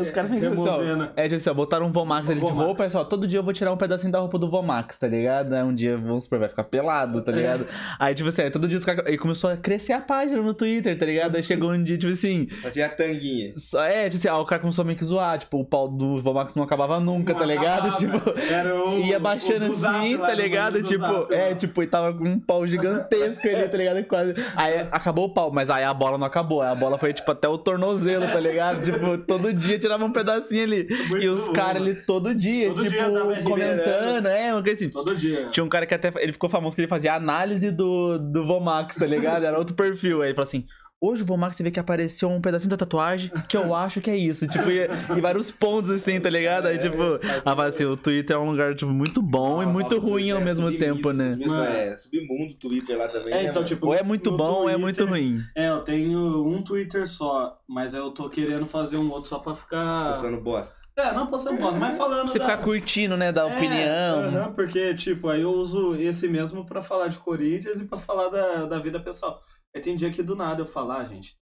Os caras é, ficam assim, ó. removendo. É, tipo assim, ó, botaram um Vomax ali de Vomax. roupa, é só, todo dia eu vou tirar um pedacinho da roupa do Vomax, tá ligado? Aí um dia, vamos supor, vai ficar pelado, tá ligado? Aí, tipo assim, aí todo dia os caras. Aí começou a crescer a página no Twitter, tá ligado? Aí chegou um dia, tipo assim. Fazia a tanguinha. Só, é, tipo assim, ah, o cara começou a meio que zoar, tipo, o pau do Vomax não acabava nunca, Não tá ligado? acabava. Tipo. Era o, Ia baixando o Zap assim, lá, tá do ligado? Tipo, Zap é, lá. tipo, e tava com um pau gigantesco ali, tá ligado? Quase. Aí acabou o pau, mas aí a bola não acabou. Aí a bola foi, tipo, até o tornozelo, tá ligado? Tipo, todo dia tirava um pedacinho ali. Muito e os caras ali todo dia, Todo tipo, dia tava comentando, é, uma coisa assim. Todo dia. Tinha um cara que até. Ele ficou famoso que ele fazia análise do, do Vomax, tá ligado? Era outro perfil. Aí ele falou assim. Hoje o Vomax você vê que apareceu um pedacinho da tatuagem que eu acho que é isso. Tipo, e, e vários pontos assim, tá ligado? Aí, tipo, ela fala assim: o Twitter é um lugar, tipo, muito bom e muito ruim ao mesmo tempo, né? Mesmo, é, submundo, Twitter lá também. É, né, então, mano? tipo. Ou é muito bom ou é Twitter- muito ruim. É, eu tenho um Twitter só, mas eu tô querendo fazer um outro só pra ficar. Postando bosta. É, não postando foto, mas falando. Você da- ficar curtindo, né, da É, opinião. aham, porque, tipo, aí eu uso esse mesmo pra falar de Corinthians e pra falar da, da vida pessoal. Aí tem dia que do nada eu falar, ah, gente.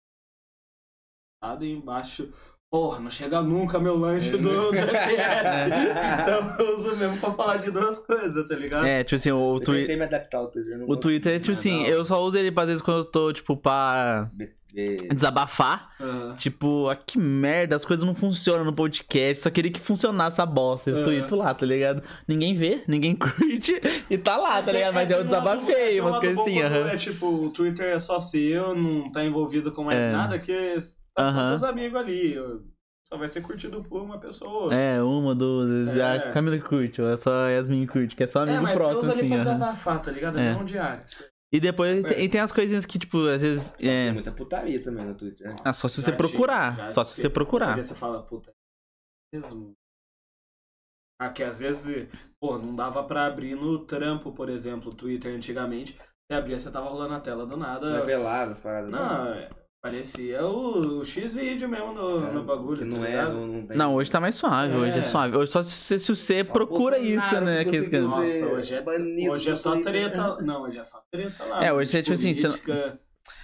Nada embaixo. Porra, não chega nunca meu lanche do, FS. então eu uso mesmo pra falar de duas coisas, tá ligado? É, tipo assim, o, Eu Twi- tentei me adaptar ao Twitter. não o Twitter é tipo assim, não. eu só uso ele às vezes quando eu tô, tipo, pra desabafar. Ah, Tipo, ah, que merda, as coisas não funcionam no podcast. Só queria que funcionasse essa bosta. Eu tweeto lá, tá ligado? Ninguém vê, ninguém curte e tá lá, tá ligado? Mas é eu um lado- é desabafei, que um umas coisas assim, aham. É tipo, o Twitter é só seu, não tá envolvido com mais É. nada, que tá só Aham. seus amigos ali. Só vai ser curtido por uma pessoa. É, uma, duas. É. A Camila que curte, ou é só a Yasmin curte, que é só amigo É, mas você próximo, usa ali assim. pra aham. desabafar, tá ligado? É. É. Não diário. E depois É. tem, e tem as coisinhas que, tipo, às vezes. Tem É, muita putaria também no Twitter. né? ah, só se você procurar. já Só se você procurar. Você fala, puta, mesmo. Ah, que às vezes, pô, não dava pra abrir no trampo, por exemplo, o Twitter antigamente. Você abria, você tava rolando a tela do nada. Reveladas, as paradas. Não, é, parecia o, o X-Vídeo mesmo no, É, no bagulho. Que não tá é, não, não tem. Não, hoje tá mais suave, hoje é É. suave. Hoje só se, se você Só procura isso, né? que Nossa, hoje é, banido hoje é só treta. Não, hoje é só treta lá. É, hoje é tipo assim, você política.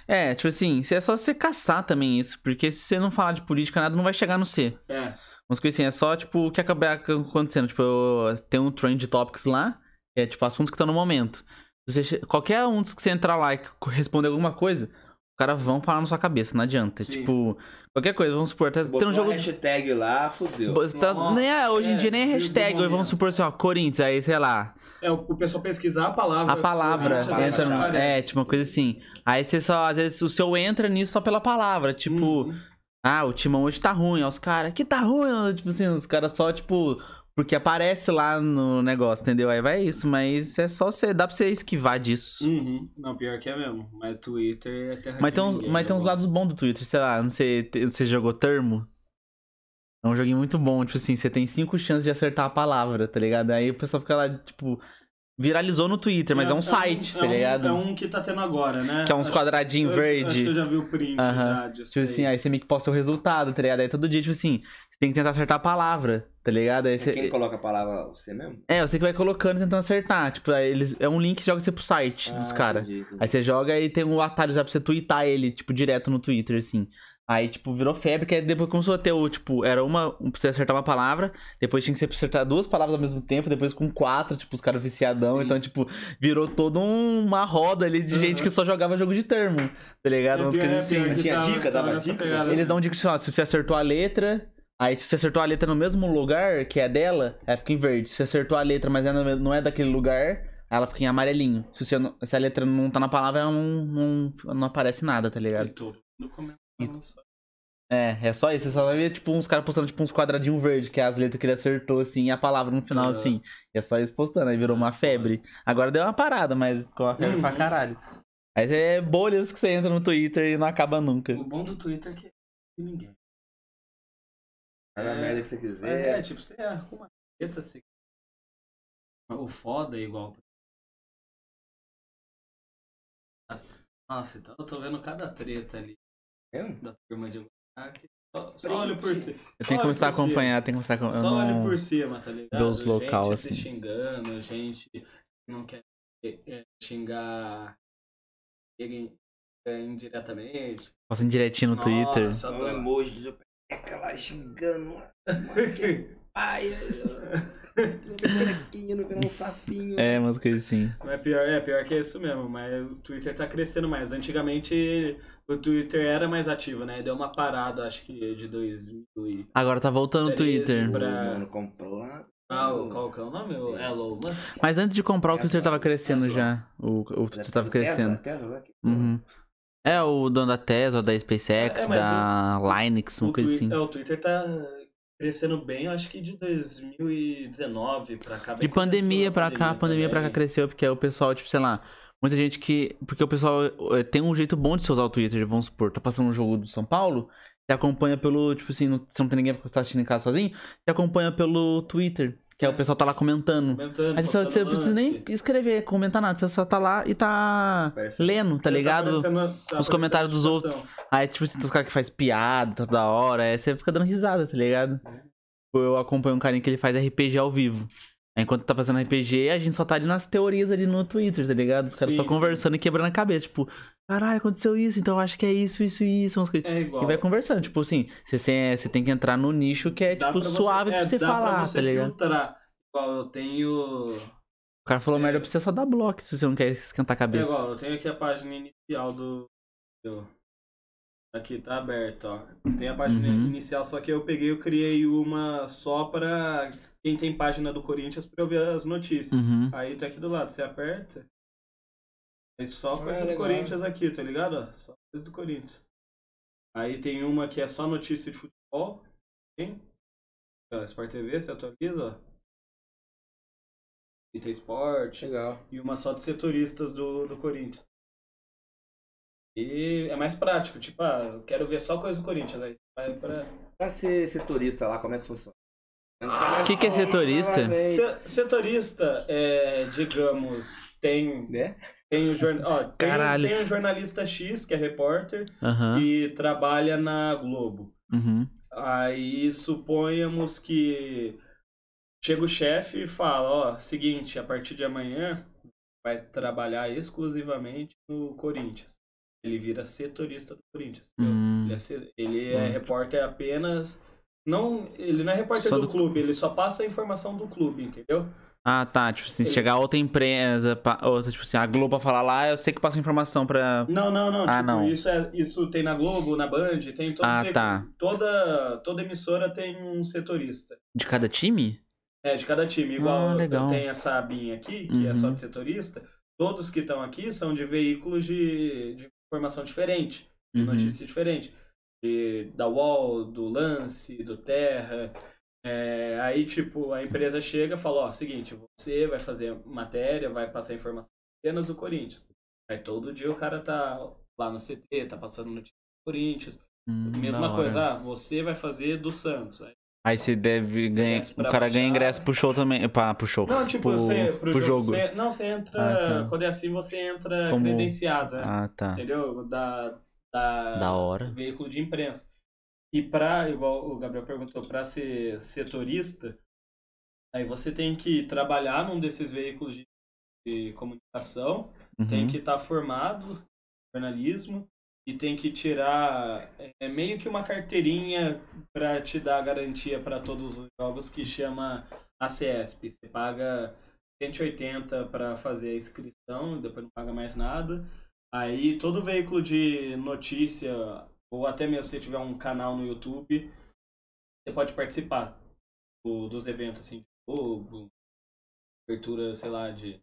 É, tipo assim, se é só você caçar também isso, porque se você não falar de política, nada não vai chegar no C. É, Umas coisas assim, é só, tipo, o que acaba acontecendo. Tipo, eu- tem um trend topics lá, que é, tipo, assuntos que estão no momento. Você qualquer um dos que você entrar lá e responder alguma coisa, os caras vão falar na sua cabeça, não adianta. Sim. Tipo, qualquer coisa, vamos supor, tá Botou tem um jogo... uma hashtag lá, fudeu. Bo- tá- nem é, hoje em é, dia nem é do hashtag, vamos supor assim, ó, Corinthians, aí, sei lá, é o, pessoal pesquisar a palavra. a palavra Corinthians, entra no... É, tipo, uma coisa assim. Aí você só, às vezes, o seu entra nisso só pela palavra, tipo... Uhum. Ah, o timão hoje tá ruim. Aí os caras, que tá ruim? Tipo assim, os caras só, tipo, porque aparece lá no negócio, entendeu? Aí vai isso, mas é só você. Dá pra você esquivar disso. Uhum. Não, pior que é mesmo. Mas Twitter é terra Mas tem uns, ninguém, mas tem uns lados gosto. bons do Twitter, sei lá, não sei, você jogou termo? É um joguinho muito bom, tipo assim, você tem cinco chances de acertar a palavra, tá ligado? Aí o pessoal fica lá, tipo, viralizou no Twitter, mas é, um site, é tá ligado? É um que tá tendo agora, né? Que é uns Acho- quadradinhos verde. Acho que eu já vi o print Aham. já disso Tipo assim, aí. aí você meio que posta o resultado, tá ligado? Aí todo dia, tipo assim, você tem que tentar acertar a palavra, tá ligado? Aí É você... Quem coloca a palavra você mesmo? É, você que vai colocando e tentando acertar. Tipo, aí eles... é um link que joga você pro site dos Ah, caras. entendi, entendi. Aí você joga e tem um atalho já pra você twittar ele, tipo, direto no Twitter, assim. Aí, tipo, virou febre, que aí depois começou a ter o, tipo, era uma, um pra você acertar uma palavra, depois tinha que você acertar duas palavras ao mesmo tempo, depois com quatro, tipo, os caras viciadão, Sim. então, tipo, virou toda um- uma roda ali de gente Uhum. que só jogava jogo de termo, tá ligado? Umas pior- coisas assim. Tinha tava- dica, tava dava dica? pegada. Eles dão dica assim, ó, se você acertou a letra, aí se você acertou a letra no mesmo lugar que é dela, ela fica em verde. Se você acertou a letra, mas é não é daquele lugar, ela fica em amarelinho. Se, você não- se a letra não tá na palavra, ela não, não, não aparece nada, tá ligado? só. É, é só isso. Você só vai ver, tipo, uns caras postando, tipo, uns quadradinhos verdes, que é as letras que ele acertou, assim, e a palavra no final, Aham. assim. E é só isso postando, aí virou uma febre. Agora deu uma parada, mas ficou uma febre pra Uhum. caralho. Aí é bolhas que você entra no Twitter e não acaba nunca. O bom do Twitter é que ninguém. Faz a É. merda que você É, quiser. tipo, você arruma a treta, assim. O foda é igual. Nossa, então eu tô vendo cada treta ali Mesmo? da turma de Ah, que Só, só por cima. Eu tenho que começar a acompanhar, tem que começar a acompanhar. Só eu olho não- por cima, tá ligado? ver os local, gente assim. se xingando, gente não quer é, xingar ele, é, indiretamente. Passando direitinho no Twitter. Nossa, Um adoro. emoji de peca lá xingando. Mano, que pai. Bonequinho, no um sapinho. É, umas coisas assim. Mas pior, é, pior que é isso mesmo, mas o Twitter tá crescendo mais. Antigamente o Twitter era mais ativo, né? Deu uma parada, acho que de 2000 e... Agora tá voltando o 13 Twitter. O pra- mano comprou. Ah, o- qual que é o nome? O Elon Musk? Mas antes de comprar, o Twitter tava crescendo já. O, o Twitter tava crescendo. Né? Uhum. É o dono da Tesla, da SpaceX, É, mas da Linux, uma O, coisa assim. é, o Twitter tá crescendo bem, acho que de 2019 pra cá. De pandemia pra cá, a pandemia pra cá cresceu, porque o pessoal, tipo, sei lá, muita gente que. Porque o pessoal eh, tem um jeito bom de se usar o Twitter, vamos supor, tá passando um jogo do São Paulo, você acompanha pelo, tipo assim, não, você não tem ninguém pra estar assistindo em casa sozinho, você acompanha pelo Twitter, que é o pessoal tá lá comentando. Comentando, Aí você, você não precisa nem escrever, comentar nada, você só tá lá e tá Parece- lendo, tá ligado? tá Os comentários dos notificação. Aí, tipo assim, tem os caras que faz piada toda hora, aí você fica dando risada, tá ligado? Eu acompanho um carinha que ele faz RPG ao vivo. Aí, enquanto tá fazendo RPG, a gente só tá ali nas teorias ali no Twitter, tá ligado? Os caras Sim, só conversando e quebrando a cabeça, tipo, caralho, aconteceu isso, então eu acho que é isso, isso e isso, umas coisas. É igual. E vai conversando, tipo assim, você, você, você tem que entrar no nicho que é, Dá tipo, pra suave pra é, você dá falar, pra você tá ligado? filtrar. Igual eu tenho. O cara falou Você- merda pra você só dar bloco se você não quer esquentar a É cabeça. igual, eu tenho aqui a página inicial do. do- Aqui tá aberto, ó. Tem a página Uhum. inicial, só que eu peguei eu criei uma só pra quem tem página do Corinthians pra eu ver as notícias. Uhum. Aí tá aqui do lado, você aperta. Aí só Ah, coisa do legal. Corinthians aqui, tá ligado? Só coisa do Corinthians. Aí tem uma que é só notícia de futebol. Tem? Ó, Sport TV, você atualiza, ó. E tem esporte. Legal. E uma só de setoristas do, do Corinthians. E é mais prático, tipo, ah, eu quero ver só coisa do Corinthians. Aí vai pra. Pra ser setorista lá, como é que funciona? Ah, O que que é setorista? Se- Setorista, é, digamos, tem, Né? Tem, o, jorn... ó, tem, tem um jornalista X, que é repórter, Aham. e trabalha na Globo. Uhum. Aí suponhamos que chega o chefe e fala, ó, seguinte, a partir de amanhã vai trabalhar exclusivamente no Corinthians. Ele vira setorista do Corinthians. Hum. Ele é, se- ele é repórter apenas. Não, ele não é repórter do, do clube, ele só passa a informação do clube, entendeu? Ah, tá. Tipo, se Ele- chegar outra empresa, outra, tipo assim, a Globo pra falar lá, eu sei que passa informação pra. Não, não, não. Ah, tipo, não. Isso, é, isso tem na Globo, na Band, tem todos Ah, tá. Toda, toda emissora tem um setorista. De cada time? É, de cada time. Igual Ah, legal. tem essa abinha aqui, que é só Uhum. de setorista. Todos que estão aqui são de veículos de, de informação diferente, de Uhum. notícia diferente. De, da UOL, do Lance, do Terra. É, aí, tipo, a empresa chega e fala, ó, seguinte, você vai fazer matéria, vai passar informação apenas do Corinthians. Aí todo dia o cara tá lá no CT, tá passando notícia do Corinthians. Hum, Mesma coisa, ah, você vai fazer do Santos. Aí Aí você deve ganhar. O cara ganha baixar. ingresso pro show também. Pra, pro show. Não, tipo, pro, você, pro, pro jogo. jogo. você- não, você entra. Ah, tá. Quando é assim, você entra Como- credenciado, né? Ah, tá. Entendeu? Da, da, Da hora. veículo de imprensa. E pra, igual o Gabriel perguntou, pra ser setorista, aí você tem que trabalhar num desses veículos de, de comunicação, tem Uhum. que estar formado em jornalismo e tem que tirar é meio que uma carteirinha para te dar garantia para todos os jogos que chama ACESP. Você paga 180 para fazer a inscrição, depois não paga mais nada. Aí todo veículo de notícia ou até mesmo se você tiver um canal no YouTube, você pode participar do- dos eventos assim, de jogo, abertura, sei lá, de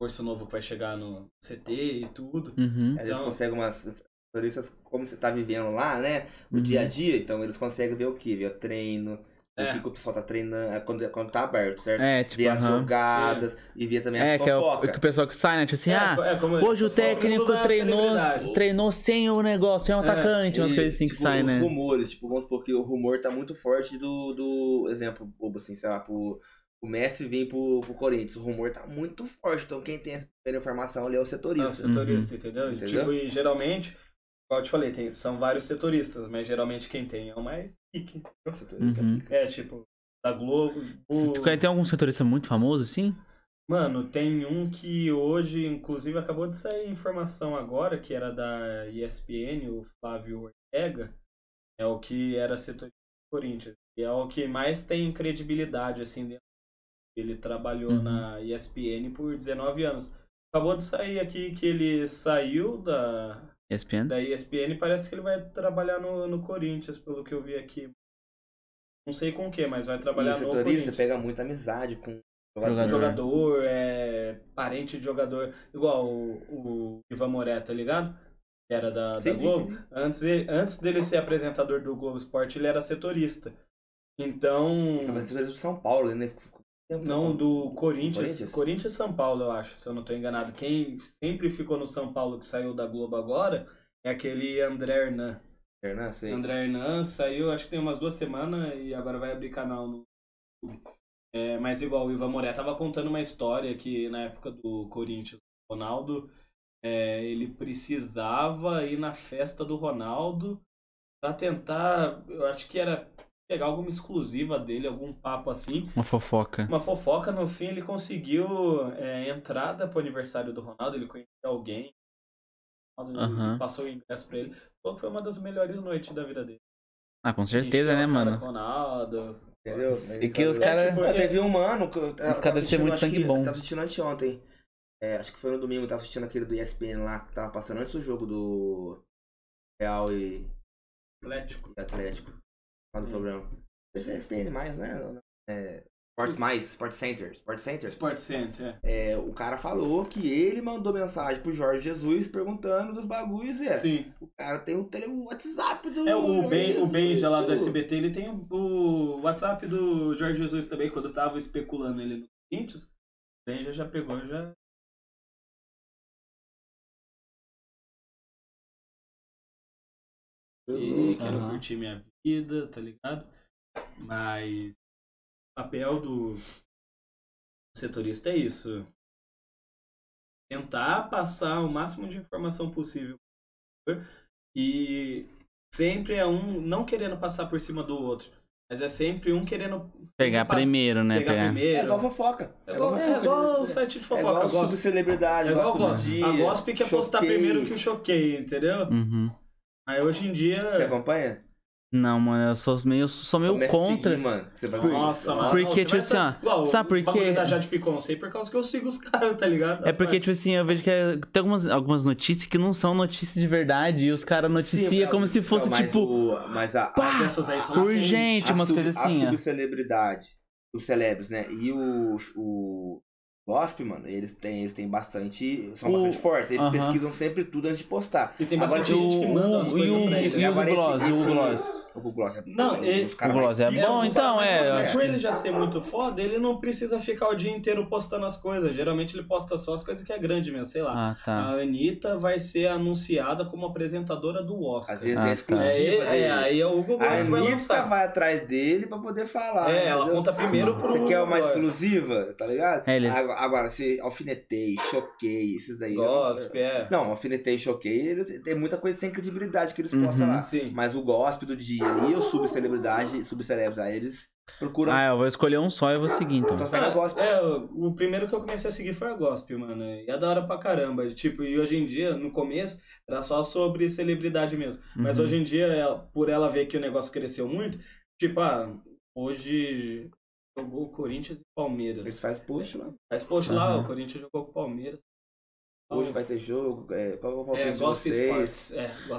curso novo que vai chegar no CT e tudo. Uhum. Aí Eles Então- conseguem umas turistas, como você tá vivendo lá, né? O Uhum. dia a dia, então eles conseguem ver o quê? Ver o treino, É. o que, que o pessoal tá treinando, é quando, quando tá aberto, certo? É, tipo, ver as jogadas e ver também É, as que é o, que o pessoal que sai, né? Tipo assim, É, ah, é como- hoje o técnico é treinou, treinou sem o negócio, sem o É, atacante, umas coisas assim que tipo, sai, os né? rumores, tipo, vamos supor que o rumor tá muito forte do, do exemplo, bobo assim, sei lá, pro, o Messi vir pro, pro Corinthians. O rumor tá muito forte, então quem tem essa primeira informação ali é o É o setorista. setorista, entendeu? Entendeu? Tipo, e geralmente, igual eu te falei, tem, são vários setoristas, mas geralmente quem tem é o mais. O setorista Uhum. É, tipo, da Globo. o- Tem algum setorista muito famoso, assim? Mano, tem um que hoje, inclusive, acabou de sair informação agora, que era da ESPN, o Flávio Ortega, é o que era setorista do Corinthians. E é o que mais tem credibilidade, assim, dentro. Ele trabalhou Uhum. na ESPN por 19 anos. Acabou de sair aqui que ele saiu da, ESPN? da ESPN parece que ele vai trabalhar no, no Corinthians, pelo que eu vi aqui. Não sei com o que, mas vai trabalhar o no setorista Corinthians. pega muita amizade com o Jogador. Jogador, é parente de jogador, igual o, o Ivan Moré, tá ligado? Que era da, Sim, da Globo. sim, sim. Antes, de- antes dele ser apresentador do Globo Esporte, ele era setorista. Então, Mas setorista do São Paulo, né? Não do Corinthians, Corinthians? Corinthians e São Paulo, eu acho, se eu não tô enganado. Quem sempre ficou no São Paulo que saiu da Globo agora é aquele André Hernan. Hernan, sei. André Hernan saiu, acho que tem umas duas semanas e agora vai abrir canal no. É, mas igual, o Ivan Moré tava contando uma história que na época do Corinthians, o Ronaldo, é, ele precisava ir na festa do Ronaldo pra tentar, eu acho que era pegar alguma exclusiva dele, algum papo assim. Uma fofoca. Uma fofoca, no fim ele conseguiu é, entrada pro aniversário do Ronaldo, ele conheceu alguém. o Ronaldo Aham. Passou o ingresso pra ele. Falou que foi uma das melhores noites da vida dele. Ah, com certeza, né, mano? com o Ronaldo. Entendeu? E que os É, caras. tipo, Ah, teve um mano que eu eu caras tava devem ser assistindo, muito acho sangue que- bom. Eu tava assistindo anteontem. É, acho que foi no domingo, eu tava assistindo aquele do ESPN lá que tava passando antes do jogo do Real e Atlético. e Atlético. Lá do Hum. programa. Esse é ESPN mais, né? É, Sports Mais, Sport Center. Sport Center. Sport Center, é. É, o cara falou que ele mandou mensagem pro Jorge Jesus perguntando dos bagulhos. E é, Sim. o cara tem o tele- o WhatsApp do É, o Jorge Ben, o Jesus, Benja lá do. SBT, ele tem o- o WhatsApp do Jorge Jesus também, quando tava especulando ele no Corinthians. O Benja já pegou, já. E quero curtir minha vida, tá ligado? Mas. papel do setorista é isso. Tentar passar o máximo de informação possível e sempre é um não querendo passar por cima do outro, mas é sempre um querendo Pegar pa- primeiro, né? pegar Pegar. primeiro. É igual fofoca. É igual, é igual o site de É fofoca. igual eu gosto. subcelebridade, É igual gosto do gosto. dia. A Gospe quer postar choquei. primeiro que o choquei, entendeu? Uhum. Aí hoje em dia. Você acompanha? Não, mano, eu sou meio, sou meio contra. seguir, mano. Você vai Nossa, mano. Porque, Não, tipo assim, sa- ó, igual, sabe por quê? da Jade Picon, sei por causa que eu sigo os caras, tá ligado? É porque, partes. tipo assim, eu vejo que é- tem algumas, algumas notícias que não são notícias de verdade. E os caras noticiam como se fosse, mas tipo, o- mas a, pá, Mas essas aí são urgente, a umas coisas assim, A subcelebridade, os celebres, né? E o, o Gospel, mano, eles têm, eles têm bastante. São O- bastante fortes. Eles aham. pesquisam sempre tudo antes de postar. E tem Agora, bastante o- gente que manda umas o- coisas e o- pra e o Agora, Gloss, e o Gloss? O Gloss é Não, bom, e- os caras o Gloss é mais- bom, então, é. Por ele já ser muito foda, ele não precisa ficar o dia inteiro postando as coisas. Geralmente ele posta só as coisas que é grande mesmo, sei lá. Ah, tá. A Anitta vai ser anunciada como apresentadora do Oscar. Às vezes Ah, tá. é exclusiva. É, é, dele. aí é o Hugo A Gloss que vai Anitta lançar. vai atrás dele pra poder falar. É, ela entendeu? conta primeiro pro Você quer uma Gloss. exclusiva, tá ligado? É, ele- Agora, agora, se alfinetei, choquei, esses daí. Gospel, é. Não, alfinetei, choquei, eles, tem muita coisa sem credibilidade que eles Uhum. postam lá. Sim. Mas o gospel do dia e o subcelebridade, subcelebres, aí eles procuram. Ah, eu vou escolher um só e vou seguir, então. então segue a Ah, gospel. É, o primeiro que eu comecei a seguir foi a Gospel, mano. E é da hora pra caramba. Tipo, e hoje em dia, no começo, era só sobre celebridade mesmo. Mas Uhum. hoje em dia, ela- por ela ver que o negócio cresceu muito, tipo, ah, hoje jogou o Corinthians e Palmeiras. Eles fazem post lá. Faz post lá, Aham. o Corinthians jogou com o Palmeiras. Hoje vai ter jogo. É, qual é o palpite É, de vocês? Sports.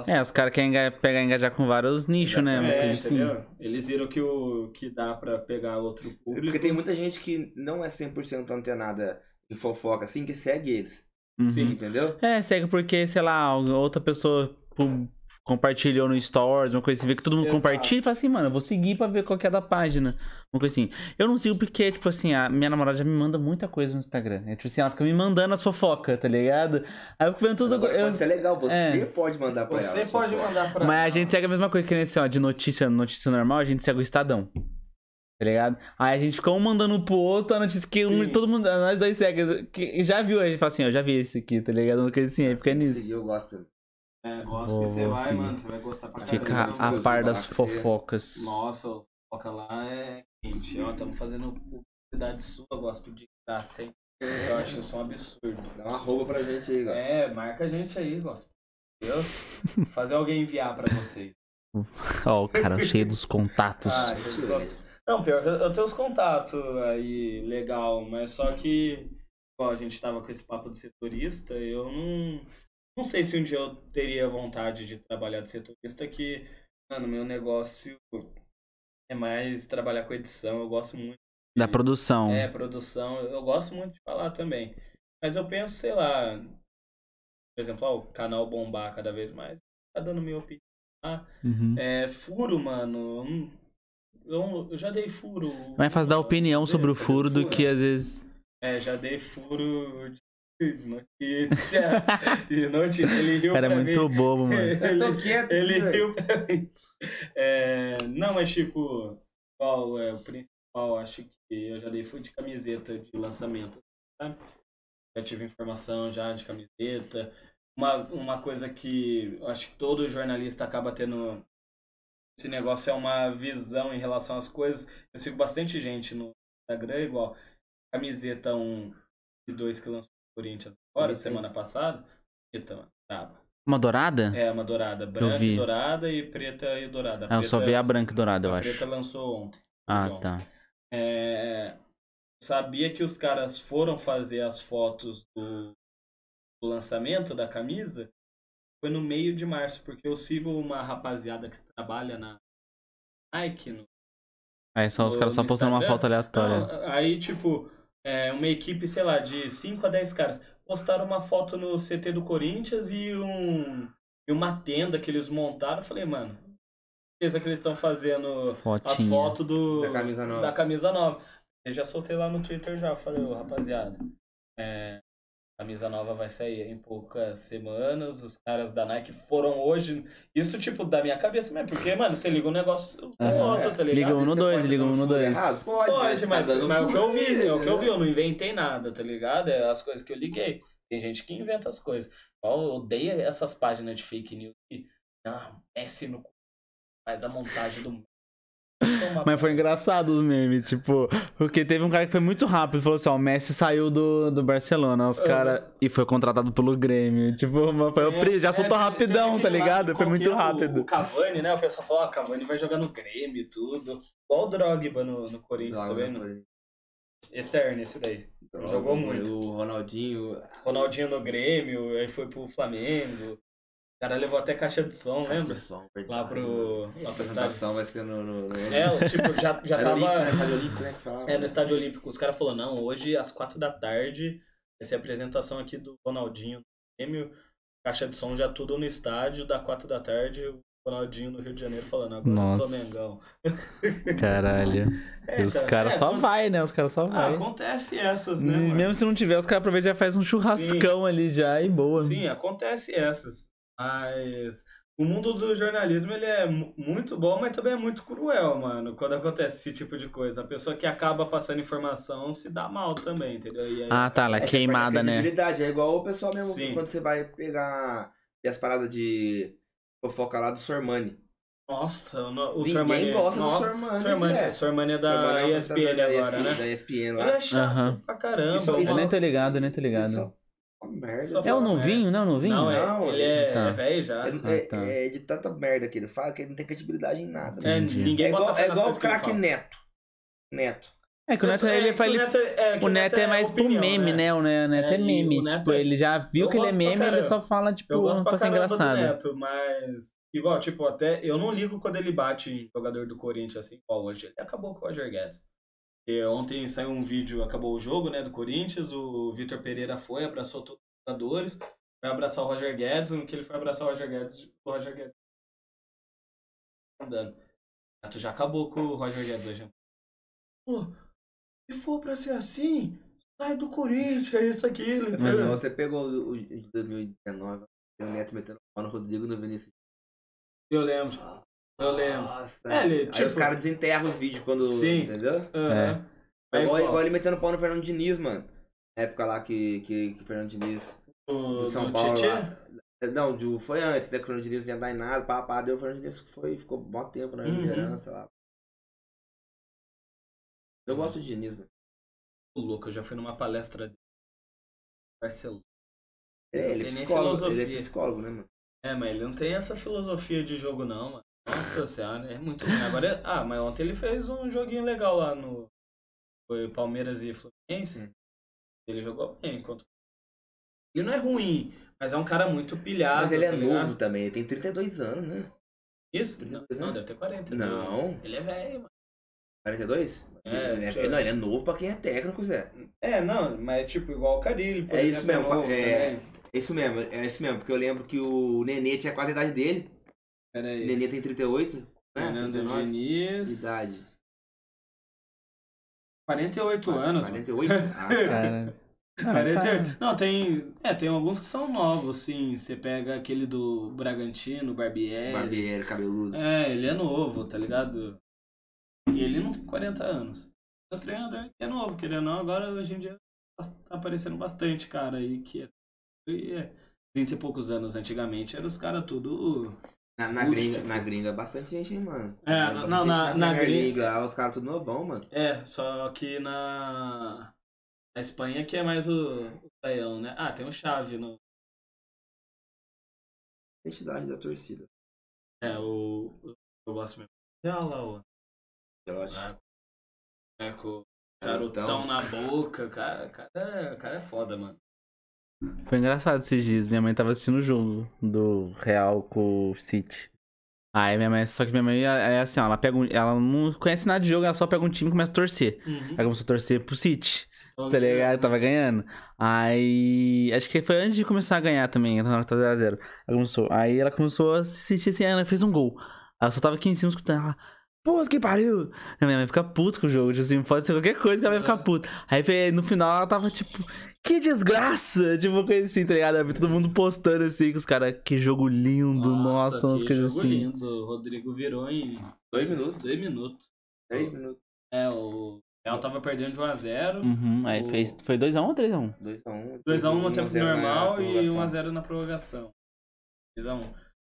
É, É, os caras querem pegar engajar com vários nichos, né? É, assim. entendeu? Eles viram que, o, que dá pra pegar outro público. Porque tem muita gente que não é 100% antenada em fofoca, assim, que segue eles. Uhum. Sim. Entendeu? É, segue porque, sei lá, outra pessoa compartilhou no Stories, uma coisa assim, vê que todo mundo Exato. compartilha e fala assim, mano, eu vou seguir pra ver qual que é da página. Uma coisa assim. Eu não sigo porque, tipo assim, a minha namorada já me manda muita coisa no Instagram. É, tipo assim, ela fica me mandando as fofocas, tá ligado? Aí eu fico vendo tudo. Agora, eu- Pode ser legal, você É. pode mandar pra Você ela. pode só mandar pra Mas a gente segue a mesma coisa que nem assim, ó, de notícia, notícia normal, a gente segue o Estadão. Tá ligado? Aí a gente fica um mandando pro outro a notícia que um, todo mundo, nós dois segue. Que já viu, a gente fala assim, ó, já vi esse aqui, tá ligado? Uma coisa assim, aí fica nisso. o gospel. É, gosto Vou- que você vai, mano. Você vai gostar pra Fica caramba. Fica- a par das Você- fofocas. Nossa, o foca lá é quente. Ó, estamos fazendo publicidade sua, gosto de graça, hein? Eu acho isso um absurdo. Dá uma arroba pra gente aí, Gospel. É, marca a gente aí, gosto. Deus. Fazer alguém enviar pra vocês. Ó, o cara cheio dos contatos. Ah, Não, pior, eu, eu tenho os contatos aí, legal, mas só que, igual a gente tava com esse papo de setorista, eu não. Não sei se um dia eu teria vontade de trabalhar de setorista, que, mano, meu negócio é mais trabalhar com edição, eu gosto muito. Da de- produção. É, produção, eu gosto muito de falar também. Mas eu penso, sei lá, por exemplo, ó, o canal bombar cada vez mais, tá dando minha opinião. Uhum. É, furo, mano. Eu, eu já dei furo. Mais fácil dar opinião sobre o fazer furo do furo, que né? às vezes. É, já dei furo de notícia. de notícia. Ele riu O cara é pra muito mim. bobo, mano. Eu tô quieto aqui, Ele velho. riu pra mim. É, não, mas tipo, qual é o principal? Acho que eu já dei furo de camiseta de lançamento. Sabe? Já tive informação já de camiseta. Uma, uma coisa que eu acho que todo jornalista acaba tendo. Esse negócio é uma visão em relação às coisas. Eu sigo bastante gente no Instagram, igual camiseta 1 e 2 que lançou Corinthians agora, Isso aí. semana passada. Mano, braba. Uma dourada? É, uma dourada. Branca vi. e dourada e preta e dourada. Ah, eu só vi a branca e dourada, eu a acho. preta lançou ontem. Ah, então. tá. É, sabia que os caras foram fazer as fotos do, do lançamento da camisa? Foi no meio de março, porque eu sigo uma rapaziada que trabalha na Nike. No, Aí só, os caras só postando uma foto aleatória. Não, aí, tipo, é, uma equipe, sei lá, de 5 a 10 caras postaram uma foto no CT do Corinthians e, um, e uma tenda que eles montaram. Eu falei, mano, certeza que eles estão fazendo as Fotinha. fotos do, Da camisa nova. da camisa nova. Eu já soltei lá no Twitter já, falei, ô rapaziada, é, camisa nova vai sair em poucas semanas. Os caras da Nike foram hoje. Isso, tipo, da minha cabeça mesmo. Porque, mano, você liga um negócio com o Aham. outro, tá ligado? Liga um no dois, liga um no dois. errado? Pode, Pode, tá mas, dando mas é o que eu vi, é o que eu vi, né? eu não inventei nada, tá ligado? É as coisas que eu liguei. Tem gente que inventa as coisas. Eu odeio essas páginas de fake news que. Ah, Messi no. Faz a montagem do. Mas foi engraçado os memes, tipo, porque teve um cara que foi muito rápido, falou assim, ó, o Messi saiu do, do Barcelona, os Aham. cara e foi contratado pelo Grêmio. Tipo, mas foi o pri- já soltou É, tem- rapidão, tá ligado? que Foi muito qualquer- o- rápido. O Cavani, né? O pessoal falou, ó, o Cavani vai jogar no Grêmio e tudo. Igual o Drogba no, no Corinthians, tá vendo? Eterno esse daí. Jogou muito. O Ronaldinho. Ronaldinho no Grêmio, aí foi pro Flamengo. O cara levou até caixa de som, lembra? Som, Lá pro, lá A pro estádio. apresentação vai ser no. no. É, tipo, já, já Era Olímpico, né? tava. Estádio Olímpico, né? falava. É, no Estádio Olímpico, os caras falaram, não, hoje às quatro da tarde vai ser a apresentação aqui do Ronaldinho no Grêmio. Caixa de som já tudo no estádio, da quatro da tarde, o Ronaldinho no Rio de Janeiro falando, agora eu sou Nossa. Mengão. Caralho. É, os cara, caras é, só acon- vai, né? Os caras só Ah, vai. acontece essas, né? E mano? Mesmo se não tiver, os caras aproveitam e já faz um churrascão ali já e boa. Sim, acontece essas. Mas o mundo do jornalismo ele é mu- muito bom, mas também é muito cruel, mano. Quando acontece esse tipo de coisa. A pessoa que acaba passando informação se dá mal também, entendeu? E aí- Ah, tá, ela é É, queimada, perde a né? credibilidade. É igual o pessoal mesmo Sim. quando você vai pegar e as paradas de fofoca lá do Sormani. Nossa, no- o Ninguém Sormani. gosta do Nossa, Sormani, Sormani, é da Sormani é um ESPN apresentador da agora, ESPN, né? Da ESPN Ele lá. é chato Aham. pra caramba. Isso- Eu isso- nem tô ligado, eu nem tô ligado. Isso é merda. Só É o fala novinho, não é o novinho? Não, é, Não, ele é, tá. é velho já. É, Ah, é- tá. é de tanta merda que ele fala que ele não tem credibilidade em nada. É, mano. Ninguém É igual, é igual o ele craque fala. Neto. Neto. É que o Neto, é, ele que faz. o Neto é- é que O Neto é mais pro opinião, meme, né? O Ne- Neto é, É, meme. o Neto tipo, é- ele já viu Eu que ele é meme, ele só fala, tipo, Eu gosto pra pra ser caramba engraçado. do Neto, mas igual, tipo, até eu não ligo quando ele bate em jogador do Corinthians assim, igual hoje. Ele acabou com o Roger Guedes. E ontem saiu um vídeo, acabou o jogo, né, do Corinthians, o Vitor Pereira foi, abraçou todos os jogadores, foi abraçar o Roger Guedes, no que ele foi abraçar o Roger Guedes, o Roger Guedes andando. O Neto já acabou com o Roger Guedes hoje. Pô, se for pra ser assim, sai do Corinthians, é isso, aquilo, entendeu? você pegou o o de 2019, o Neto metendo no Rodrigo no Vinícius. Eu lembro. Eu lembro. Nossa. É, ele, Aí tipo- os caras desenterram os vídeos quando. Sim. Entendeu? Aham. É Aí, igual, pô, igual ele metendo pau no Fernando Diniz, mano. Na época lá que, que, que o Fernando Diniz do, do São do Paulo lá. Não, do, foi antes, né? Que o Fernando Diniz não ia dar em nada, pá, pá, deu o Fernando Diniz foi, ficou bom tempo na Uhum. liderança lá. Eu gosto de Diniz, mano. Louco, eu já fui numa palestra de Barcelona. É, ele é psicólogo, ele é psicólogo, né, mano? É, mas ele não tem essa filosofia de jogo, não, mano. Nossa senhora, é muito ruim. Agora, é- ah, mas ontem ele fez um joguinho legal lá no. Foi Palmeiras e Fluminense. Hum. Ele jogou bem. Contra... Ele não é ruim, mas é um cara muito pilhado. Mas ele é tá novo ligado? também, ele tem 32 anos, né? Isso? Não, 32 não, anos? deve ter 40. Não. Ele é velho, mano. 42? É, ele, é, não, ele é novo pra quem é técnico, Zé. É, não, mas tipo, igual o Carilli, por É isso mesmo, é- também. É isso mesmo, é isso mesmo, porque eu lembro que o Nenê tinha quase a idade dele. Pera O aí. Nenê tem 38, né? Fernando 39. Diniz. Idade. 48 anos, mano. 48? Ah, tá. Cara. Ah, 48. tá. Não, tem. É, tem alguns que são novos, sim. Você pega aquele do Bragantino, Barbieri. Barbeiro, cabeludo. É, ele é novo, tá ligado? E ele não tem 40 anos. Os treinadores é novo, querendo ou não, agora hoje em dia tá aparecendo bastante cara aí que é. e é 30 e poucos anos antigamente, eram os caras tudo. Na, na, gringa, na gringa é bastante gente, hein, mano. É, gente na- na, na Premier gringa- lá, os caras tudo novão, mano. É, só que na. Na Espanha que é mais o, o Baião, né? Ah, tem o Chave no. Identidade da torcida. É, o. o- Eu gosto mesmo. Olha lá, o. Eu acho. É, com o Charutão. charutão na boca, cara. Cara, cara é foda, mano. Foi engraçado esses dias. Minha mãe tava assistindo o jogo do Real com o City. Aí minha mãe, só que minha mãe é assim, ó, ela pega um, ela não conhece nada de jogo, ela só pega um time e começa a torcer. Aí começou a torcer pro City, tá ligado? Tava ganhando. Aí, acho que foi antes de começar a ganhar também, ela tava 0x0. Ela começou, aí ela começou a assistir assim, aí ela fez um gol. Ela só tava aqui em cima escutando, ela, puta que pariu. A minha mãe fica puta com o jogo, tipo assim, pode ser qualquer coisa que ela vai ficar puta. Aí no final ela tava tipo, que desgraça! Tipo, coisa assim, tá ligado? Aí todo mundo postando assim, com os caras, que jogo lindo, nossa, umas que coisas jogo assim. lindo. O Rodrigo virou em Dois minutos, dois minutos. três minutos. É, o Real tava perdendo de 1x0. Uhum, aí O- fez, foi 2x1 ou 3x1? 2x1. 2x1 no tempo normal e 1x0. 1x0 na prorrogação. 2x1.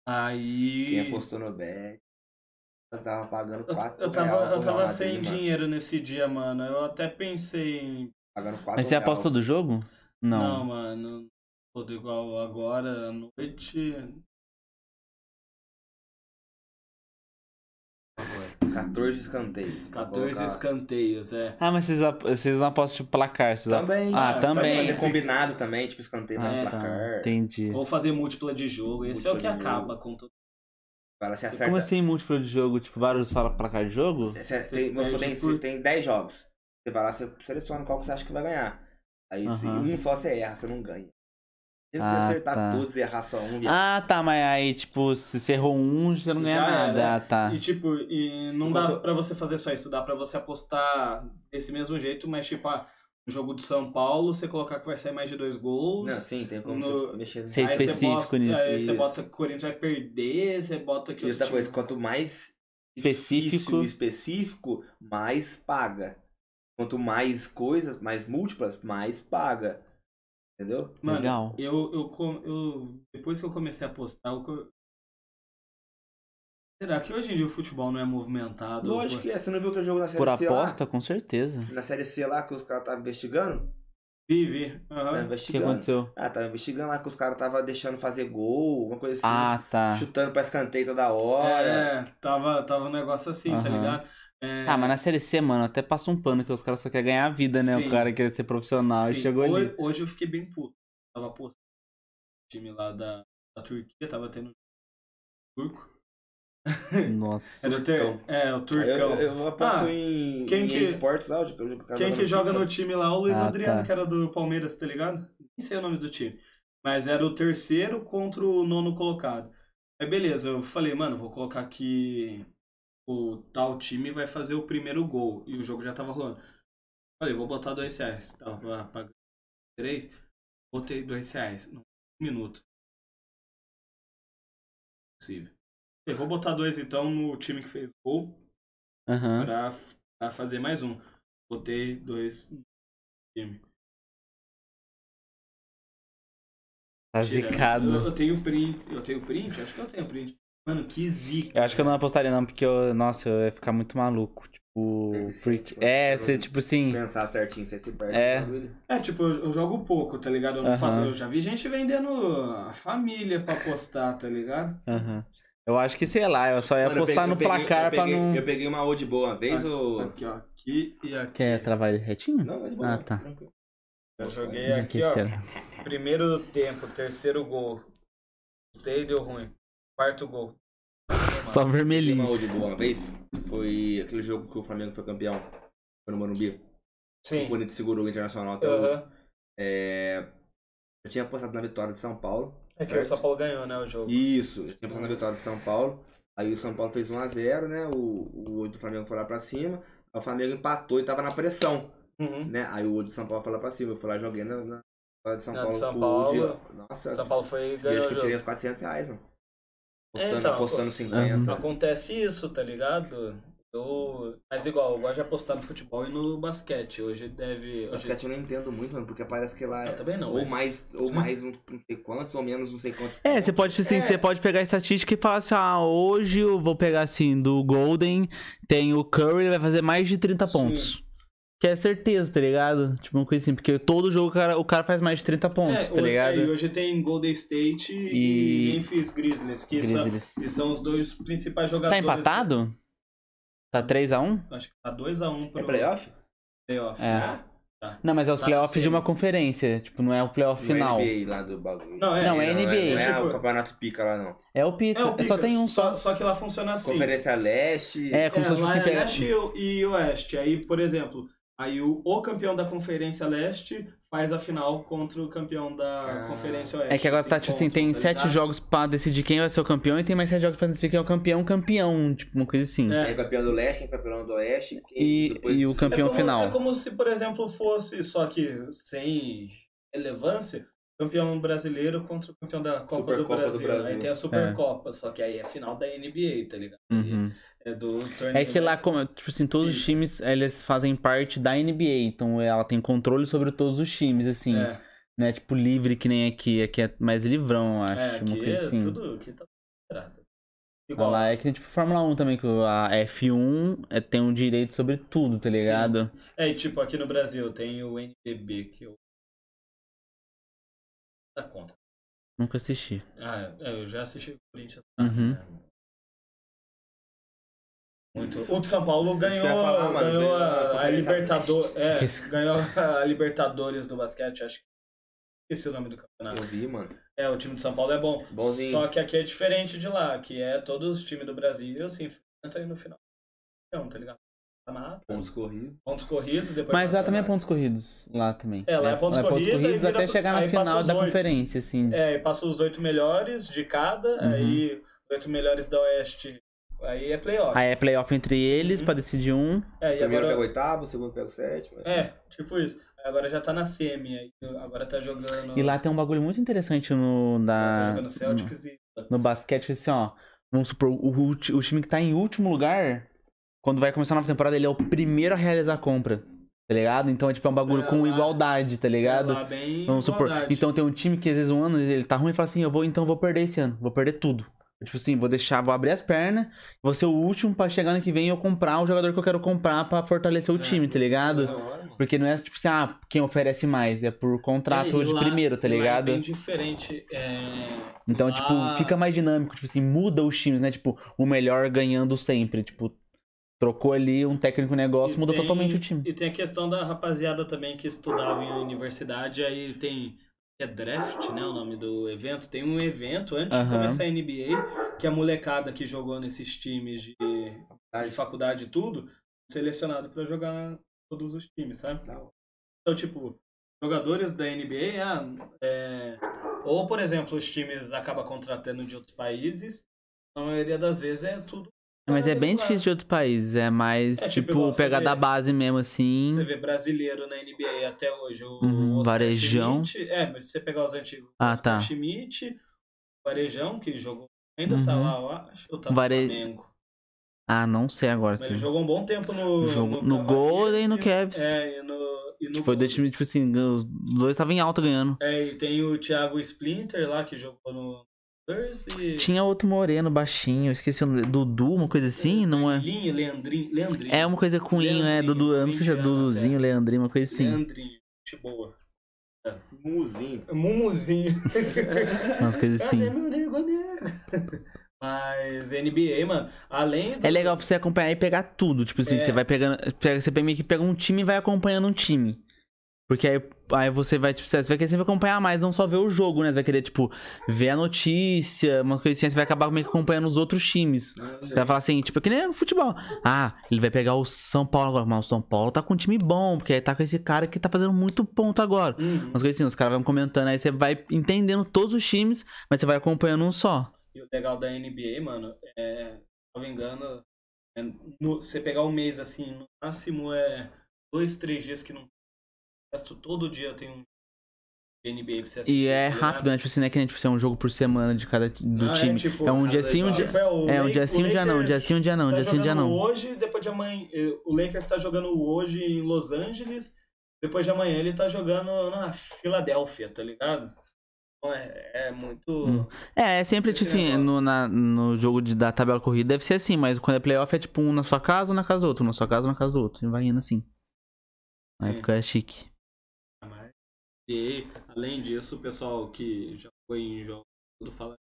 Aí. Quem apostou no bet, eu tava pagando Eu, 4 eu tava, real eu tava sem mano. dinheiro nesse dia, mano. Eu até pensei em. Pagando 4 Mas você apostou do jogo? Não, Não. mano. Tudo igual agora à noite. 14 escanteio. 14 escanteios, é. Ah, mas vocês, ap- vocês não apostam tipo placar, vocês Também. Ah, Ah, também. Fazer combinado também, tipo escanteio mais É, Ah, placar. tá, entendi. Ou fazer múltipla de jogo. Esse é o que Múltipla de jogo. acaba com tudo. Fala, se Como acerta. Como assim múltiplo de jogo? Tipo, vários falam placar de jogo? Você Você tem, perde tem, por- tem 10 jogos. Você vai lá, você seleciona qual que você acha que vai ganhar. Aí se um só você erra, você não ganha. Se você Ah, acertar tá. todos e errar só um, Ah, tá, mas aí, tipo, se você errou um, você não ganha Já nada. era. Ah, tá. E tipo, e não Enquanto- dá pra você fazer só isso, dá pra você apostar desse mesmo jeito, mas tipo, ah, jogo de São Paulo, você colocar que vai sair mais de dois gols. não, sim, tem como No- você mexer Ser aí você específico bosta- nisso. Aí você Isso. bota que o Corinthians vai perder, você bota que E o outra time- coisa, quanto mais Específico. difícil específico, mais paga. Quanto mais coisas, mais múltiplas, mais paga. Entendeu? Mano, Legal. Eu, eu, eu, depois que eu comecei a apostar, eu... será que hoje em dia o futebol não é movimentado? Lógico que é. Você não viu aquele jogo na Série Por C aposta, com certeza. lá? Na Série C lá, que os caras estavam investigando? Vive. Tava aham. O que aconteceu? Ah, tava investigando lá que os caras estavam deixando fazer gol, alguma coisa assim. Ah, tá. Chutando pra escanteio toda hora. É, tava, tava um negócio assim, tá Aham. ligado? É, Ah, mas na série C, mano, até passa um pano que os caras só querem ganhar a vida, né? Sim. O cara quer ser profissional e sim, chegou hoje, ali. hoje eu fiquei bem puto. Tava no time lá da, da Turquia, tava tendo turco. Nossa. Era o ter, Turcão. é, o turcão. Eu, eu aposto Ah, em, quem em que- esportes lá, eu eu Quem que joga no time lá? O Luiz Ah, Adriano, tá. que era do Palmeiras, tá ligado? Nem sei o nome do time. Mas era o terceiro contra o nono colocado. Aí beleza, eu falei, mano, vou colocar que o tal time vai fazer o primeiro gol. E o jogo já tava rolando. Falei, vou botar dois reais. Tava pagando três. Botei dois reais. Um minuto. Possível. Falei, vou botar dois então no time que fez gol Aham. pra, pra fazer mais um. Botei dois no time. Tá Tira. zicado. Eu, eu tenho print. Eu tenho print? Acho que eu tenho print. Mano, que zica. Eu acho que eu não apostaria não, porque eu, nossa, eu ia ficar muito maluco. Tipo, mano. É, Você tipo assim... Pensar certinho, você se perde. É. É, tipo, eu, eu jogo pouco, tá ligado? Eu não faço. Eu já vi gente vendendo a família pra postar, tá ligado? Aham. Eu acho que, sei lá, eu só ia Mano, apostar peguei- no peguei- placar eu pra peguei, não... Eu peguei uma odd boa uma vez, ou... Aqui, ó. Aqui e aqui. Quer travar ele retinho? Não, é de boa. Ah, tá. tranquilo. Eu joguei aqui, ó. Primeiro do tempo, terceiro gol. Gostei, deu ruim. Quarto gol. Só Peguei uma vermelhinho. odd boa uma vez, foi aquele jogo que o Flamengo foi campeão. Foi no Morumbi. O Sim. Corinthians segurou o Internacional até hoje. Aham. É... Eu tinha apostado na vitória de São Paulo. É que o? São Paulo ganhou, né, o jogo. Isso, tinha apostado na vitória de São Paulo. Aí o São Paulo fez 1x0, né? O, o olho do Flamengo foi lá pra cima. Aí o Flamengo empatou e tava na pressão, Uhum. né? Aí o olho do São Paulo foi lá pra cima. Eu fui lá joguei na, na vitória de São Na Paulo. São Paulo. de- Nossa, São Paulo foi dia ganhou acho que eu tirei os 400 reais, mano. É, Apostando, então, apostando 50. Acontece isso, tá ligado? Eu... Mas igual, eu gosto de apostar no futebol e no basquete. Hoje deve. Hoje... Basquete eu não entendo muito, mano, porque parece que lá é Eu também não, ou mas- mais, ou mais não sei quantos, ou menos não sei quantos. É, você pode, assim, É. você pode pegar a estatística e falar assim, ah, hoje eu vou pegar, assim, do Golden, tem o Curry, ele vai fazer mais de 30 Sim. pontos. Que é certeza, tá ligado? Tipo, uma coisa assim, porque todo jogo o cara, o cara faz mais de 30 pontos, É, tá hoje- ligado? é, e hoje tem Golden State e, E- Memphis Grizzlies, que são, Grizzlies. que são os dois principais Tá jogadores. empatado? Tá 3x1? Acho que tá 2x1 pro É playoff? playoff. É. já. Não, mas é os Tá playoffs de uma conferência, tipo, não é o playoff Não final. é NBA lá do bagulho. Não, é, Não, é Não, NBA. Não é, tipo- o campeonato pica lá, não. É o pica, É o só Pica, tem um só. só. Só que lá funciona assim. Conferência Leste. É, como é, se fosse é pegar... leste e e oeste. Aí, por exemplo, Aí o, o campeão da Conferência Leste faz a final contra o campeão da Ah. Conferência Oeste. É que agora tá, tipo assim, encontram, tem tá sete jogos pra decidir quem vai ser o campeão e tem mais sete jogos pra decidir quem é o campeão, campeão, tipo, uma coisa assim. É. Quem é campeão do leste, é campeão do oeste. quem E, depois- e o campeão é como, final. É como se, por exemplo, fosse, só que sem relevância, campeão brasileiro contra o campeão da Copa do Supercopa do Brasil. Brasil. Aí tem a Supercopa, só que aí é final da NBA, tá ligado? Uhum. É do torneio. É que lá, como, tipo assim, todos os times, eles fazem parte da NBA, então ela tem controle sobre todos os times, assim. É, Não é tipo livre que nem aqui, aqui é mais livrão, eu acho, é, uma aqui coisa é assim. tudo que tá. Ah, Igual, Lá é que tipo Fórmula 1 também, que a F1 é, tem um direito sobre tudo, tá ligado? É, e tipo, aqui no Brasil tem o NBB, que eu. Dá conta. Nunca assisti. Ah, é, eu já assisti o Corinthians. Uhum. né? Muito. O de São Paulo ganhou, falar, mano, ganhou a a, Libertadores. É, ganhou a Libertadores do basquete, acho que. Esqueci o nome do campeonato. Eu vi, mano. É, o time de São Paulo é bom. Bonzinho. Só que aqui é diferente de lá, que é todos os times do Brasil, assim, enfrentam aí no final. Não, tá ligado? Mata, Pontos corridos. pontos corridos, depois. Mas lá também é pontos corridos. Lá também. É, lá é pontos corridos, aí vira- até chegar na final da oito. conferência, assim. É, e passa os oito melhores de cada, Uhum. aí os oito melhores da Oeste. Aí é playoff. Aí é playoff entre eles Uhum. pra decidir um. É, e Primeiro agora... pega o oitavo, o segundo pega o sétimo. É, tipo isso. Aí Agora já tá na semi, agora tá jogando. E lá tem um bagulho muito interessante no. tá Da, jogando Celtics e. no basquete, assim, ó. Vamos supor, o, o, ti- o time que tá em último lugar, quando vai começar a nova temporada, ele é o primeiro a realizar a compra. Tá ligado? Então é tipo é um bagulho É, com lá- igualdade, tá ligado? É lá bem Vamos supor. igualdade. Então tem um time que às vezes um ano ele tá ruim e fala assim, eu vou, então eu vou perder esse ano, vou perder tudo. Tipo assim, vou deixar, vou abrir as pernas, vou ser o último pra chegar ano que vem e eu comprar o jogador que eu quero comprar pra fortalecer o É. time, tá ligado? Mano. Porque não é tipo assim, ah, quem oferece mais, é por contrato É, de lá- primeiro, tá ligado? É bem diferente. É... Então, lá- tipo, fica mais dinâmico, tipo assim, muda os times, né? Tipo, o melhor ganhando sempre, tipo, trocou ali um técnico negócio, E muda tem- totalmente o time. E tem a questão da rapaziada também que estudava em universidade, aí tem. É draft, né? O nome do evento. Tem um evento antes de Aham. começar a NBA, que a molecada que jogou nesses times de, de faculdade e tudo, selecionado pra jogar todos os times, sabe? Então, tipo, jogadores da NBA, ah, é, ou, por exemplo, os times acabam contratando de outros países, na maioria das vezes é tudo. Mas é bem difícil de outros países, é mais, É, tipo, tipo, pegar vê- da base mesmo, assim. Você vê brasileiro na NBA até hoje, o Uhum, Oscar Varejão. Schmidt. É, mas se você pegar os antigos, Ah, Oscar tá. Schmidt, Varejão, que jogou, ainda tá Uhum. lá, eu acho, ou tá no Vare- Flamengo. Ah, não sei agora, Ele sim. jogou um bom tempo no, Jogou no, no Golden e no Cavs. É, e no, e no Que foi dois times, tipo assim, os dois estavam em alta ganhando. É, e tem o Thiago Splinter lá, que jogou no e... Tinha outro moreno, baixinho, esqueci o nome, Dudu, uma coisa assim, não é? Leandrinho, Leandrinho. É uma coisa com inho, é, Leandrinho, Dudu, eu não sei se é Duduzinho, Leandrinho, uma coisa assim. Leandrinho, gente boa. Muzinho. Mumuzinho. Umas coisas assim. Cadê meu nego, nego? Mas NBA, mano, além do... É legal pra você acompanhar e pegar tudo. Tipo assim, É. você vai pegando. Pega, você meio que pega um time e vai acompanhando um time. Porque aí, aí você vai, tipo, você vai querer sempre acompanhar mais, não só ver o jogo, né? Você vai querer, tipo, ver a notícia, uma coisa assim, você vai acabar meio que acompanhando os outros times. Você vai falar assim, tipo, que nem futebol. Ah, ele vai pegar o São Paulo agora. Mas o São Paulo tá com um time bom, porque aí tá com esse cara que tá fazendo muito ponto agora. Uhum. Umas coisas assim, os caras vão comentando, aí você vai entendendo todos os times, mas você vai acompanhando um só. E o legal da NBA, mano, é, se não me engano, é no- você pegar um mês assim, no máximo é dois, três dias que não. Todo dia tem um NBA pra você assistir. E é tá rápido, né? Tipo assim, não é que nem tipo, assim, é um jogo por semana de cada do Não, é time. tipo, É um dia sim, um dia. É, É um dia sim, um dia não, um dia Lakers sim, um dia não, um tá dia sim, um dia não. Hoje, depois de amanhã, eh, o Lakers tá jogando hoje em Los Angeles, depois de amanhã ele tá jogando na Filadélfia, tá ligado? Então é, é muito. Hum. É, é sempre, tipo assim, no, na- no jogo de, da tabela corrida deve ser assim, mas quando é playoff é tipo um na sua casa ou na casa do outro, na sua casa ou na casa do outro. E vai indo assim. Aí Sim. fica chique. Além disso, o pessoal que já foi em jogos tudo fala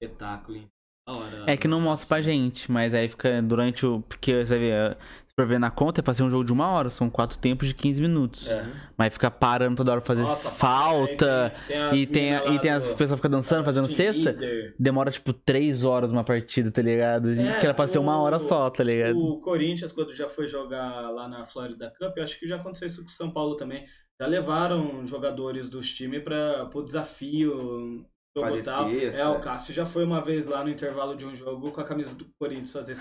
espetáculo, hora. É que não mostra pra gente, mas aí fica durante o. Porque você vai ver, se for ver na conta, é pra ser um jogo de uma hora, são quatro tempos de 15 minutos. É. Mas fica parando toda hora pra fazer Nossa, falta. tem- E tem, a- e tem as pessoas ficam dançando, fazendo Team cesta. Demora tipo três horas uma partida, tá ligado? É, que era pra ser uma o- hora só, tá ligado? O Corinthians, quando já foi jogar lá na Florida Cup, eu acho que já aconteceu isso com o São Paulo também. Já levaram jogadores dos times para o desafio. Jogo tal. É, o Cássio já foi uma vez lá no intervalo de um jogo com a camisa do Corinthians fazer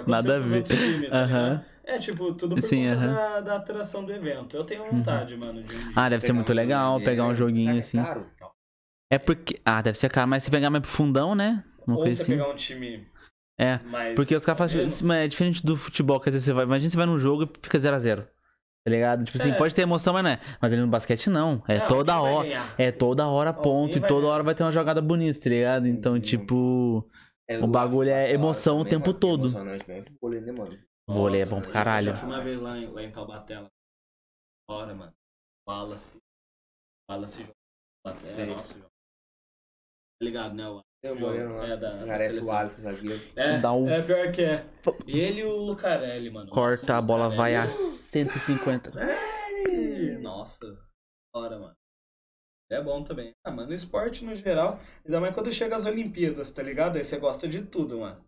aconteceu Nada a ver. times, tá ligado? É, tipo, tudo por Sim, conta. Uhum. da, da atração do evento. Eu tenho vontade, mano. De. Ah, deve ser muito um legal joguinho, pegar um é, joguinho será assim. que é caro? É porque. Ah, deve ser caro, mas se pegar mais pro fundão, né? Uma Ou coisa você assim. pegar um time É. mais. Porque os caras fazem. é diferente do futebol, quer dizer, você vai. Imagina você vai num jogo e fica 0x0. Tá ligado? Tipo assim, É. pode ter emoção, mas não é. Mas ali no basquete não. É Não, toda hora. É toda hora ponto. E toda ganhar. hora vai ter uma jogada bonita, tá ligado? Então, Sim. tipo. É, O eu bagulho é emoção o tempo mano, todo. Emocionante mesmo. Vôlei, né, mano? Vôlei é bom pra eu caralho. Já fui uma vez lá em, lá em Taubaté. lá. Bora, mano. Wallace. Wallace joga. Taubaté, Sei. nossa, joga. Tá ligado, né? O Lá. é da, Parece o seleção. Alisson zagueiro. É, Dá um- é pior que é. Ele e o Lucarelli, mano. Nossa, Corta, o a bola vai a Lucarelli- 150. Ih, Nossa, hora, mano. É bom também. Ah, mano, esporte no geral, ainda mais quando chega as Olimpíadas, tá ligado? Aí você gosta de tudo, mano.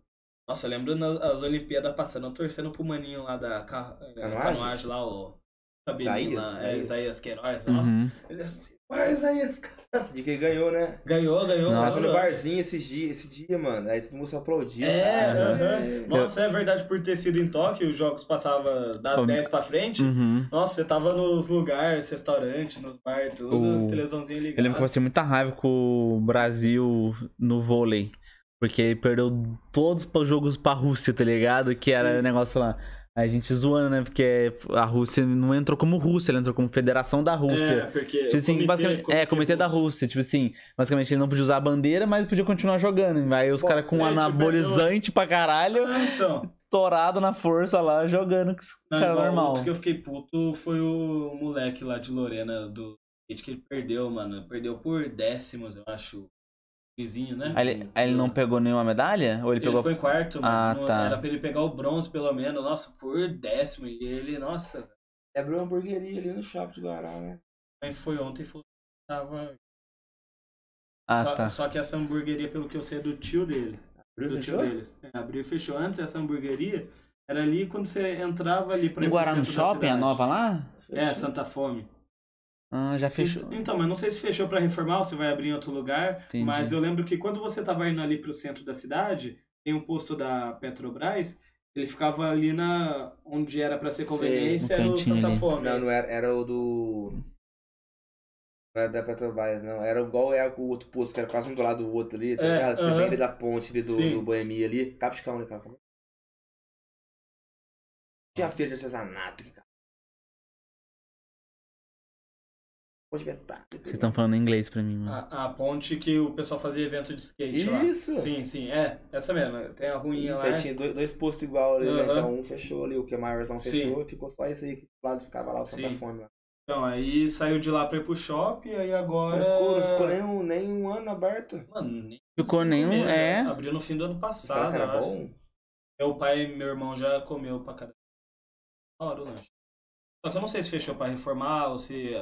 Nossa, eu lembro nas Olimpíadas passando, torcendo pro maninho lá da ca... eh, Canoagem? canoagem lá, o cabelinho Isaías? lá, é, Isaías. Queiroz. Nossa, Uhum. ele assim, vai Isaías, cara. De que ganhou, né? Ganhou, ganhou. Nossa. Tava no barzinho esse dia, esse dia, mano. Aí todo mundo se aplaudiu. É, aham. Nossa, é verdade, por ter sido em Tóquio, os jogos passavam das Hum. 10 pra frente. Uhum. Nossa, você tava nos lugares, restaurante, nos bar, tudo, O- televisãozinha ligada. Eu lembro que eu passei muita raiva com o Brasil no vôlei. Porque ele perdeu todos os jogos pra Rússia, tá ligado? Que era o negócio lá. A gente zoando, né? Porque a Rússia não entrou como Rússia, ele entrou como Federação da É, Rússia. porque. Tipo assim, comitê- basicamente, é, comitê da russo. Rússia. Tipo assim, basicamente ele não podia usar a bandeira, mas podia continuar jogando. Aí os caras com é, tipo, anabolizante pra caralho, Ah, então. torado na força lá, jogando com os Não, caras normal. Outro que eu fiquei puto foi o moleque lá de Lorena do que ele perdeu, mano. Perdeu por décimos, eu acho. Vizinho, né? Aí ele, aí ele não pegou nenhuma medalha? Ou ele Ele pegou. ficou em quarto, mano. Ah, Não- tá. Era pra ele pegar o bronze, pelo menos. Nossa, por décimo. E ele, nossa, Abriu uma hamburgueria ali no shopping de Guará, né? Aí foi ontem e falou que tava. Ah, só, tá. só que essa hamburgueria, pelo que eu sei, é do tio dele. Abriu, do tio fechou? deles. É, abriu e fechou. Antes, essa hamburgueria era ali quando você entrava ali pra ir No Guará no shopping, a nova lá? É, Santa Fome. Ah, já fechou. Ent- Então, mas não sei se fechou pra reformar ou se vai abrir em outro lugar. Entendi. Mas eu lembro que quando você tava indo ali pro centro da cidade, tem um posto da Petrobras, ele ficava ali na onde era pra ser conveniência, era o Santa ali. Fome. Não, não era, era o do. Não era da Petrobras, não. Era igual é o outro posto, que era quase um do lado do outro ali, tá É? Você aham. vem ali da ponte ali do, Sim. do Boemia ali. Capicão, né, cara? Tinha feira de artesanato, cara. Pode vetar. Vocês estão falando inglês pra mim, mano. A, a ponte que o pessoal fazia evento de skate lá. Isso! Sim, sim, é. Essa mesmo. Tem a ruinha Isso lá. aí tinha dois, dois postos igual ali, né? Então um fechou ali, o que é maiorzão fechou, e ficou só esse aí que do lado ficava lá, o Santa Sim. Fome. Lá. Então, aí saiu de lá pra ir pro shopping, aí agora. Não ficou, não ficou nem um, nem um ano aberto. Mano, nem Ficou nenhum, meses, é. Abriu no fim do ano Será passado. que era eu acho. bom? Meu pai e meu irmão já comeu pra cada hora o lanche. Só que eu não sei se fechou pra reformar ou se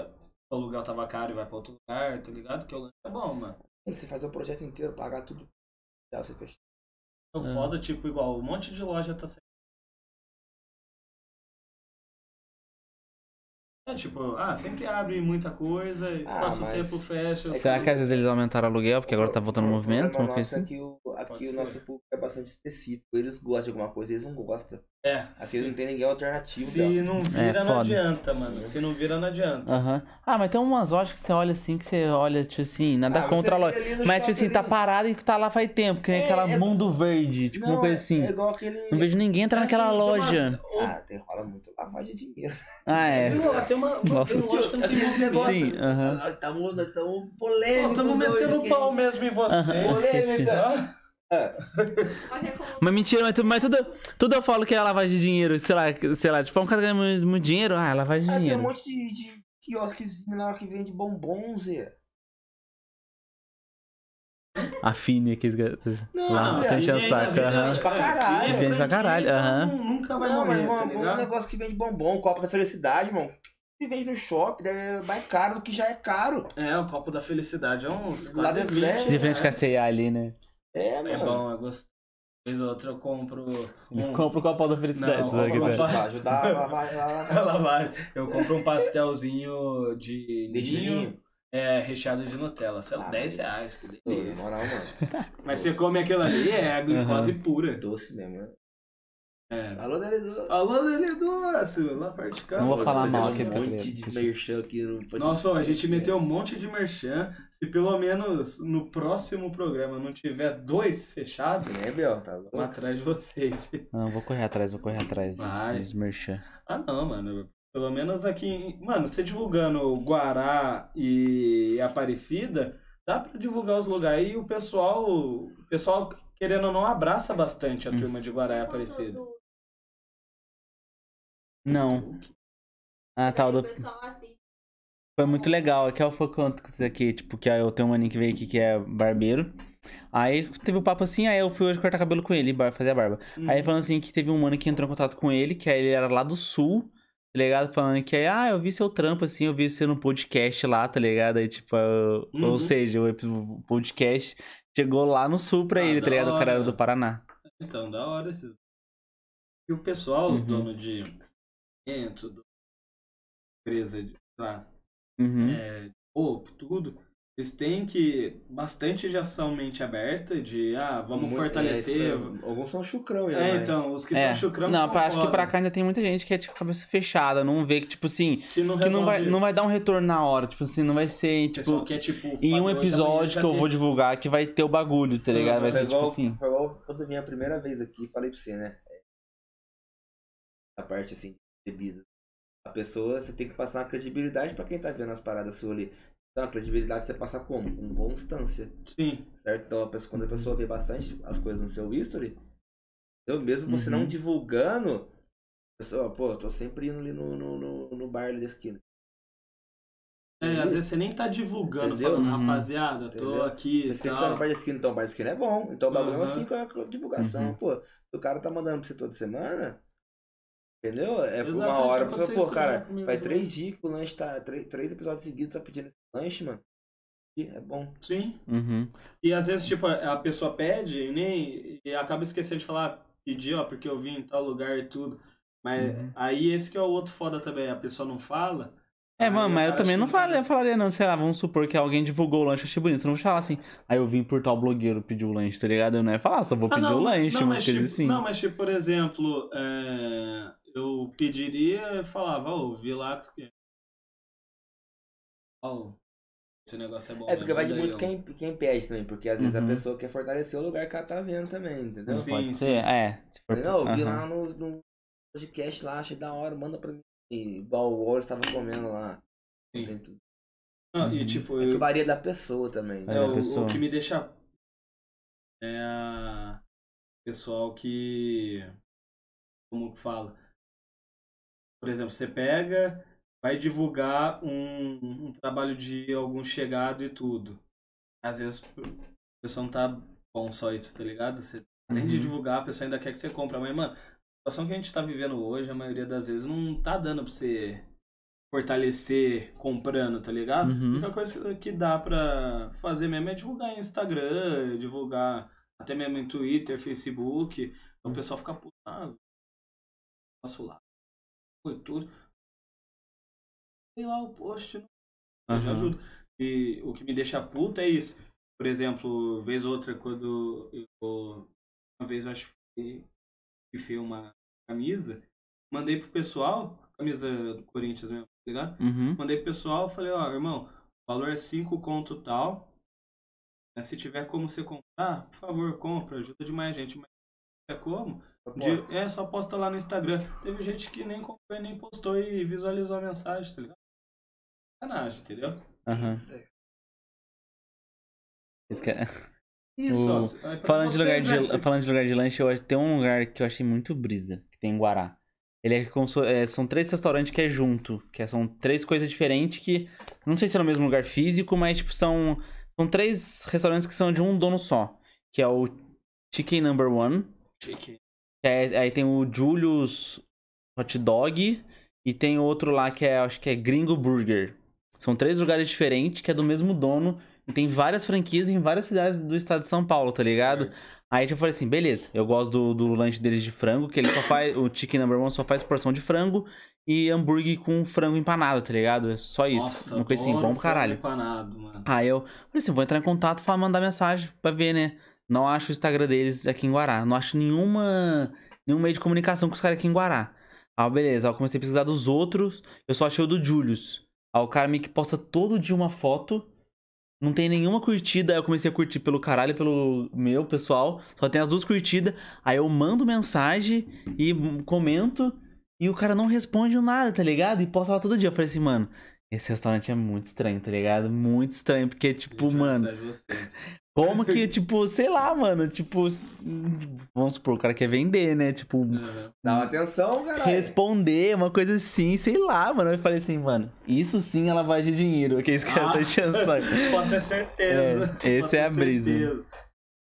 aluguel tava caro e vai pra outro lugar, tá ligado? Que o lanche é bom, mano. Você fazer o projeto inteiro, pagar tudo. Já você fechou. O É. foda, tipo, igual, um monte de loja tá saindo. É tipo, ah, sempre abre muita coisa, e Ah, passa o tempo, fecha. os Será que às vezes eles aumentaram o aluguel porque agora tá voltando o O movimento? Uma coisa é assim? que o, aqui Pode o ser. nosso público é bastante específico. Eles gostam de alguma coisa, eles não gostam. É, Aqui se, não tem ninguém alternativo. se Del. não vira, não foda. adianta, mano. Se não vira, não adianta. Aham. Ah, mas tem umas lojas que você olha assim, que você olha, tipo assim, nada Ah, contra a você loja. Mas, tipo assim, tá parado e tá lá faz tempo, que nem É, aquela é- mundo verde, tipo não, uma coisa é- assim. É igual aquele. Não vejo ninguém entrar naquela Tem- tem uma- loja. Ô, Ah, tem rola muito lavagem de dinheiro. Ah, é. Lá tem uma, uma Nossa, tem loja que não tem movimento. negócio- Sim, aham. Nós estamos nós estamos Pô, polêmicos. tamo metendo pau mesmo em vocês. Aham. Polêmica. Como Mas mentira, mas, tu- mas tudo, tudo eu falo que é lavagem de dinheiro, sei lá, sei lá, tipo, um cara ganha muito, muito dinheiro, ah, é lavagem de Ah, tem um dinheiro. monte de, de quiosquezinho lá que vende bombons, Zé. A Fini, aqueles. Não, Lá, não, tá é, o e saco, ainda aham. vende pra caralho. é Vende pra caralho, aham. nu- Nunca vai Não, mas morrer, tá um negócio que vende bombom, copo da felicidade, irmão. Se vende no shopping, é mais caro do que já é caro. É, o copo da felicidade é uns Lá quase dentro 20. é- De frente com a. C&A ali, né? É, É mano. bom, eu gosto. Vez ou outra eu compro um... Compra o copo da felicidade. Não, compra que um? Pra ajudar a lavar, lavar. a lavagem. Eu compro um pastelzinho de Deixa ninho ninho. é, recheado de Nutella. Sei lá, Ah, 10 mas- reais, que delícia. moral, mano. Mas você come aquilo ali, é a glicose pura. Doce mesmo, né? É. Alô, Dele Doce. Alô, Lele Doce, lá perto de casa. Não vou falar mal aqui, Um monte de merchan aqui no podcast. Nossa, ó, a gente meteu um monte de merchan. Se pelo menos no próximo programa não tiver dois fechados, É, Bel, tá louco? atrás de vocês. Não, vou correr atrás, vou correr atrás dos, Vai. dos merchan. Ah, não, mano. Pelo menos aqui. em- Mano, você divulgando Guará e Aparecida, dá pra divulgar os lugares. E o pessoal. O pessoal, querendo ou não, abraça bastante a turma de Guará e Aparecida. Não. Ah, tá, o do... Foi muito legal. Aqui é o foconto aqui, tipo, que eu tenho um maninho que veio aqui que é barbeiro. Aí teve um papo assim, aí eu fui hoje cortar cabelo com ele, fazer a barba. Hum. Aí falando assim que teve um mano que entrou em contato com ele, que aí ele era lá do sul, tá ligado? Falando que aí, ah, eu vi seu trampo assim, eu vi você no podcast lá, tá ligado? Aí, tipo, eu- Uhum. ou seja, o podcast chegou lá no sul pra Ah, ele, tá ligado? O cara era hora. do Paraná. Então, da hora esses. E o pessoal, os Uhum. donos de do... empresa de lá, Uhum. é, tudo, eles têm que bastante já são mente aberta de ah, vamos Muito- fortalecer. é, isso é- alguns são chucrão, já, É, né? então, os que É. são chucrão Não, são acho que pra cá ainda tem muita gente que é tipo cabeça fechada, não vê que, tipo assim, que não, que não vai, não vai dar um retorno na hora, tipo assim, não vai ser, tipo, quer, tipo, em um episódio que eu ter. vou divulgar que vai ter o bagulho, tá ligado? Vai Foi ser tipo igual, assim. foi igual quando eu vim a primeira vez aqui, falei pra você, né? A parte assim, de. A pessoa, você tem que passar uma credibilidade pra quem tá vendo as paradas suas ali. Então a credibilidade você passa como? Com constância, Sim, certo? Então a pessoa, quando a pessoa vê bastante as coisas no seu history, eu mesmo você Uhum. não divulgando, a pessoa, pô, eu tô sempre indo ali no, no, no, no bar da esquina. é, às vezes você nem tá divulgando, Entendeu? falando, Uhum. rapaziada, tô Entendeu? aqui Você sempre tá no bar da esquina, então o bar da esquina é bom. Então o bagulho é Uhum. assim com a com a divulgação. Uhum. Pô, se o cara tá mandando pra você toda semana, entendeu? É por uma hora. A pessoa, pô, isso cara, faz três dias que o lanche tá. Três, três episódios seguidos tá pedindo esse lanche, mano. E é bom. Sim. Uhum. E às vezes, tipo, a pessoa pede e nem. E acaba esquecendo de falar, pedir, ó, porque eu vim em tal lugar e tudo. Mas Uhum. aí esse que é o outro foda também, a pessoa não fala. É, mano, mas eu também não tá- falaria, falaria, não, sei lá, vamos supor que alguém divulgou o lanche, eu achei bonito. Eu não vou falar assim, aí eu vim por tal blogueiro pedir o lanche, tá ligado? Eu não ia falar, só vou Ah, pedir não, o lanche, não, mas, tipo, assim. não, mas tipo, por exemplo, é, eu pediria e falava, ó, vi lá que. Ó, esse negócio é bom. É porque né? vai de muito ó. quem, quem pede também, porque às vezes a Uhum. pessoa quer fortalecer o lugar que ela tá vendo também, entendeu? Sim, Pode sim. ser, é. Se for... Não, eu vi Aham. lá no, no podcast lá, achei da hora, manda pra mim. Igual o Wallace tava comendo lá. Sim. Não, E Uhum. tipo, É que eu- varia da pessoa também. É, É, o, pessoa. o que me deixa. É a. Pessoal que. Como que fala? Por exemplo, você pega, vai divulgar um, um trabalho de algum chegado e tudo. Às vezes a pessoa não tá bom só isso, tá ligado? Você, além de Uhum. divulgar, a pessoa ainda quer que você compre. Mas, mano, a situação que a gente tá vivendo hoje, a maioria das vezes, não tá dando pra você fortalecer comprando, tá ligado? Uhum. A única coisa que dá pra fazer mesmo é divulgar em Instagram, divulgar até mesmo em Twitter, Facebook. Então o pessoal fica puto, ah, posso lá. Foi tudo. Sei lá o post, eu já Aham. ajudo. E o que me deixa puto é isso. Por exemplo, vez ou outra, quando eu. Uma vez eu acho que fiz uma camisa, mandei pro pessoal, camisa do Corinthians mesmo, tá ligado? Uhum. Mandei pro pessoal, falei, ó, irmão, o valor é 5 conto tal. né, Se tiver como você comprar, por favor, compra, ajuda demais gente. Mas se tiver como, de- é, só posta lá no Instagram. Teve gente que nem comprou nem postou e visualizou a mensagem, tá ligado? Sacanagem, entendeu? Aham. Que é- Isso, O- é pra Falando de, lugar de, né? falando de lugar de lanche, eu tem um lugar que eu achei muito brisa, que tem em Guará. Ele é como é, são três restaurantes que é junto, que é- são três coisas diferentes que não sei se é no mesmo lugar físico, mas tipo são São três restaurantes que são de um dono só. Que é o Chicken Number One. Chique. É- aí tem o Julius Hot Dog. E tem outro lá que é, acho que é Gringo Burger. São três lugares diferentes, que é do mesmo dono. E tem várias franquias em várias cidades do estado de São Paulo, tá ligado? Certo. Aí eu falei assim, beleza, eu gosto do, do lanche deles de frango, que ele só faz. O Chicken Number One só faz porção de frango e hambúrguer com frango empanado, tá ligado? É só isso. Nossa, Uma coisa assim, bom pra caralho. Empanado, mano. Aí eu falei assim, vou entrar em contato, falar, mandar mensagem pra ver, né? Não acho o Instagram deles aqui em Guará. Não acho nenhuma nenhum meio de comunicação com os caras aqui em Guará. Ah, beleza. Aí eu comecei a pesquisar dos outros. Eu só achei o do Julius. Aí o cara meio que posta todo dia uma foto. Não tem nenhuma curtida. Aí eu comecei a curtir pelo caralho, pelo meu pessoal. Só tem as duas curtidas. Aí eu mando mensagem e comento. E o cara não responde nada, tá ligado? E posta lá todo dia. Eu falei assim, mano, esse restaurante é muito estranho, tá ligado? Muito estranho. Porque, tipo, mano. Como que, tipo, sei lá, mano, tipo, vamos supor, o cara quer vender, né? Tipo. Dá uma atenção, caralho. responder, uma coisa assim, sei lá, mano. Eu falei assim, mano, isso sim é lavagem de dinheiro, que esse cara Ah. tá enchendo. Pode ter certeza. É, esse é a brisa. certeza.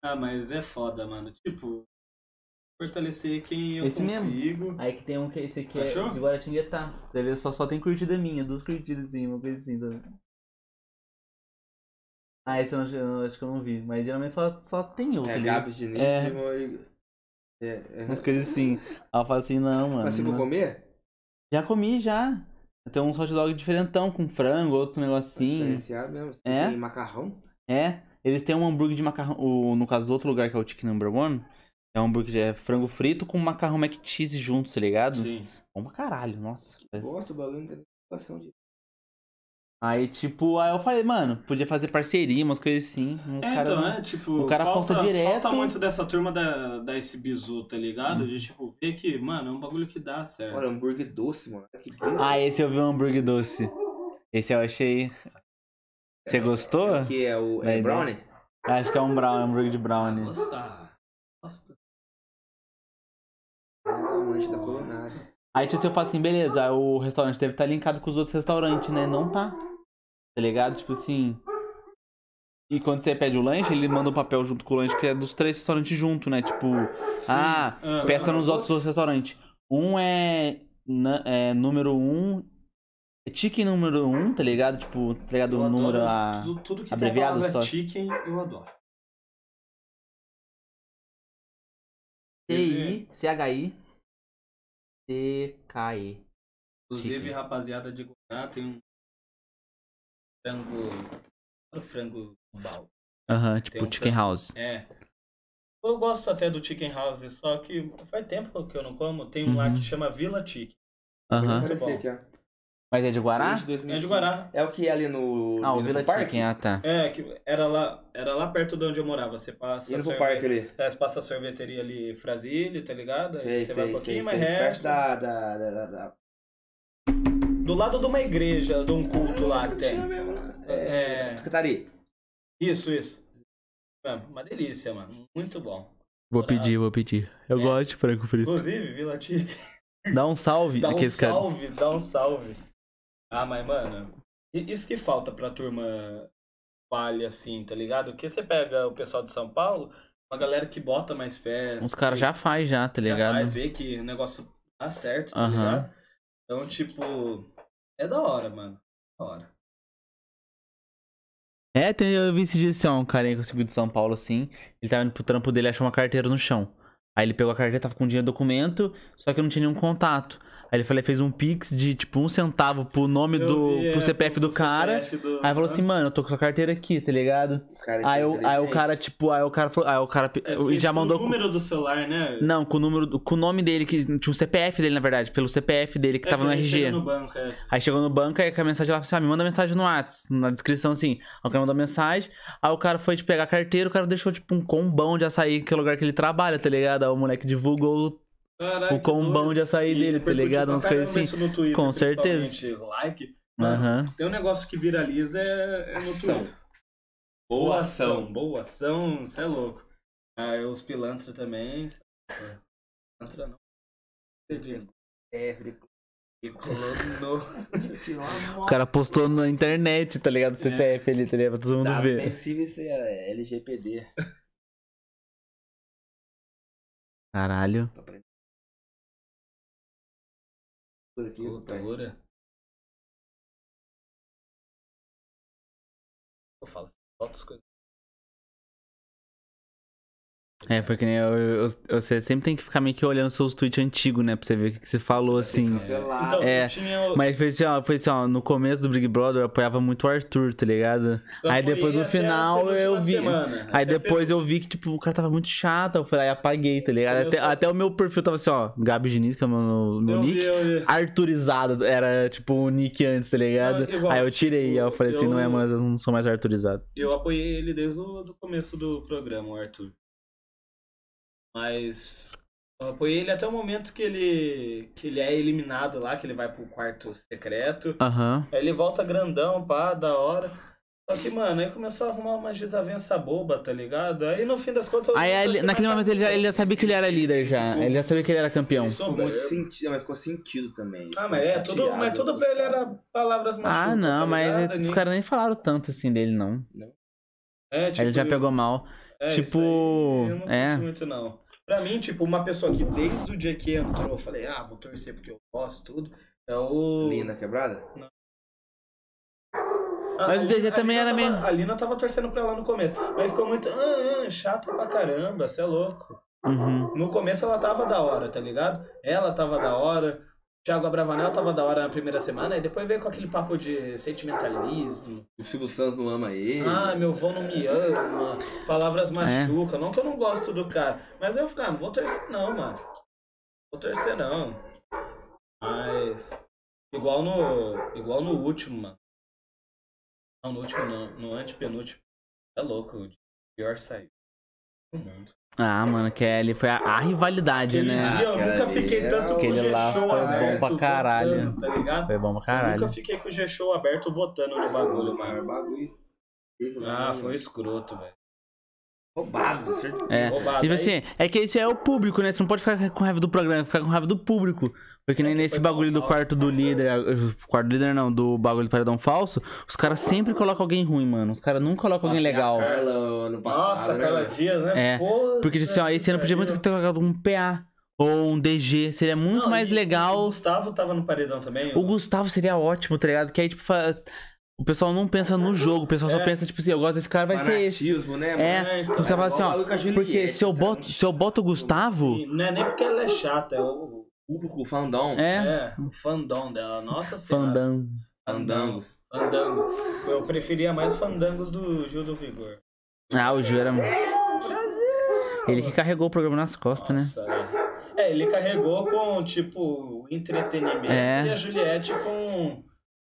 Ah, mas é foda, mano. Tipo, fortalecer quem eu Esse mesmo. consigo. Aí que tem um que esse aqui Achou? é de Guaratinguetá. Você vê, só, só tem curtida minha, duas curtidas assim, uma coisa assim. Tá? Ah, esse eu, não, eu acho que eu não vi, mas geralmente só, só tem outro É, ali. Gabs Diniz É. e... É, é. Umas coisas assim. Eu falo assim, não, mano. Mas você não. comer? Já comi, já. Tem um hot dog diferentão, com frango, outros negocinho. Diferenciado mesmo. Você É? Tem macarrão? É, eles têm um hambúrguer de macarrão. O, no caso do outro lugar, que é o Chicken Number One, é um hambúrguer de é, frango frito com macarrão mac cheese junto, tá ligado? Sim. Bom pra caralho, nossa. Gosto, o bagulho não tem situação de... Aí, tipo, aí eu falei, mano, podia fazer parceria, umas coisas assim. Um É, cara então, não- é, tipo, o cara falta, direto. falta muito dessa turma da, da esse bizu, tá ligado? Hum. De, tipo, ver que, mano, é um bagulho que dá certo. Olha, hambúrguer doce, mano. Que delícia. Ah, esse eu vi um hambúrguer doce. Esse eu achei. Você gostou? O que é o é brownie? Acho que é um brown, hambúrguer de brownie. Nossa. Nossa. Ah, da culinária. Aí tipo, você fala assim, beleza, o restaurante deve estar linkado com os outros restaurantes, né? Não tá. Tá ligado? Tipo assim. E quando você pede o lanche, ele manda um papel junto com o lanche que é dos três restaurantes junto, né? Tipo, Sim. ah, Aham. peça nos outros dois restaurantes. Um é, é número um. É chicken número um, tá ligado? Tipo, tá ligado? O número a. tudo, tudo que abreviado tem a só. chicken, eu adoro. C-I, C-K-E. Inclusive, Chicken. rapaziada de Guará, tem um frango... Olha o frango bal. Aham, tipo um Chicken frango. House. É. Eu gosto até do Chicken House, só que faz tempo que eu não como. Tem um lá Uhum. que chama Villa Chicken. Aham. Muito bom. Mas é de Guará? Desde 2015. É de Guará. É o que é ali no. Ah, o Vila parque? Ah tá. É, que era lá, era lá perto de onde eu morava. Você passa. Indo pro sorvete- parque ali. É, você passa a sorveteria ali Frasile, tá ligado? Sei, você vai um sei, pouquinho sei, mais sei. Perto reto. da, da, da, da, da... Do lado de uma igreja, de um culto lá que tem. Mesmo, né? É. É... Secretaria. Isso, isso. É, uma delícia, mano. Muito bom. Vou pedir, vou pedir. Eu É. gosto de frango frito. Inclusive, Vila Chicken. Dá um salve. Dá um aqueles cara- salve, dá um salve. Ah, mas, mano, isso que falta pra turma falha assim, tá ligado? Porque você pega o pessoal de São Paulo, uma galera que bota mais fé. Uns caras já faz já, tá já ligado? faz, vê que o negócio dá certo, tá Aham. ligado? Então, tipo, é da hora, mano. Da hora. É, tem, eu vi esse dia assim, ó, um carinha que conseguiu de São Paulo, assim. Ele tava indo pro trampo dele e achou uma carteira no chão. Aí ele pegou a carteira, tava com dinheiro documento, só que não tinha nenhum contato. Aí ele falou, fez um pix de tipo um centavo pro nome Eu do. vi, pro é, CPF do pro cara. CPF do- Aí falou assim, mano, eu tô com sua carteira aqui, tá ligado? Os caras Aí, o- aí o cara, tipo, aí o cara falou. Aí o cara. É, e já com mandou. o número do celular, né? Não, com o número. Com o nome dele, que tinha um CPF dele, na verdade, pelo CPF dele que É tava no RG. No banco, é. Aí chegou no banco, aí com a mensagem lá, assim, ah, me manda mensagem no WhatsApp, na descrição assim. Aí o cara mandou mensagem, aí o cara foi de pegar a carteira, o cara deixou tipo um combão de açaí, que é o lugar que ele trabalha, tá ligado? Aí o moleque divulgou Caralho, o combão de açaí E dele, tá ligado? Umas coisas assim. isso no Twitter, Com certeza. Like. Mano, Aham. Tem um negócio que viraliza é, é no Ação. Twitter. Boa ação, boa ação, você é louco. Aí os pilantra também. é. Pilantra não. Acredito. É. E uma O cara postou na internet, tá ligado? O CPF ali, tá ligado? Pra todo mundo Dados ver. sensíveis é LGPD. Caralho. Aqui. Cultura. Eu falo assim, outras coisas. É, foi que nem eu, eu- eu- você sempre tem que ficar meio que olhando seus tweets antigos, né? Pra você ver o que, que você falou, assim. Cancelado. Então, É, eu tinha. Mas foi assim, ó, foi assim, ó, no começo do Big Brother eu apoiava muito o Arthur, tá ligado? eu aí depois no final eu vi. semana, Aí depois eu vi que, tipo, o cara tava muito chato, eu fui lá e apaguei, tá ligado? Até, só- até o meu perfil tava assim, ó, Gabi Diniz, que é o meu, meu Eu vi, nick. eu vi. Arturizado, era tipo o nick antes, tá ligado? Não, igual, aí eu tirei, tipo, aí eu falei assim, não é mais, eu não sou mais Arturizado. Eu apoiei ele desde o do começo do programa, o Arthur. Mas eu apoiei ele até o momento que ele que ele é eliminado lá, que ele vai pro quarto secreto. Aham. Aí ele volta grandão, pá, da hora. Só que, mano, aí começou a arrumar uma desavença boba, tá ligado? Aí no fim das contas. Aí não ele- naquele mais momento ele já, ele já sabia que ele era líder já. Ficou- Ele já sabia que ele era campeão. Isso. Ficou muito sentido, mas ficou sentido também. Ah, mas é, tudo, mas tudo pra ele era palavras machucas. Ah, não, tá mas ligado? os Nem- caras nem falaram tanto assim dele, não. É, Aí ele já tipo, pegou mal. É, Tipo, isso aí eu não é. muito, não. Pra mim, tipo, uma pessoa que desde o dia que entrou, eu falei, ah, vou torcer porque eu gosto tudo, é o... Linda quebrada? Ah, Mas o DG Lina- também Lina era tava- meio- A Lina tava torcendo pra ela no começo, mas ficou muito ah, ah, chato pra caramba, você é louco. Uhum. No começo ela tava da hora, tá ligado? Ela tava da hora, o Thiago Abravanel tava da hora na primeira semana, e depois veio com aquele papo de sentimentalismo. O Silvio Santos não ama ele. Ah, meu avô não me ama. Palavras machucam. Não que eu não gosto do cara. Mas eu falei, ah, não vou torcer não, mano. Vou torcer não. Mas. Igual no. Igual no último, mano. Não, no último não. No antepenúltimo. É louco. O pior saiu. Do mundo. Ah, mano, ali foi a, a rivalidade, Aquele né? dia eu nunca fiquei é tanto com o Aquele lá G-Show foi bom aberto. pra caralho. votando, tá ligado? Foi bom pra Eu caralho. nunca fiquei com o G-Show aberto votando no bagulho, Maior mano. Ah, foi escroto, velho. Roubado, certeza. É. Roubado. Tipo Aí- assim, é que isso é o público, né? Você não pode ficar com raiva do programa, ficar com raiva do público. Porque nem É nesse bagulho do quarto do líder, o quarto do líder não, do bagulho do paredão falso, os caras sempre colocam alguém ruim, mano. Os caras nunca colocam alguém legal. Carla passado, Nossa, né, Carla? Dias, né? É, Pô, Porque assim, ó, esse ano podia muito ter colocado um PA ou um DG, seria muito Não, mais e O legal. Gustavo tava no paredão também. O Gustavo seria ótimo, tá ligado? Que aí, tipo, fa- o pessoal não pensa no jogo, o pessoal só É. pensa, tipo assim, eu gosto desse cara, vai ser esse. Fanatismo, né, mano? É, É, então. porque fala assim, ó, porque se eu boto, se eu boto o Gustavo, Sim, não é nem porque ela é chata, é o, Público, o fandom. é, é, o fandom dela. Nossa senhora. fandão. Fandangos. Fandangos. Eu preferia mais fandangos do Gil do Vigor. Ah, o Gil era... Ele que carregou o programa nas costas, né? Nossa, é. É, ele carregou com, tipo, entretenimento É. e a Juliette com,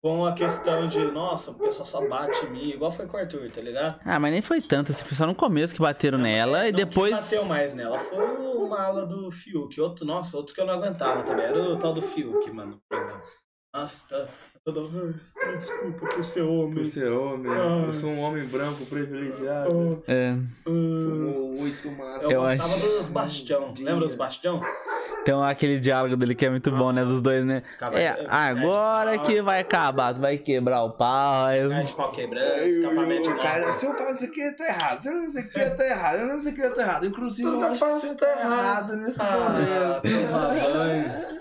com a questão de, nossa, o pessoal só bate em mim, igual foi com o Arthur, tá ligado? Ah, mas nem foi tanto, assim, foi só no começo que bateram nela e Não, depois... Quem bateu mais nela foi uma ala do Fiuk. Outro, nossa, outro que eu não aguentava também. Era o tal do Fiuk, mano. Nossa, tá. Toda... "Ai, Desculpa por ser homem. Por ser homem, Ah. eu sou um homem branco privilegiado. Ah, É, ah. Fumou oito maços. Eu, Eu gostava acho- dos Bastião. Lembra dos Bastião? tem aquele diálogo dele que é muito bom, né, dos dois, né? Cava- É, agora que vai acabar, tu vai quebrar o pau, os- Cai de pau quebrando, escapamento o cara, se eu faço isso aqui, eu tô errado. Se eu faço isso aqui, eu tô errado. Eu não sei o que, eu tô errado. Inclusive, Tudo eu eu acho que faço você tá errado. errado nesse Ah, momento. banho. Toma banho.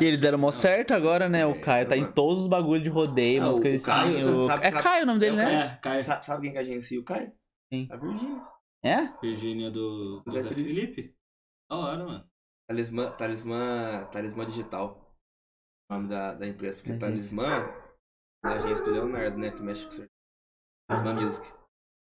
E eles deram mó certo agora, né? O Caio tá em todos os bagulhos de rodeio, Ah, umas coisas assim. É Caio o nome dele, né? É, Caio. Sabe, sabe quem que agencia o Caio? Quem? A Virgínia. É? Virgínia do Zé Felipe. Da hora, mano. Talismã, talismã, talismã digital. O nome da, da empresa. Porque Agência. talismã é a agência do Leonardo, né? Que mexe com isso. Talismã Music.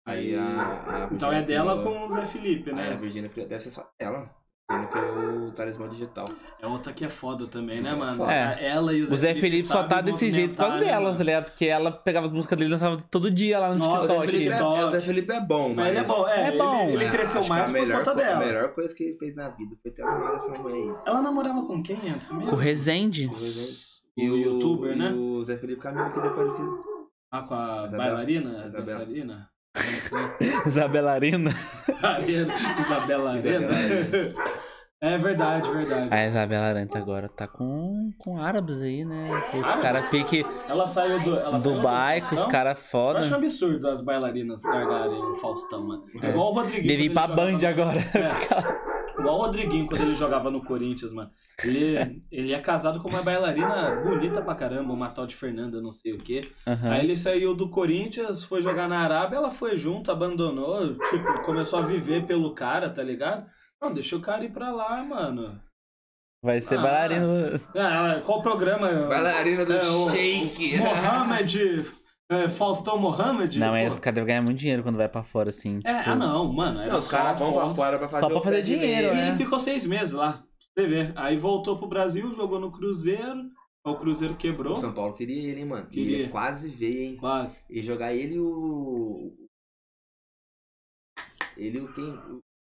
Aí a. a Então é dela criou- com o Zé Felipe, Aí a né? Virgínia deve ser só ela. A Virgínia criou o talismã digital. É outra que é foda também, né, É mano? Os- Ela e o Zé, O Zé Felipe só tá desse jeito por causa né, dela, mano? tá ligado? Porque ela pegava as músicas dele e dançava todo dia lá no Nossa, O Zé. Felipe é, o Zé Felipe é bom, Mas ele é bom, é. É ele- bom. Ele, Ah, cresceu que mais a por melhor conta co- A dela. melhor coisa que ele fez na vida foi ter arrumado essa mulher aí. Ela namorava com quem antes mesmo? Com o Rezende. E o youtuber, e né? o Zé Felipe Camilo que deu parecido. Ah, com a Isabela. bailarina? Isabela. Dançarina? Né? Isabela. Arena, Isabela Arena. É verdade, verdade. A Isabela Arantes agora tá com, com árabes aí, né? Os caras pique Ela saiu do. Ela Dubai, do com os caras Eu foda. acho um absurdo as bailarinas largarem o Faustão, mano. É igual o Rodriguinho. Deve ir pra jogava Band agora. É, igual o Rodriguinho quando ele jogava no Corinthians, mano. Ele, ele é casado com uma bailarina bonita pra caramba, uma tal de Fernanda, não sei o quê. Aham. Aí ele saiu do Corinthians, foi jogar na Arábia, ela foi junto, abandonou, tipo, começou a viver pelo cara, tá ligado? Não, deixa o cara ir pra lá, mano. Vai ser Ah. bailarino. Ah, qual programa? Bailarina do É, o- Shake. Mohamed. é, Faustão Mohamed? Não, Pô. os caras devem ganhar muito dinheiro quando vai pra fora, assim. É, tipo- ah, não, mano. Era Não, os caras vão pra fora pra fazer Só pra o fazer dinheiro, meia. E né? ele ficou seis meses lá. Você vê. Aí voltou pro Brasil, jogou no Cruzeiro. O Cruzeiro quebrou. O São Paulo queria ele, hein, mano. Queria. Ele quase veio, hein. Quase. E jogar ele o. Ele o quem.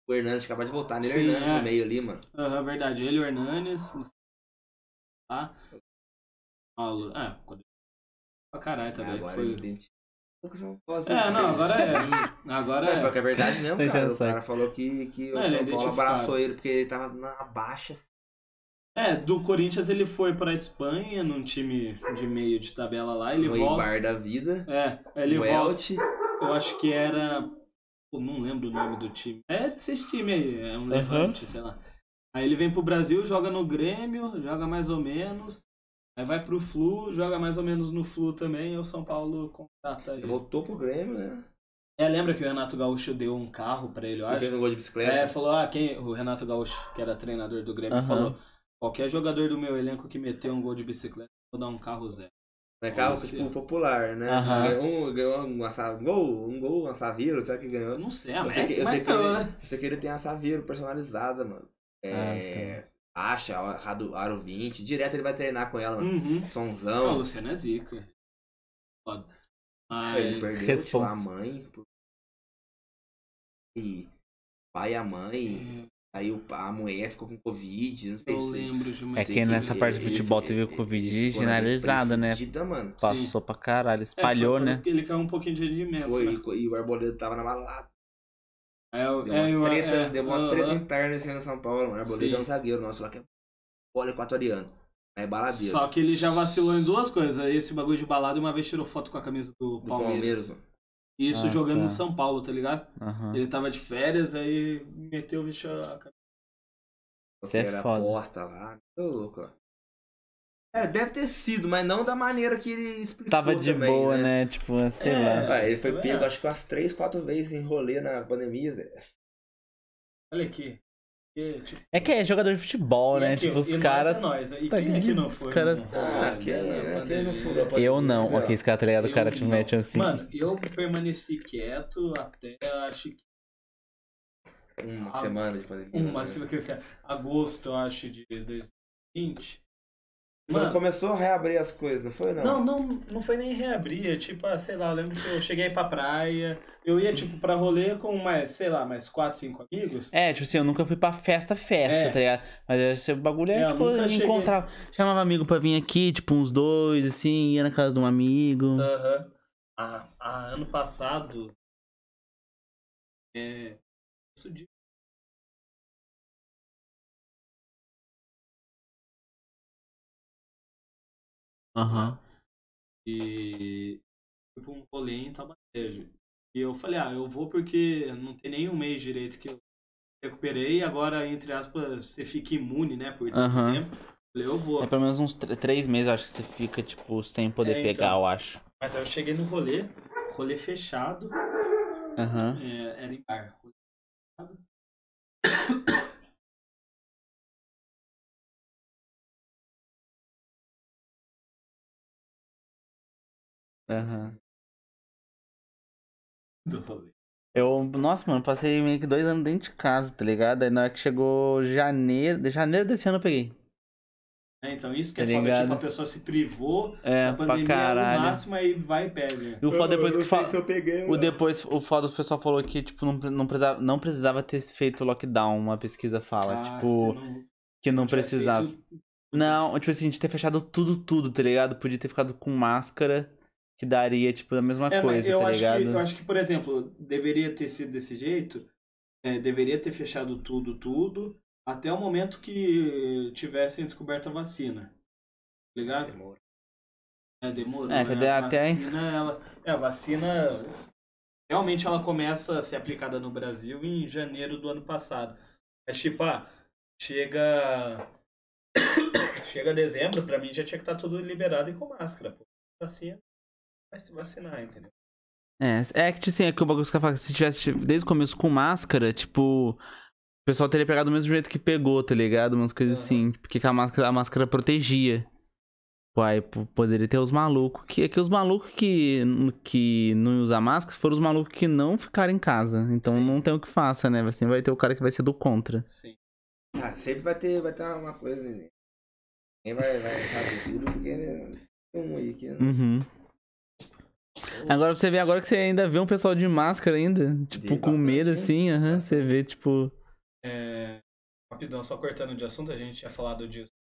O Hernandes acabou de voltar, né? Sim, Hernandes é. no meio ali, mano. Aham, verdade. Ele e o Hernanes. Tá? Paulo. É, quando. Pra caralho foi... identifica o São Paulo. É, não, agora é. Agora É, é. porque é verdade mesmo, cara. O cara falou que, que o Não, é São Paulo identificado. abraçou ele porque ele tava na baixa. É, do Corinthians ele foi pra Espanha, num time de meio de tabela lá. Ele no volta. Da vida. É, ele o volta. Elche. Eu acho que era. Pô, não lembro o nome do time. É desse time aí, é um levante, sei lá. Aí ele vem pro Brasil, joga no Grêmio, joga mais ou menos. Aí vai pro Flu, joga mais ou menos no Flu também, e o São Paulo contrata ele. Voltou pro Grêmio, né? É, lembra que o Renato Gaúcho deu um carro pra ele, eu Ele fez acho? um gol de bicicleta. É, falou, ah, quem. O Renato Gaúcho, que era treinador do Grêmio, Aham. falou: qualquer jogador do meu elenco que meteu um gol de bicicleta, eu vou dar um carro zero. É carro Nossa. tipo popular, né? Aham. Ganhou um, ganhou um, assa- um gol, um gol, uma Saveiro, será que ganhou? Eu não sei, Eu mas, sei que, eu sei que ele, né? eu sei que ele tem a Saveiro personalizada, mano. É. Acha, Aro, Aro 20. Direto ele vai treinar com ela, mano. Uhum. Não, o Sonzão. Luciano é zica. Foda. Ele Mas. perdeu tipo, Responsa. a mãe. E pai e a mãe. Aí o, a mulher ficou com Covid. Não sei Eu se. lembro de uma É que nessa parte do futebol teve o ele- Covid generalizada, né? mano. Passou pra caralho, espalhou, É, né? Ele caiu um pouquinho de rendimento. Foi, né? e o Arboleda tava na balada. É, o- Deu é, uma o- treta, é, deu uma treta interna em São Paulo. O Arboleda Sim. é um zagueiro nosso lá que é bola equatoriano. É baladeiro. Só que ele já vacilou em duas coisas. Esse bagulho de balada e uma vez tirou foto com a camisa do do Palmeiras. Palmeiras. Isso Ah, jogando tá. no São Paulo, tá ligado? Aham. Ele tava de férias, aí meteu o bicho a. Isso é foda. aposta lá. Tô louco, ó. É, deve ter sido, mas não da maneira que ele explicou Tava de também, boa, né? Tipo, sei É. lá. Ah, ele foi Isso é. pego acho que umas 3, 4 vezes em rolê na pandemia, Zé. Olha aqui. E, tipo, É que é jogador de futebol, e né? aqui, tipo, os caras. é nós. E tá quem aqui, aqui não os foi? cara- num Ah, quem, né, né? na Quem não pandemia? furou a pandemia? Eu não. né, Ok, esse cara tá ligado? O cara te não. mete assim. Mano, eu permaneci quieto até acho que Uma Ah, semana de pandemia. uma, né? se que esse- agosto, eu acho, de 2020. Quando Mano, começou a reabrir as coisas, não foi, não? não, não, não foi nem reabrir. é Tipo, ah, sei lá, eu lembro que eu cheguei pra praia. Eu ia, tipo, pra rolê com mais, sei lá, mais 4, 5 amigos. É, tipo assim, eu nunca fui pra festa, festa, É. tá ligado? Mas esse bagulho é, É, eu tipo, nunca cheguei- encontrar. Chamava amigo pra vir aqui, tipo, uns dois, assim, ia na casa de um amigo. Aham. Ah, ah, ano passado. É. Isso de. Aham. E fui pra um rolê em Tabatejo. E eu falei, ah, eu vou porque não tem nem um mês direito que eu recuperei agora, entre aspas, você fica imune, né, por tanto Aham. tempo. Falei, eu vou. É pelo menos uns tr- três meses, eu acho que você fica, tipo, sem poder É, então. pegar, eu acho. Mas aí eu cheguei no rolê, rolê fechado, Aham. é, era em bar. rolê fechado. Aham. Do rolê. Eu, nossa, mano, passei meio que dois anos dentro de casa, tá ligado? Aí na hora que chegou janeiro, de janeiro desse ano eu peguei. É, então isso que é Tá foda, ligado? tipo, a pessoa se privou É, da pra pandemia caralho. no máximo, aí vai e pega. E o foda depois que fala. eu peguei. O depois, o foda, o pessoal falou que, tipo, não, não, precisava, não precisava ter feito lockdown, uma pesquisa fala. Ah, tipo, se não que não tivesse precisava. feito- Não, tipo assim, a gente ter fechado tudo, tudo, tá ligado? Podia ter ficado com máscara, que daria, tipo, a mesma É, coisa, eu tá acho ligado? Que, eu acho que, por exemplo, deveria ter sido desse jeito. é, deveria ter fechado tudo, tudo. até o momento que tivessem descoberto a vacina. Tá ligado? Demora. É, demorou. É, né? até- a até- vacina, ela, é, a vacina realmente ela começa a ser aplicada no Brasil em janeiro do ano passado. É tipo, ah, chega chega dezembro, pra mim já tinha que estar tudo liberado e com máscara, pô. Vacina, vai se vacinar, entendeu? É, é que assim, é que o bagulho que falam, se tivesse desde o começo com máscara, tipo, o pessoal teria pegado do mesmo jeito que pegou, tá ligado? Umas coisas Aham. assim, porque a máscara, a máscara protegia. Pô, poderia ter os malucos, que é que os malucos que, que não usam máscara foram os malucos que não ficaram em casa. Então Sim. não tem o que faça, né? Assim, vai ter o cara que vai ser do contra. Sim. Ah, sempre vai ter, vai ter uma coisa, né? Ninguém vai, vai saber tudo, porque né, tem um aí que né? Uhum. Agora pra você ver, agora que você ainda vê um pessoal de máscara ainda, tipo, com bastante, medo assim, aham, você vê, tipo. É, rapidão, só cortando de assunto, a gente tinha falado disso.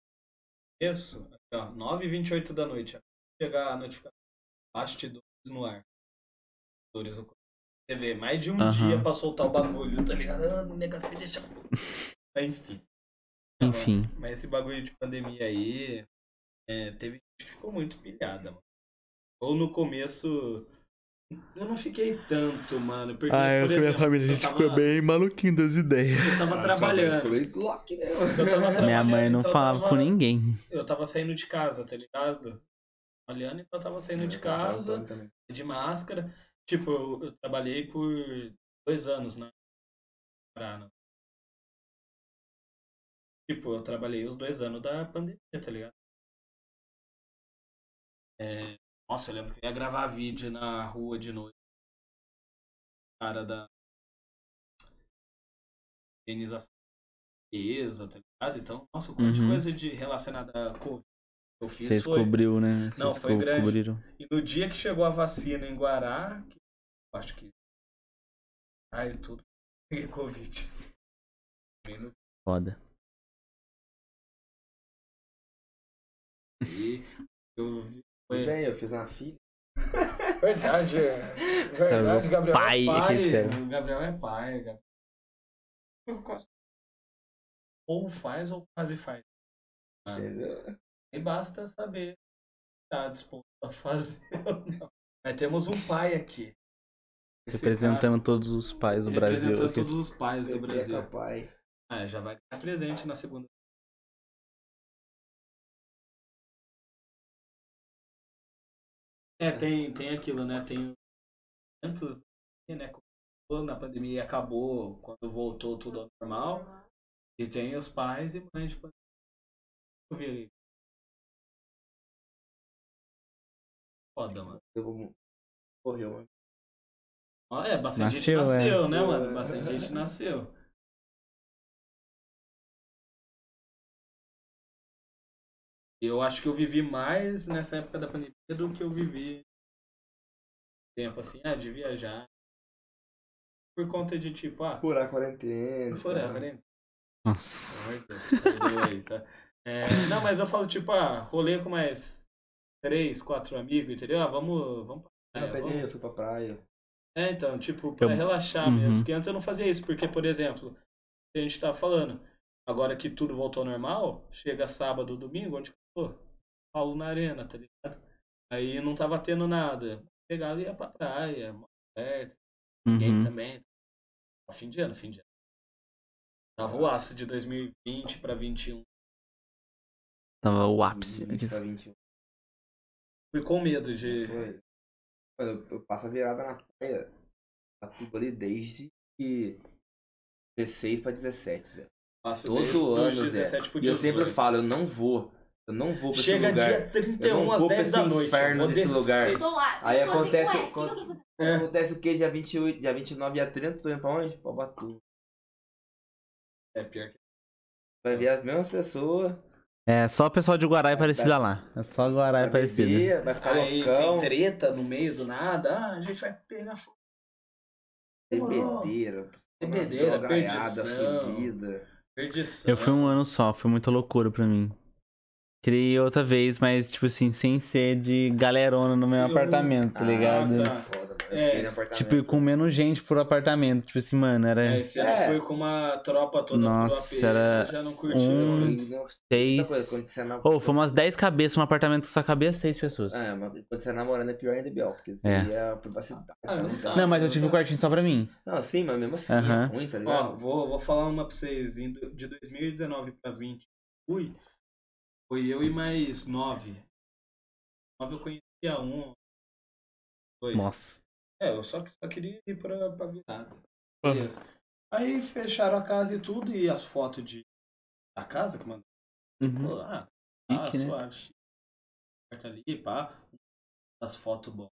Isso, aqui, ó, 9h28 da noite. Chegar a notificação. Bastidores no ar. Bastidores no- Você vê, mais de um dia pra soltar o bagulho, tá ligado? Ah, o negócio me deixa. Enfim. Enfim. Mas esse bagulho de pandemia aí. é, teve gente que ficou muito pilhada, mano. Ou no começo. Eu não fiquei tanto, mano. Porque, por exemplo, eu tava, bem maluquinho das ideias. eu tava Ah, trabalhando. ficou meio Loki, né? Eu tava Minha trabalhando, mãe não então eu falava tava- com ninguém. Eu tava saindo de casa, tá ligado? Olhando, então eu tava saindo de Eu tava casa, usando também. de máscara. Tipo, eu, eu trabalhei por dois anos na Paraná. Tipo, eu trabalhei os dois anos da pandemia, tá ligado? É, Nossa, eu lembro que eu ia gravar vídeo na rua de noite. Cara da indenização da limpeza, tá ligado? Então, nossa, um monte de Uhum. coisa de relacionada a Covid. Eu fiz Vocês foi- cobriu, né? Não, Vocês foi grande. cobriram. E no dia que chegou a vacina em Guará, que acho que. Ai, tudo. Peguei Covid. Foda. E eu vi. Foi... bem, eu fiz uma filha. Verdade, é. Verdade, Gabriel pai é pai. O Gabriel é pai. Gabriel. Eu gosto. Ou faz ou quase faz. Ah. E basta saber se tá disposto a fazer ou não. Mas temos um pai aqui. Esse Representando todos os pais do cara, Brasil. Representando todos os pais do é Brasil. papai. Ah, já vai estar presente na segunda. É, tem, tem aquilo, né? Tem antes, né? Quando na pandemia acabou, quando voltou tudo ao normal. E tem os pais e mães de pandemia. Foda, mano. Eu vou- Morreu, mano. É, bastante gente Nasceu, é. nasceu, né, Nasceu, mano? é. Bastante gente nasceu. Eu acho que eu vivi mais nessa época da pandemia do que eu vivi tempo assim, ah, de viajar. Por conta de tipo, ah, Furar a quarentena. não for é, tá? quarentena. Nossa. Ai, Deus, tá? É, não, mas eu falo tipo, ah, rolê com mais três, quatro amigos, entendeu? Ah, vamos, vamos pra Eu praia, peguei, vamos- eu fui pra praia. É, então, tipo, pra Eu- relaxar Uhum. mesmo. Que antes eu não fazia isso, porque, por exemplo, a gente tá falando, agora que tudo voltou ao normal, chega sábado, domingo, onde tô? Paulo na arena, tá ligado? Aí não tava tendo nada. Pegava e ia pra praia, perto, ninguém Uhum. também. Fim de ano, fim de ano. Tava o aço de 2020 pra 21. Tava o ápice. 20 pra 21. Fui com medo de. Foi. Mano, eu, eu passo a virada na praia. Tá tudo ali desde que 16 pra 17, Zé. Passo Todo ano, Zé. 17 pro E eu sempre 18. falo, eu não vou. Eu não vou pra Chega esse lugar. dia 31 Eu não às vou pra 10 da noite. eu inferno vou desse descer. lugar. Tô lá. Aí eu tô assim, acontece- que eu tô fazendo? É. Acontece o quê? Dia 28, dia 29, dia 30, tô indo pra onde? Pra Batu. É pior que. Vai ver as mesmas pessoas. É só o pessoal de Guará e Aparecida lá. É só Guará e Vai Aparecida. vai ficar Aí loucão. tem treta no meio do nada. Ah, a gente vai pegar fogo. Demorou. Bebedeira. Bebedeira, perdição. fudida. Perdição. Eu fui um ano só, foi muita loucura pra mim. Ir outra vez, mas, tipo assim, sem ser de galerona no meu Eu- apartamento, tá ligado? Ah, tá. Foda, É, fiquei no apartamento. Tipo, ir com menos gente por apartamento. Tipo assim, mano, era É, esse ano É. foi com uma tropa toda Nossa, pro AP, era já não curtiu. um- seis. coisa, quando você na- Ô, foi umas 10 cabeças num apartamento que só cabia 6 pessoas. É, mas quando você é namorando é pior ainda, Biel, porque É. aí é a privacidade. Ah, não tá. Não, mas eu tive um quartinho só pra mim. Não, sim, mas mesmo assim Aham. é ruim, tá Ó, ligado? vou, vou falar uma pra vocês. De 2019 pra 20, fui. Foi eu e mais nove. Nove eu conhecia um. Dois. Nossa. É, eu só, só queria ir pra, pra virada. Beleza. Aí fecharam a casa e tudo, e as fotos de, da casa que mandaram. Uhum. Pô, Ah, ah Chique, né? suave. Quarto ali, pá. As fotos boas.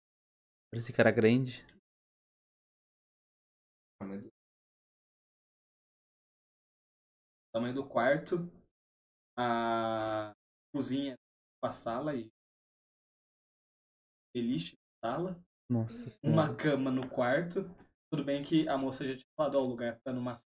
Parecia que era grande. Tamanho do quarto. A cozinha com a sala e. Beliche na sala. Nossa Uma senhora. cama no quarto. Tudo bem que a moça já tinha falado, ó, o lugar pra no máximo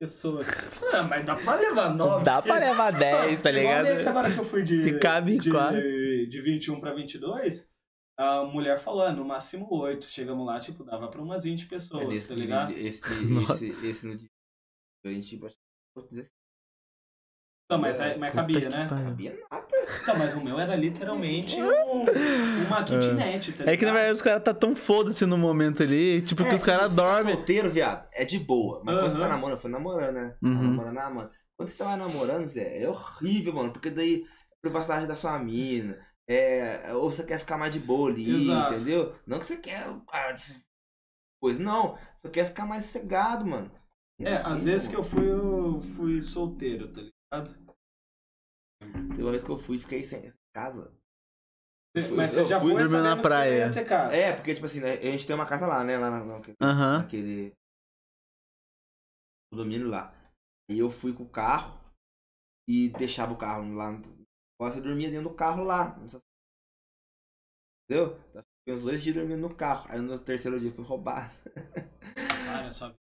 pessoas. Ah, mas dá pra levar nove. Dá pra levar 10, tá Igual ligado? nesse agora que eu fui de, Se cabe em de, quatro. de 21 pra 22, a mulher falou, no máximo 8. Chegamos lá, tipo, dava pra umas 20 É, pessoas, nesse, tá ligado? esse, Nossa. esse, esse no dia. A gente tipo, acho que 16 Não, mas, é- mas cabia, que né? pariu. sabia nada. Então, mas o meu era literalmente um- uma kitnet, tá É que na verdade os caras tá tão foda-se no momento ali, tipo, que É, os caras quando você tá dormem. solteiro, viado, é de boa. Mas quando você tá namorando, foi namorando, né? Tá Uhum. namorando, ah, mano. Quando você tava namorando, Zé, é horrível, mano. Porque daí, a privacidade da sua mina. É, ou você quer ficar mais de boa ali, Exato. entendeu? Não que você quer. ah, Coisa, não. Você quer ficar mais cegado, mano. É, às vezes que eu fui, eu fui solteiro, tá ligado? Teve uma vez que eu fui e fiquei sem casa. fui- Mas você eu já fui foi dormir na praia. É, porque, tipo assim, né, a gente tem uma casa lá, né? Lá na, naquele, Aham. naquele condomínio lá. E eu fui com o carro e deixava o carro lá. Você dormia dentro do carro lá. Entendeu? Fiquei uns dois dias dormindo no carro. Aí no terceiro dia fui roubado. Cara, sua,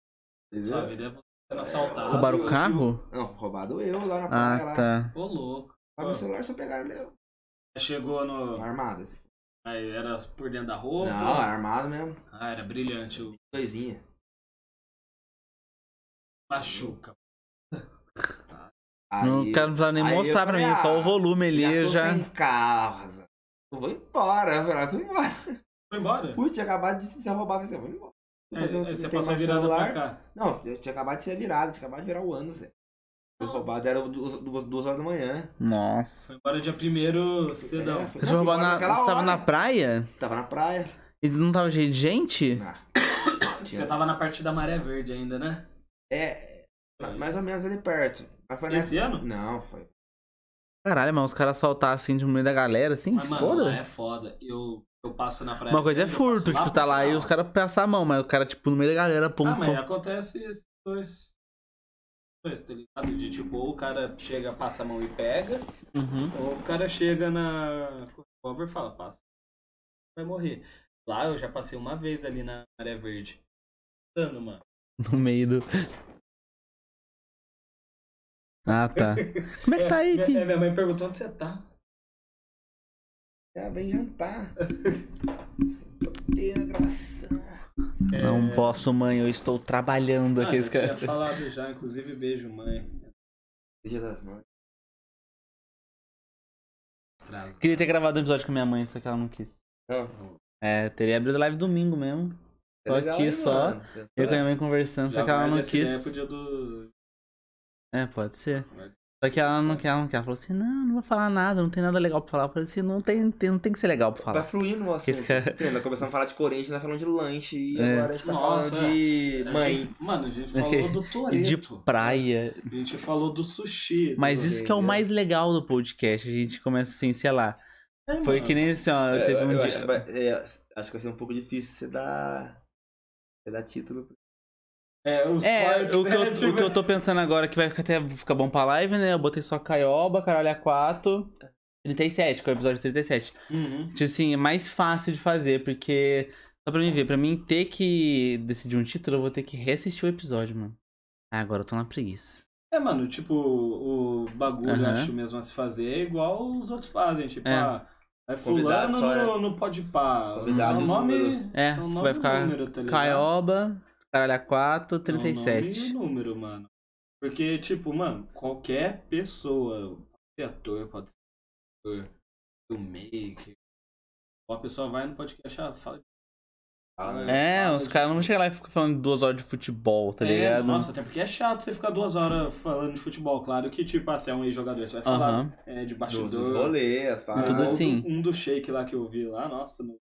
sua vida é assaltado. Roubaram o carro? Não, roubado eu lá na praia. Ah, lá. tá. Ô, louco. Mas meu celular só pegaram meu. Chegou no. Armado. Assim. Aí era por dentro da roupa. Não, armado mesmo. Ah, era brilhante. O Doisinha. machuca. Aí, Não quero precisar nem mostrar pra mim, só ah, o volume ali já eu tô já. sem carro. Eu vou embora. Eu ah, vou embora. Foi embora? Fui, tinha acabado de ser roubado. Eu falei, vou embora. É, aí você passou virada celular. pra cá. Não, eu tinha acabado de ser virado, tinha acabado de virar o ano, Zé. Foi roubado, era duas, duas, horas da manhã. Foi Nossa. embora dia primeiro cedão. É, foi- Você não, foi embora na. Você tava na praia? Tava na praia. E não tava cheio de gente? Ah, Você tava na parte da Maré Verde ainda, né? É, ma- mais ou menos ali perto. Mas foi Esse nessa- ano? Não, foi. Caralho, mas os caras saltar assim de meio da galera, assim, Mas, mano, foda. lá é foda. Eu, eu passo na praia. Uma coisa é furto, tipo, tá lá e os caras passam a mão, mas o cara, tipo, no meio da galera, pum, Ah, mas pum. acontece esses dois. Dois, tá ligado? De tipo, ou o cara chega, passa a mão e pega, Uhum. ou o cara chega na. Cover e fala, passa. Vai morrer. Lá eu já passei uma vez ali na Maré Verde. Dando, mano. No meio do. Ah, tá. Como é que tá aí, minha, filho? minha mãe perguntou onde você tá. Já vem jantar. Pena, gravação. Não posso, mãe, eu estou trabalhando Ah, aqui. eu esse tinha cara. falado já, inclusive beijo, mãe. Dia das mães. Queria ter gravado um episódio com a minha mãe, só que ela não quis. Não. É, teria abrido live domingo mesmo. É Tô legal, aqui hein, só? Eu com a minha mãe conversando, só Já que ela não quis. pro dia do... É, pode ser. Guarda. Só que ela não quer, ela não quer. Ela falou assim, não, não vou falar nada, não tem nada legal pra falar. Eu falei assim, não tem, tem- não tem que ser legal pra falar. fluir no assunto. Esse cara- Nós começamos a falar de Corinthians, nós falamos de lanche e É. agora a gente tá Nossa, falando de A mãe. gente- mano, a gente falou do E Toreto. de praia. A gente falou do sushi. do- Mas isso que é o mais legal do podcast. A gente começa assim, sei lá. É, Foi mano. que nem assim, ó. É, Teve um eu dia. acho, que vai, é, acho que vai ser um pouco difícil você dar. Você dar título. É, os É, o que, né, eu, tipo- o que eu tô pensando agora que vai até ficar bom pra live, né? Eu botei só Caioba, Caralho A4, 37, que é o episódio 37. Uhum. Tipo assim, é mais fácil de fazer, porque. Só pra mim ver, pra mim ter que decidir um título, eu vou ter que reassistir o episódio, mano. Ah, agora eu tô na preguiça. É, mano, tipo, o bagulho, Aham. acho mesmo a se fazer, é igual os outros fazem. Tipo, É. ah, vai Convidado fulano só é- no, no pode pá. Convidado o no nome. É, o nome vai ficar número, tá ligado? Caioba, caralho, a 4, É o nome 37. e o número, mano. Porque, tipo, mano, qualquer pessoa, pode ser ator, pode ser ator, filmmaker, a pessoa vai no podcast, ah, fala Fala, É, fala os de- caras não vão chegar lá e ficar falando duas horas de futebol, tá É, ligado? Nossa, até porque é chato você ficar duas horas falando de futebol. Claro que, tipo, ah, se é um ex-jogador, você vai falar Aham. é, de bastidor. dos rolês. Tudo assim. Um do shake lá que eu vi lá, nossa. no-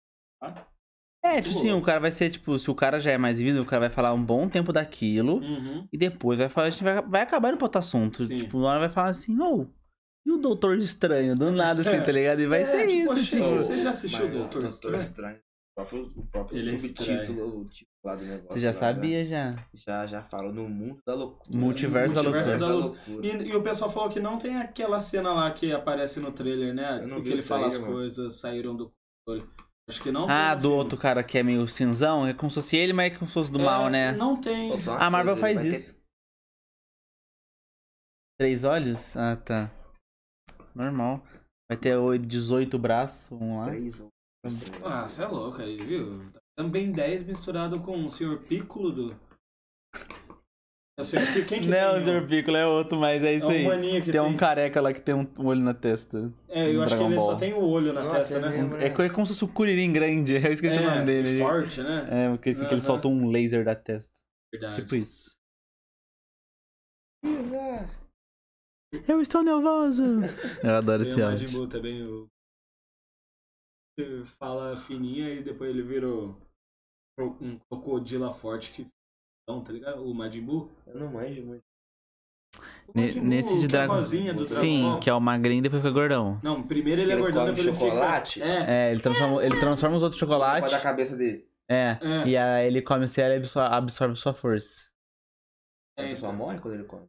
É, tipo assim, louco. o cara vai ser, tipo, se o cara já é mais vídeo, o cara vai falar um bom tempo daquilo. Uhum. E depois vai falar, a gente vai, vai acabar indo pro outro assunto. Sim. Tipo, uma hora vai falar assim, ô, e o Doutor Estranho? Do nada, assim, tá ligado? E vai É, ser tipo, isso, achei- tipo. Você já assistiu Mas, o Doutor Estranho? Estranho? O próprio, o próprio Ele é subtítulo, estranho. o título lá do negócio. Você já lá, sabia já. Já, já falou no mundo da loucura. Multiverso da Multiverso loucura. da loucura. E, e o pessoal falou que não tem aquela cena lá que aparece no trailer, né? Eu não Que vi ele o fala as trailer, mano. coisas, saíram do controle. Acho que não Ah, do filme. outro cara que é meio cinzão, é como se fosse ele, mas é como se fosse do É, mal, né? Não tem. A Marvel coisa, faz vai ter isso. Três olhos? Ah, tá. Normal. Vai ter oito- 18 braços, vamos lá. Três ou Ah, você é louco aí, viu? Também 10 misturado com o Sr. Piccolo do. É o. Quem que Não, o tem? Sr. Piccolo é outro, mas é isso é aí. um maninho que Tem tem. um careca lá que tem um olho na testa. É, eu acho que Dragon ele só Ball. tem o olho na Nossa, testa, é né? É, é como se fosse o Kuririn grande, eu esqueci o nome dele. Forte, né? É, porque que ele Aham. solta um laser da testa. Verdade. Tipo isso. Eu estou nervoso. Eu adoro Tem esse o Majin áudio. Buu também, o... Ele fala fininha e depois ele vira o- um crocodila forte que... Então, tá ligado? O Majin Buu. Eu não manjo muito. O Ne- nesse de é Dragon- Dragon Sim, Ball. que é o magrinho e depois fica gordão. Não, primeiro ele é ele gordão, come depois ele chocolate? fica... É, É, ele transforma, ele transforma os outros Pode da chocolates. cabeça dele. É, é. e aí ele come o céu e absorve, absorve sua força. A é, pessoa então. morre quando ele come.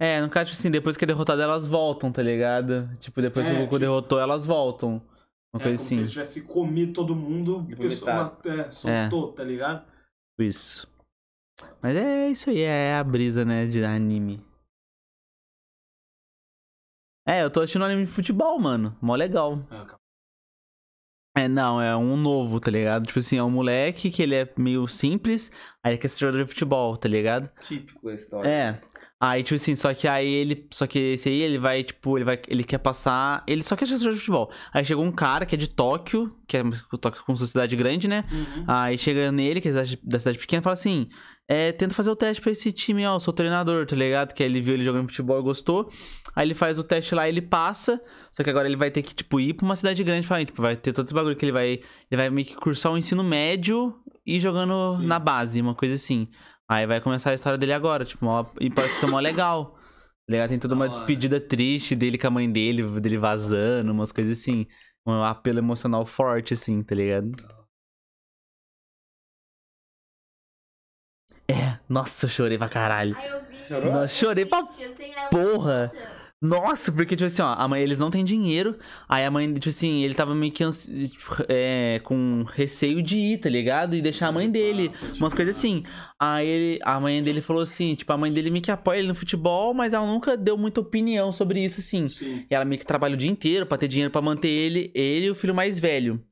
É, no caso, tipo assim, depois que é derrotado, elas voltam, tá ligado? Tipo, depois que É, o Goku tipo- derrotou, elas voltam. Uma É coisa como se assim. ele tivesse comido todo mundo, E a pessoa vomitado. é, soltou, tá ligado? Isso. Mas é isso aí, é a brisa, né, de anime. É, eu tô assistindo anime de futebol, mano. Mó legal. É, cara. É, não, é um novo, tá ligado? Tipo assim, é um moleque que ele é meio simples, aí ele quer ser jogador de futebol, tá ligado? Típico a história. É. Aí, tipo assim, só que aí ele. Só que esse aí, ele vai, tipo, ele vai. Ele quer passar. Ele só quer ser jogador de futebol. Aí chegou um cara que é de Tóquio, que é Tóquio com sociedade grande, né? Uhum. Aí chega nele, que é da cidade- da cidade pequena, e fala assim: é, tenta fazer o teste pra esse time, ó, sou treinador, tá ligado? Que aí ele viu ele jogando futebol e gostou. Aí ele faz o teste lá, ele passa. Só que agora ele vai ter que, tipo, ir pra uma cidade grande pra tipo, vai ter todo esse bagulho que ele vai. Ele vai meio que cursar o ensino médio e jogando Sim. na base, uma coisa assim. Aí vai começar a história dele agora, tipo, e pode ser mó legal. Tá ligado? Tem toda uma despedida triste dele com a mãe dele, dele vazando, umas coisas assim. Um apelo emocional forte, assim, tá ligado? É, nossa, eu chorei pra caralho. Aí eu vi. Chorou? Nossa, chorei pra Gente, assim, porra. Nossa, porque, tipo assim, ó, a mãe, eles não têm dinheiro. Aí a mãe, tipo assim, ele tava meio que tipo, é, com receio de ir, tá ligado? E deixar a mãe dele. Umas coisas assim. Aí ele, a mãe dele falou assim, tipo, a mãe dele meio que apoia ele no futebol, mas ela nunca deu muita opinião sobre isso, assim. Sim. E ela meio que trabalha o dia inteiro pra ter dinheiro pra manter ele, ele e o filho mais velho.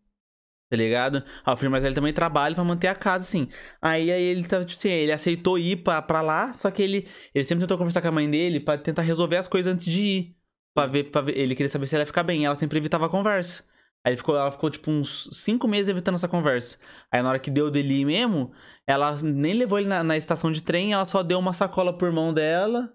Tá ligado? Ah, o filho mais velho também trabalha pra manter a casa, assim. Aí, aí ele tava, tipo assim, ele aceitou ir pra, pra lá, só que ele, ele sempre tentou conversar com a mãe dele pra tentar resolver as coisas antes de ir. Pra ver, pra ver, ele queria saber se ela ia ficar bem. Ela sempre evitava a conversa. Aí ele ficou, ela ficou, tipo, uns cinco meses evitando essa conversa. Aí na hora que deu dele mesmo, ela nem levou ele na, na estação de trem, ela só deu uma sacola por mão dela,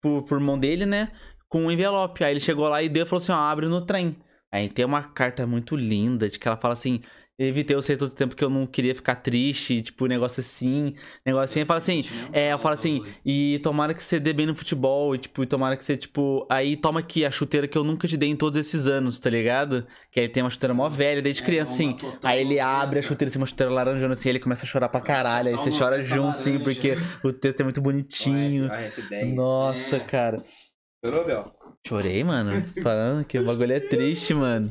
por, por mão dele, né? Com um envelope. Aí ele chegou lá e deu e falou assim: ó, abre no trem. Aí tem uma carta muito linda de que ela fala assim: evitei você todo o tempo que eu não queria ficar triste, tipo, negócio assim, negócio assim. Aí fala assim: é, eu falo assim, e tomara que você dê bem no futebol, e tipo, e tomara que você, tipo, aí toma aqui a chuteira que eu nunca te dei em todos esses anos, tá ligado? Que aí tem uma chuteira mó velha, desde É, criança, assim. Aí ele abre a chuteira, assim, uma chuteira laranjona, assim, ele começa a chorar pra caralho, aí você chora junto, assim, porque o texto é muito bonitinho. A F10. Nossa, É. cara. Chorou, Bel? Chorei, mano. Falando que o bagulho é triste, mano.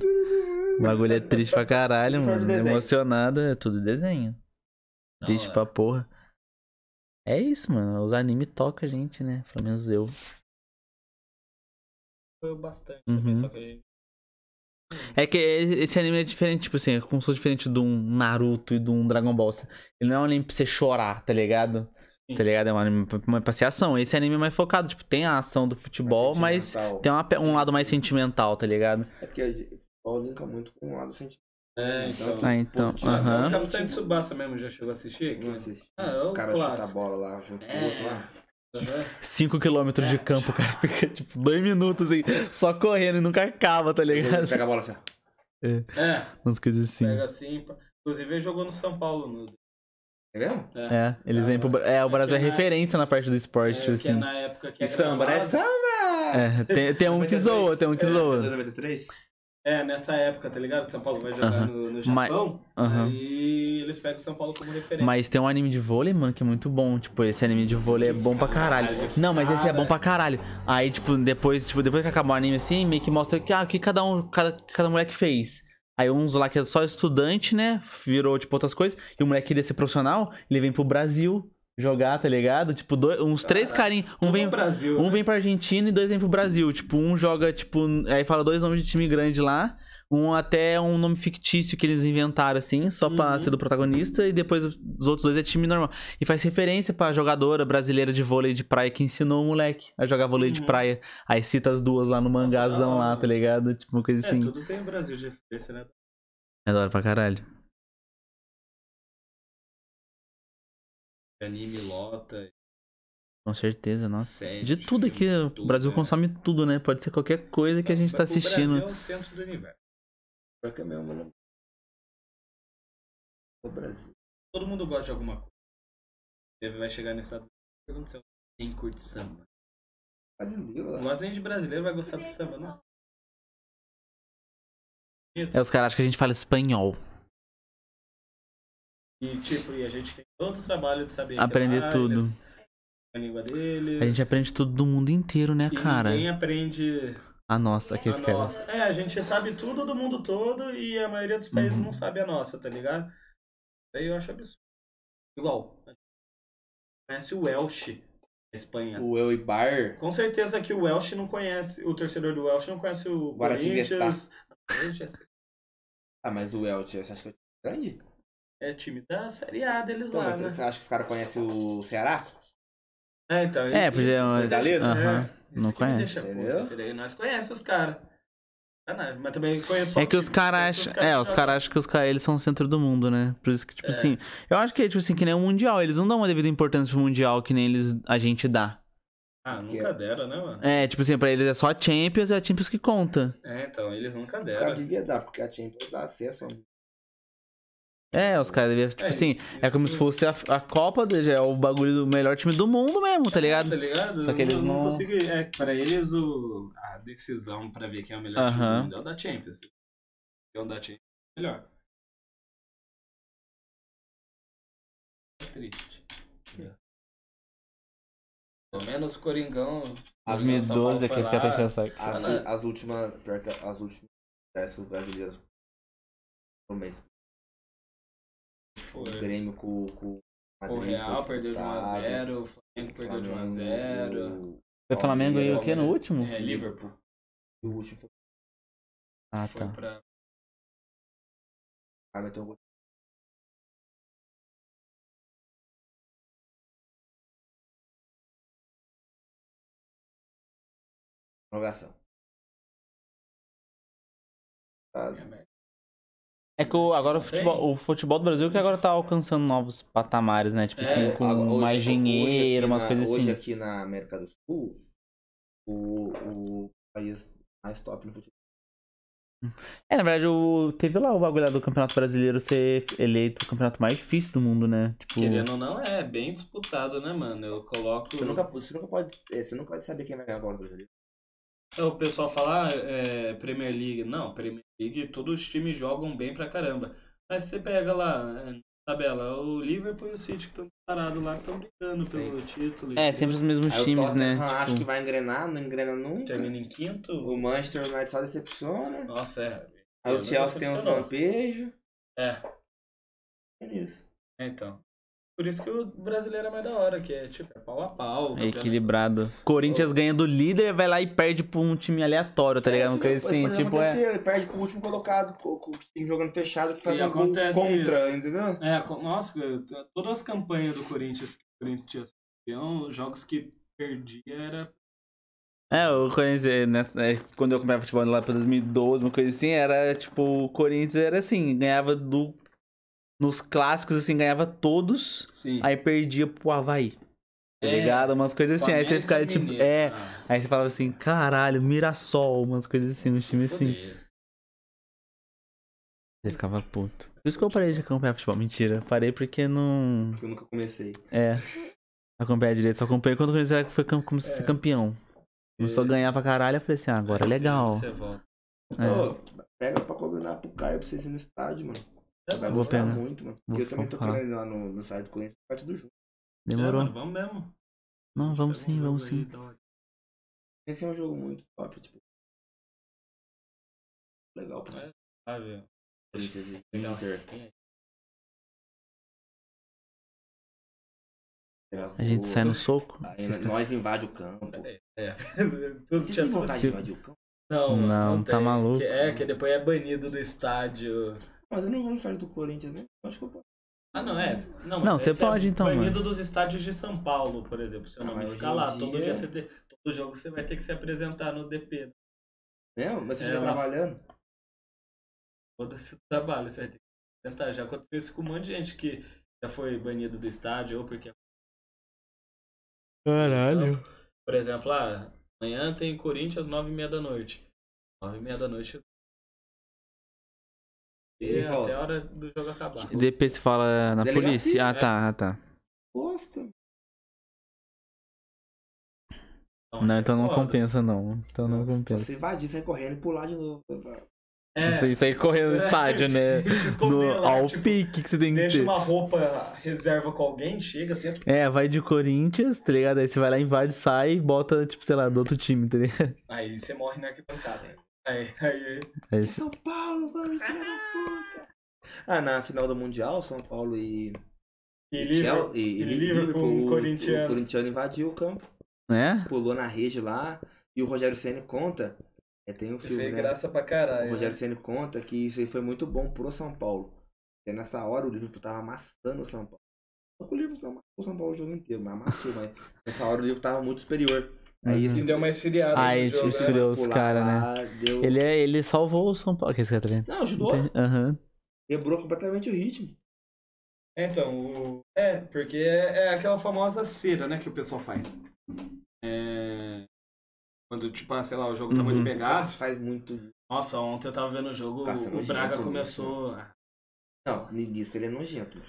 O bagulho é triste pra caralho, Tudo mano. desenho. Emocionado, é tudo desenho. Da Triste hora. pra porra. É isso, mano. Os animes tocam a gente, né? Pelo menos eu. Foi bastante Uhum. também, só que É que esse anime é diferente, tipo assim, é como se fosse diferente de um Naruto e de um Dragon Ball. Ele não é um anime pra você chorar, tá ligado? Sim. Tá ligado? É um anime pra, pra ser ação. Esse anime é mais focado, tipo, tem a ação do futebol, mas tem uma pe- um Sim, lado mais sim. sentimental, tá ligado? É porque o futebol linka muito com o lado sentimental. É, então. Ah, então, aham. O Capitão Tsubasa mesmo já chegou a assistir? Não assisti. Ah, é o o cara chuta a clássico. bola lá junto com o É. outro lá. Aham. 5 km de campo, o cara fica, tipo, dois minutos assim, só correndo e nunca acaba, tá ligado? Pega a bola assim, ó. É, Umas coisas assim. pega assim. Inclusive ele jogou no São Paulo. No... É mesmo? É, eles vêm pro. Bra- É, o Brasil é que na- referência na parte do esporte, É, tipo que é assim. na época que é samba, né? gravado. Samba! É, tem, tem um que zoa, tem um que zoa. 93? É, nessa época, tá ligado? São Paulo vai jogar Aham. no, no Mas- Japão. aham. E eles pegam São Paulo como referência. Mas tem um anime de vôlei, mano, que é muito bom. Tipo, esse anime de vôlei é bom pra caralho. Caralho, Não, mas esse é bom pra caralho. Aí, tipo, depois, tipo, depois que acabou o anime assim, meio que mostra que, ah, o que cada um, cada, cada moleque fez. Aí uns lá que é só estudante, né? Virou, tipo, outras coisas. E o moleque queria ser profissional, ele vem pro Brasil jogar, tá ligado? Tipo, dois, uns três carinhos. Um vem, Brasil. um né? vem pra Argentina e dois vem pro Brasil. Tipo, um joga, tipo, aí fala dois nomes de time grande lá. Um até um nome fictício que eles inventaram, assim, só pra Uhum. ser do protagonista. E depois os os outros dois é time normal. E faz referência pra jogadora brasileira de vôlei de praia que ensinou o moleque a jogar vôlei de Uhum. praia. Aí cita as duas lá no mangazão lá, tá ligado? Tipo, uma coisa É, assim. tudo tem o Brasil de referência, né? É da hora pra caralho. Anime, lota, Com certeza, nossa. série. De tudo aqui, o Brasil né? consome tudo, né? Pode ser qualquer coisa que a gente tá O assistindo. Brasil é o centro do universo. Pior que é mesmo, né? O Brasil. Todo mundo gosta de alguma coisa. Ele vai chegar no estado pergunta se quem curte samba. Brasileiro, Não lá. gosta nem de brasileiro, vai gostar de samba, não. É, os caras acham que a gente fala espanhol. E tipo, e a gente tem todo o trabalho de saber Aprender que lá tudo. eles- a língua deles. A gente aprende tudo do mundo inteiro, né, e cara? ninguém aprende A nossa, aqui a esse cara. nossa. É, a gente sabe tudo do mundo todo e a maioria dos países Uhum. não sabe a nossa, tá ligado? Daí eu acho absurdo. Igual. Conhece o Welsh, da Espanha. O Eu e Bar. Com certeza que o Welsh não conhece, o torcedor do Welsh não conhece o. Corinthians. Corinthians Ah, mas o Elche, você acha que é grande? É time da Série A deles Então, lá, mas né? você acha que os caras conhecem o Ceará? É, então. É, porque isso é que Fortaleza? Aham, é, isso não que me conhece. deixa puto, nós conhecemos os caras. Mas também conheço É que os caras acham. É, os caras acham que os caras eles são o centro do mundo, né? Por isso que, tipo É. assim. Eu acho que é, tipo assim, que nem o Mundial. Eles não dão uma devida importância pro Mundial que nem eles a gente dá. Ah, nunca deram, né, mano? É, tipo assim, pra eles é só a Champions e é a Champions que conta. É, então, eles nunca Os deram. caras deviam dar, porque a Champions dá acesso. É, os caras deviam. Tipo É, assim, é como isso- se fosse a, a Copa, do- já é o bagulho do melhor time do mundo mesmo, tá ligado? Tá ligado? Só que eles não- consigo. É, pra eles, o... a decisão pra ver quem é o melhor time Aham. do mundo é o da Champions. É o da Champions é o melhor. É triste. Pelo menos o Coringão. As 2012 aqui, os caras o saco. As, Mano, as últimas. Pior que as últimas peças brasileiras. Realmente. Foi. O Grêmio com, com O Madrid Real foi perdeu de 1x0, disputado, o Flamengo perdeu de Flamengo, 1x0. Foi Flamengo e o que no último? É, Liverpool. E o último foi. Ah, Foi tá. pra. Ah, vai ter um gol. Prorrogação. Ah, É que o- agora o futebol, o futebol do Brasil que agora tá alcançando novos patamares, né? Tipo É, assim, com Hoje- mais hoje dinheiro, umas na- coisas Hoje assim. aqui na América do Sul, o, o país mais top no futebol. É, na verdade, o... teve lá o bagulho do Campeonato Brasileiro ser eleito o campeonato mais difícil do mundo, né? Tipo, Querendo ou não, é bem disputado, né, mano? Eu coloco. Você nunca, você nunca pode. é, Você nunca pode saber quem vai ganhar a bola brasileira. O pessoal fala, ah, é, Premier League. Não, Premier League, todos os times jogam bem pra caramba. Mas você pega lá, é, tabela, o Liverpool e o City que estão parados lá, que estão brigando pelo título. É, sempre os mesmos Aí o times, né? Tottenham acho que Tipo, vai engrenar, não engrena nunca. Termina em quinto. O Manchester United só decepciona. Nossa, é. Aí o Chelsea tem uns lampejos. É, É isso. então. Por isso que o brasileiro é mais da hora, que é tipo, é pau a pau. É equilibrado. Corinthians ganha do líder, vai lá e perde pra um time aleatório, tá ligado? Uma coisa Isso assim, tipo, é. Ele perde pro último colocado, com, o time jogando fechado, que faz E um contra, isso. entendeu? É, nossa, todas as campanhas do Corinthians, que o Corinthians campeão, os jogos que perdia era. É, o Corinthians, nessa, é, quando eu acompanhava futebol lá pra 2012, uma coisa assim, era tipo, o Corinthians era assim, ganhava do. Nos clássicos, assim, ganhava todos, Sim. aí perdia pro Havaí. Tá É, ligado? Umas coisas assim, aí você ficava tipo. É. Aí você falava assim, caralho, Mirassol, umas coisas assim, nos times assim. Você ficava puto. Por isso que eu parei de acompanhar futebol. Mentira, parei porque não. Porque eu nunca comecei. É. Acompanhar direito, só acompanhei quando o Corinthians foi começou a ser É. campeão. Começou a ganhar pra caralho, eu falei assim, ah, agora é legal. Você volta. É. Ô, pega pra combinar pro Caio pra vocês irem no estádio, mano. Você vai Vou gostar pegar. muito, mano. Vou E eu também tô falar. querendo ir lá no, no site do Corinthians, parte do junto. Demorou. É, mano, vamos mesmo. Não, vamos um sim, jogo vamos aí, sim. dá uma- Esse é um jogo muito top, tipo. Legal pra É. você. Ah. Corinthians e. Inter. Quem é? A gente sai no soco. Aí nós invade o campo. É. Tudo Você tinha tudo vontade de invadir o campo? Não, mano, Não, tá tem. maluco. É, que depois é banido do estádio. Mas eu não vou no estádio do Corinthians, né? Eu acho que eu posso. Ah, não, é. Não, mas Não, você é pode, então, Banido mano. dos estádios de São Paulo, por exemplo. Seu Ah, nome mas fica lá. Todo dia- dia você tem. Todo jogo você vai ter que se apresentar no DP. É, mas você É, já lá- trabalhando? Todo esse trabalho você vai ter que se apresentar. Já aconteceu isso com um monte de gente que já foi banido do estádio ou porque. Caralho. Por exemplo, ah, amanhã tem Corinthians, nove e meia da noite. Nove e meia da noite. E volta. até a hora do jogo acabar. E depois você fala na Delegacia, polícia. Ah, é. tá, ah, tá. Gosta. Não, então não é foda. compensa, não. Então não se compensa. invadir, sair correndo e pular de novo. É, Você isso aí correndo no estádio, né? Se No, lá, ao tipo, pique que você tem que Deixa ter. uma roupa reserva com alguém, chega, senta. É, vai de Corinthians, tá ligado? Aí você vai lá, invade, sai e bota, tipo, sei lá, do outro time, tá ligado? Aí você morre na arquibancada. Aí, aí, Aí você- São Paulo, mano, filha da puta. Ah, na final do Mundial, São Paulo e. e Liverpool, e, e Liverpool, o- corintiano. O corintiano invadiu o campo, né? pulou na rede lá. E o Rogério Senna conta. É, tem um filme, fez né? graça pra O caralho. Rogério Senna conta que isso aí foi muito bom pro São Paulo. Porque nessa hora o Liverpool tava amassando o São Paulo. Só que o Liverpool amassou o São Paulo o jogo inteiro, mas amassou, mas nessa hora o Liverpool tava muito superior. Aí Uhum. deu uma esfriada Aí, jogo, tipo, né? esfriou os caras, né? Deu... Ele, é, ele salvou o São Paulo. Que esse cara tá vendo? Não, ajudou. Aham. Quebrou completamente o ritmo. Então, o... é, porque é, é aquela famosa cera, né, que o pessoal faz. É... Quando, tipo, ah, sei lá, o jogo tá muito Uhum. pegado. Nossa, faz muito. Nossa, ontem eu tava vendo o jogo, Nossa, é o Braga mesmo. começou... Não, nisso ele é nojento.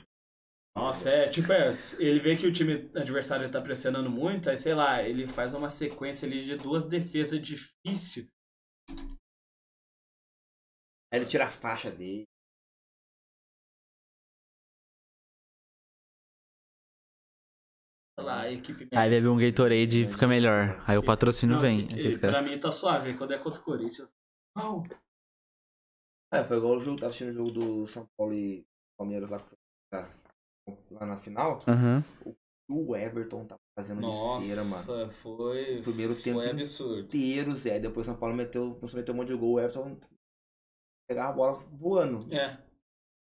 Nossa, é, tipo, é, ele vê que o time adversário tá pressionando muito, aí, sei lá, ele faz uma sequência ali de duas defesas difíceis. Aí ele tira a faixa dele. Sei lá, a equipe... Aí bebe um Gatorade e fica melhor. Aí o patrocínio Não, vem. e- e pra mim tá suave, quando é contra o Corinthians... Não, É, foi igual o jogo, tava assistindo o jogo do São Paulo e Palmeiras lá, foi lá, na final. Aham. O Everton tava fazendo de cera, mano. Nossa, foi. Primeiro tempo Foi absurdo. Inteiro, Zé. Depois o São Paulo meteu, começou a meter um monte de gol. O Everton pegava a bola voando. É.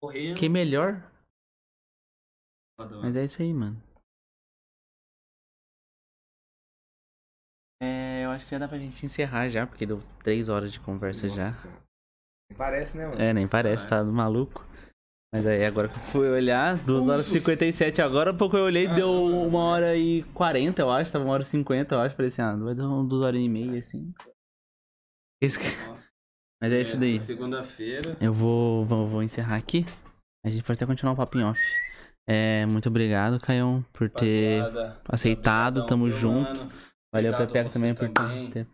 Correndo. Fiquei melhor. Mas é isso aí, mano. É, eu acho que já dá pra gente encerrar já, porque deu três horas de conversa Nossa já. Senhora. Nem Parece, né, mano? É, nem parece, tá maluco. Mas aí, agora que eu fui olhar, 2 horas e Usos. 57. Agora, pouco eu olhei, deu Ah, uma hora e 40, eu acho. Tava uma hora e 50, eu acho. Falei assim, ah, vai dar um 2 horas e meia, assim. Esse Nossa. Mas é isso daí. Segunda-feira. Eu vou, vou, vou encerrar aqui. A gente pode até continuar o papo off. É, muito obrigado, Caião, por ter rapaziada. aceitado. Obrigadão, Tamo junto. mano? Valeu, Pepeco, também por também. ter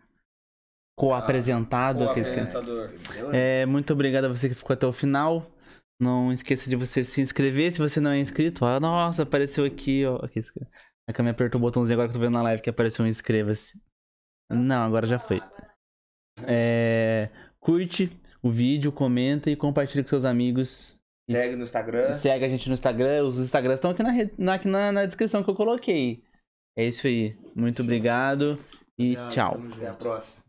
co-apresentado. O aqueles que- apresentador. É, muito obrigado a você que ficou até o final. Não esqueça de você se inscrever se você não é inscrito. Ah, nossa, apareceu aqui, ó. Aqui, inscre- a câmera apertou o botãozinho agora que eu tô vendo na live que apareceu um inscreva-se. Não, agora já foi. É, curte o vídeo, comenta e compartilha com seus amigos. Segue no Instagram. Segue a gente no Instagram. Os Instagrams estão aqui, na, re- na, aqui na, na descrição que eu coloquei. É isso aí. Muito obrigado e tchau. Até a próxima.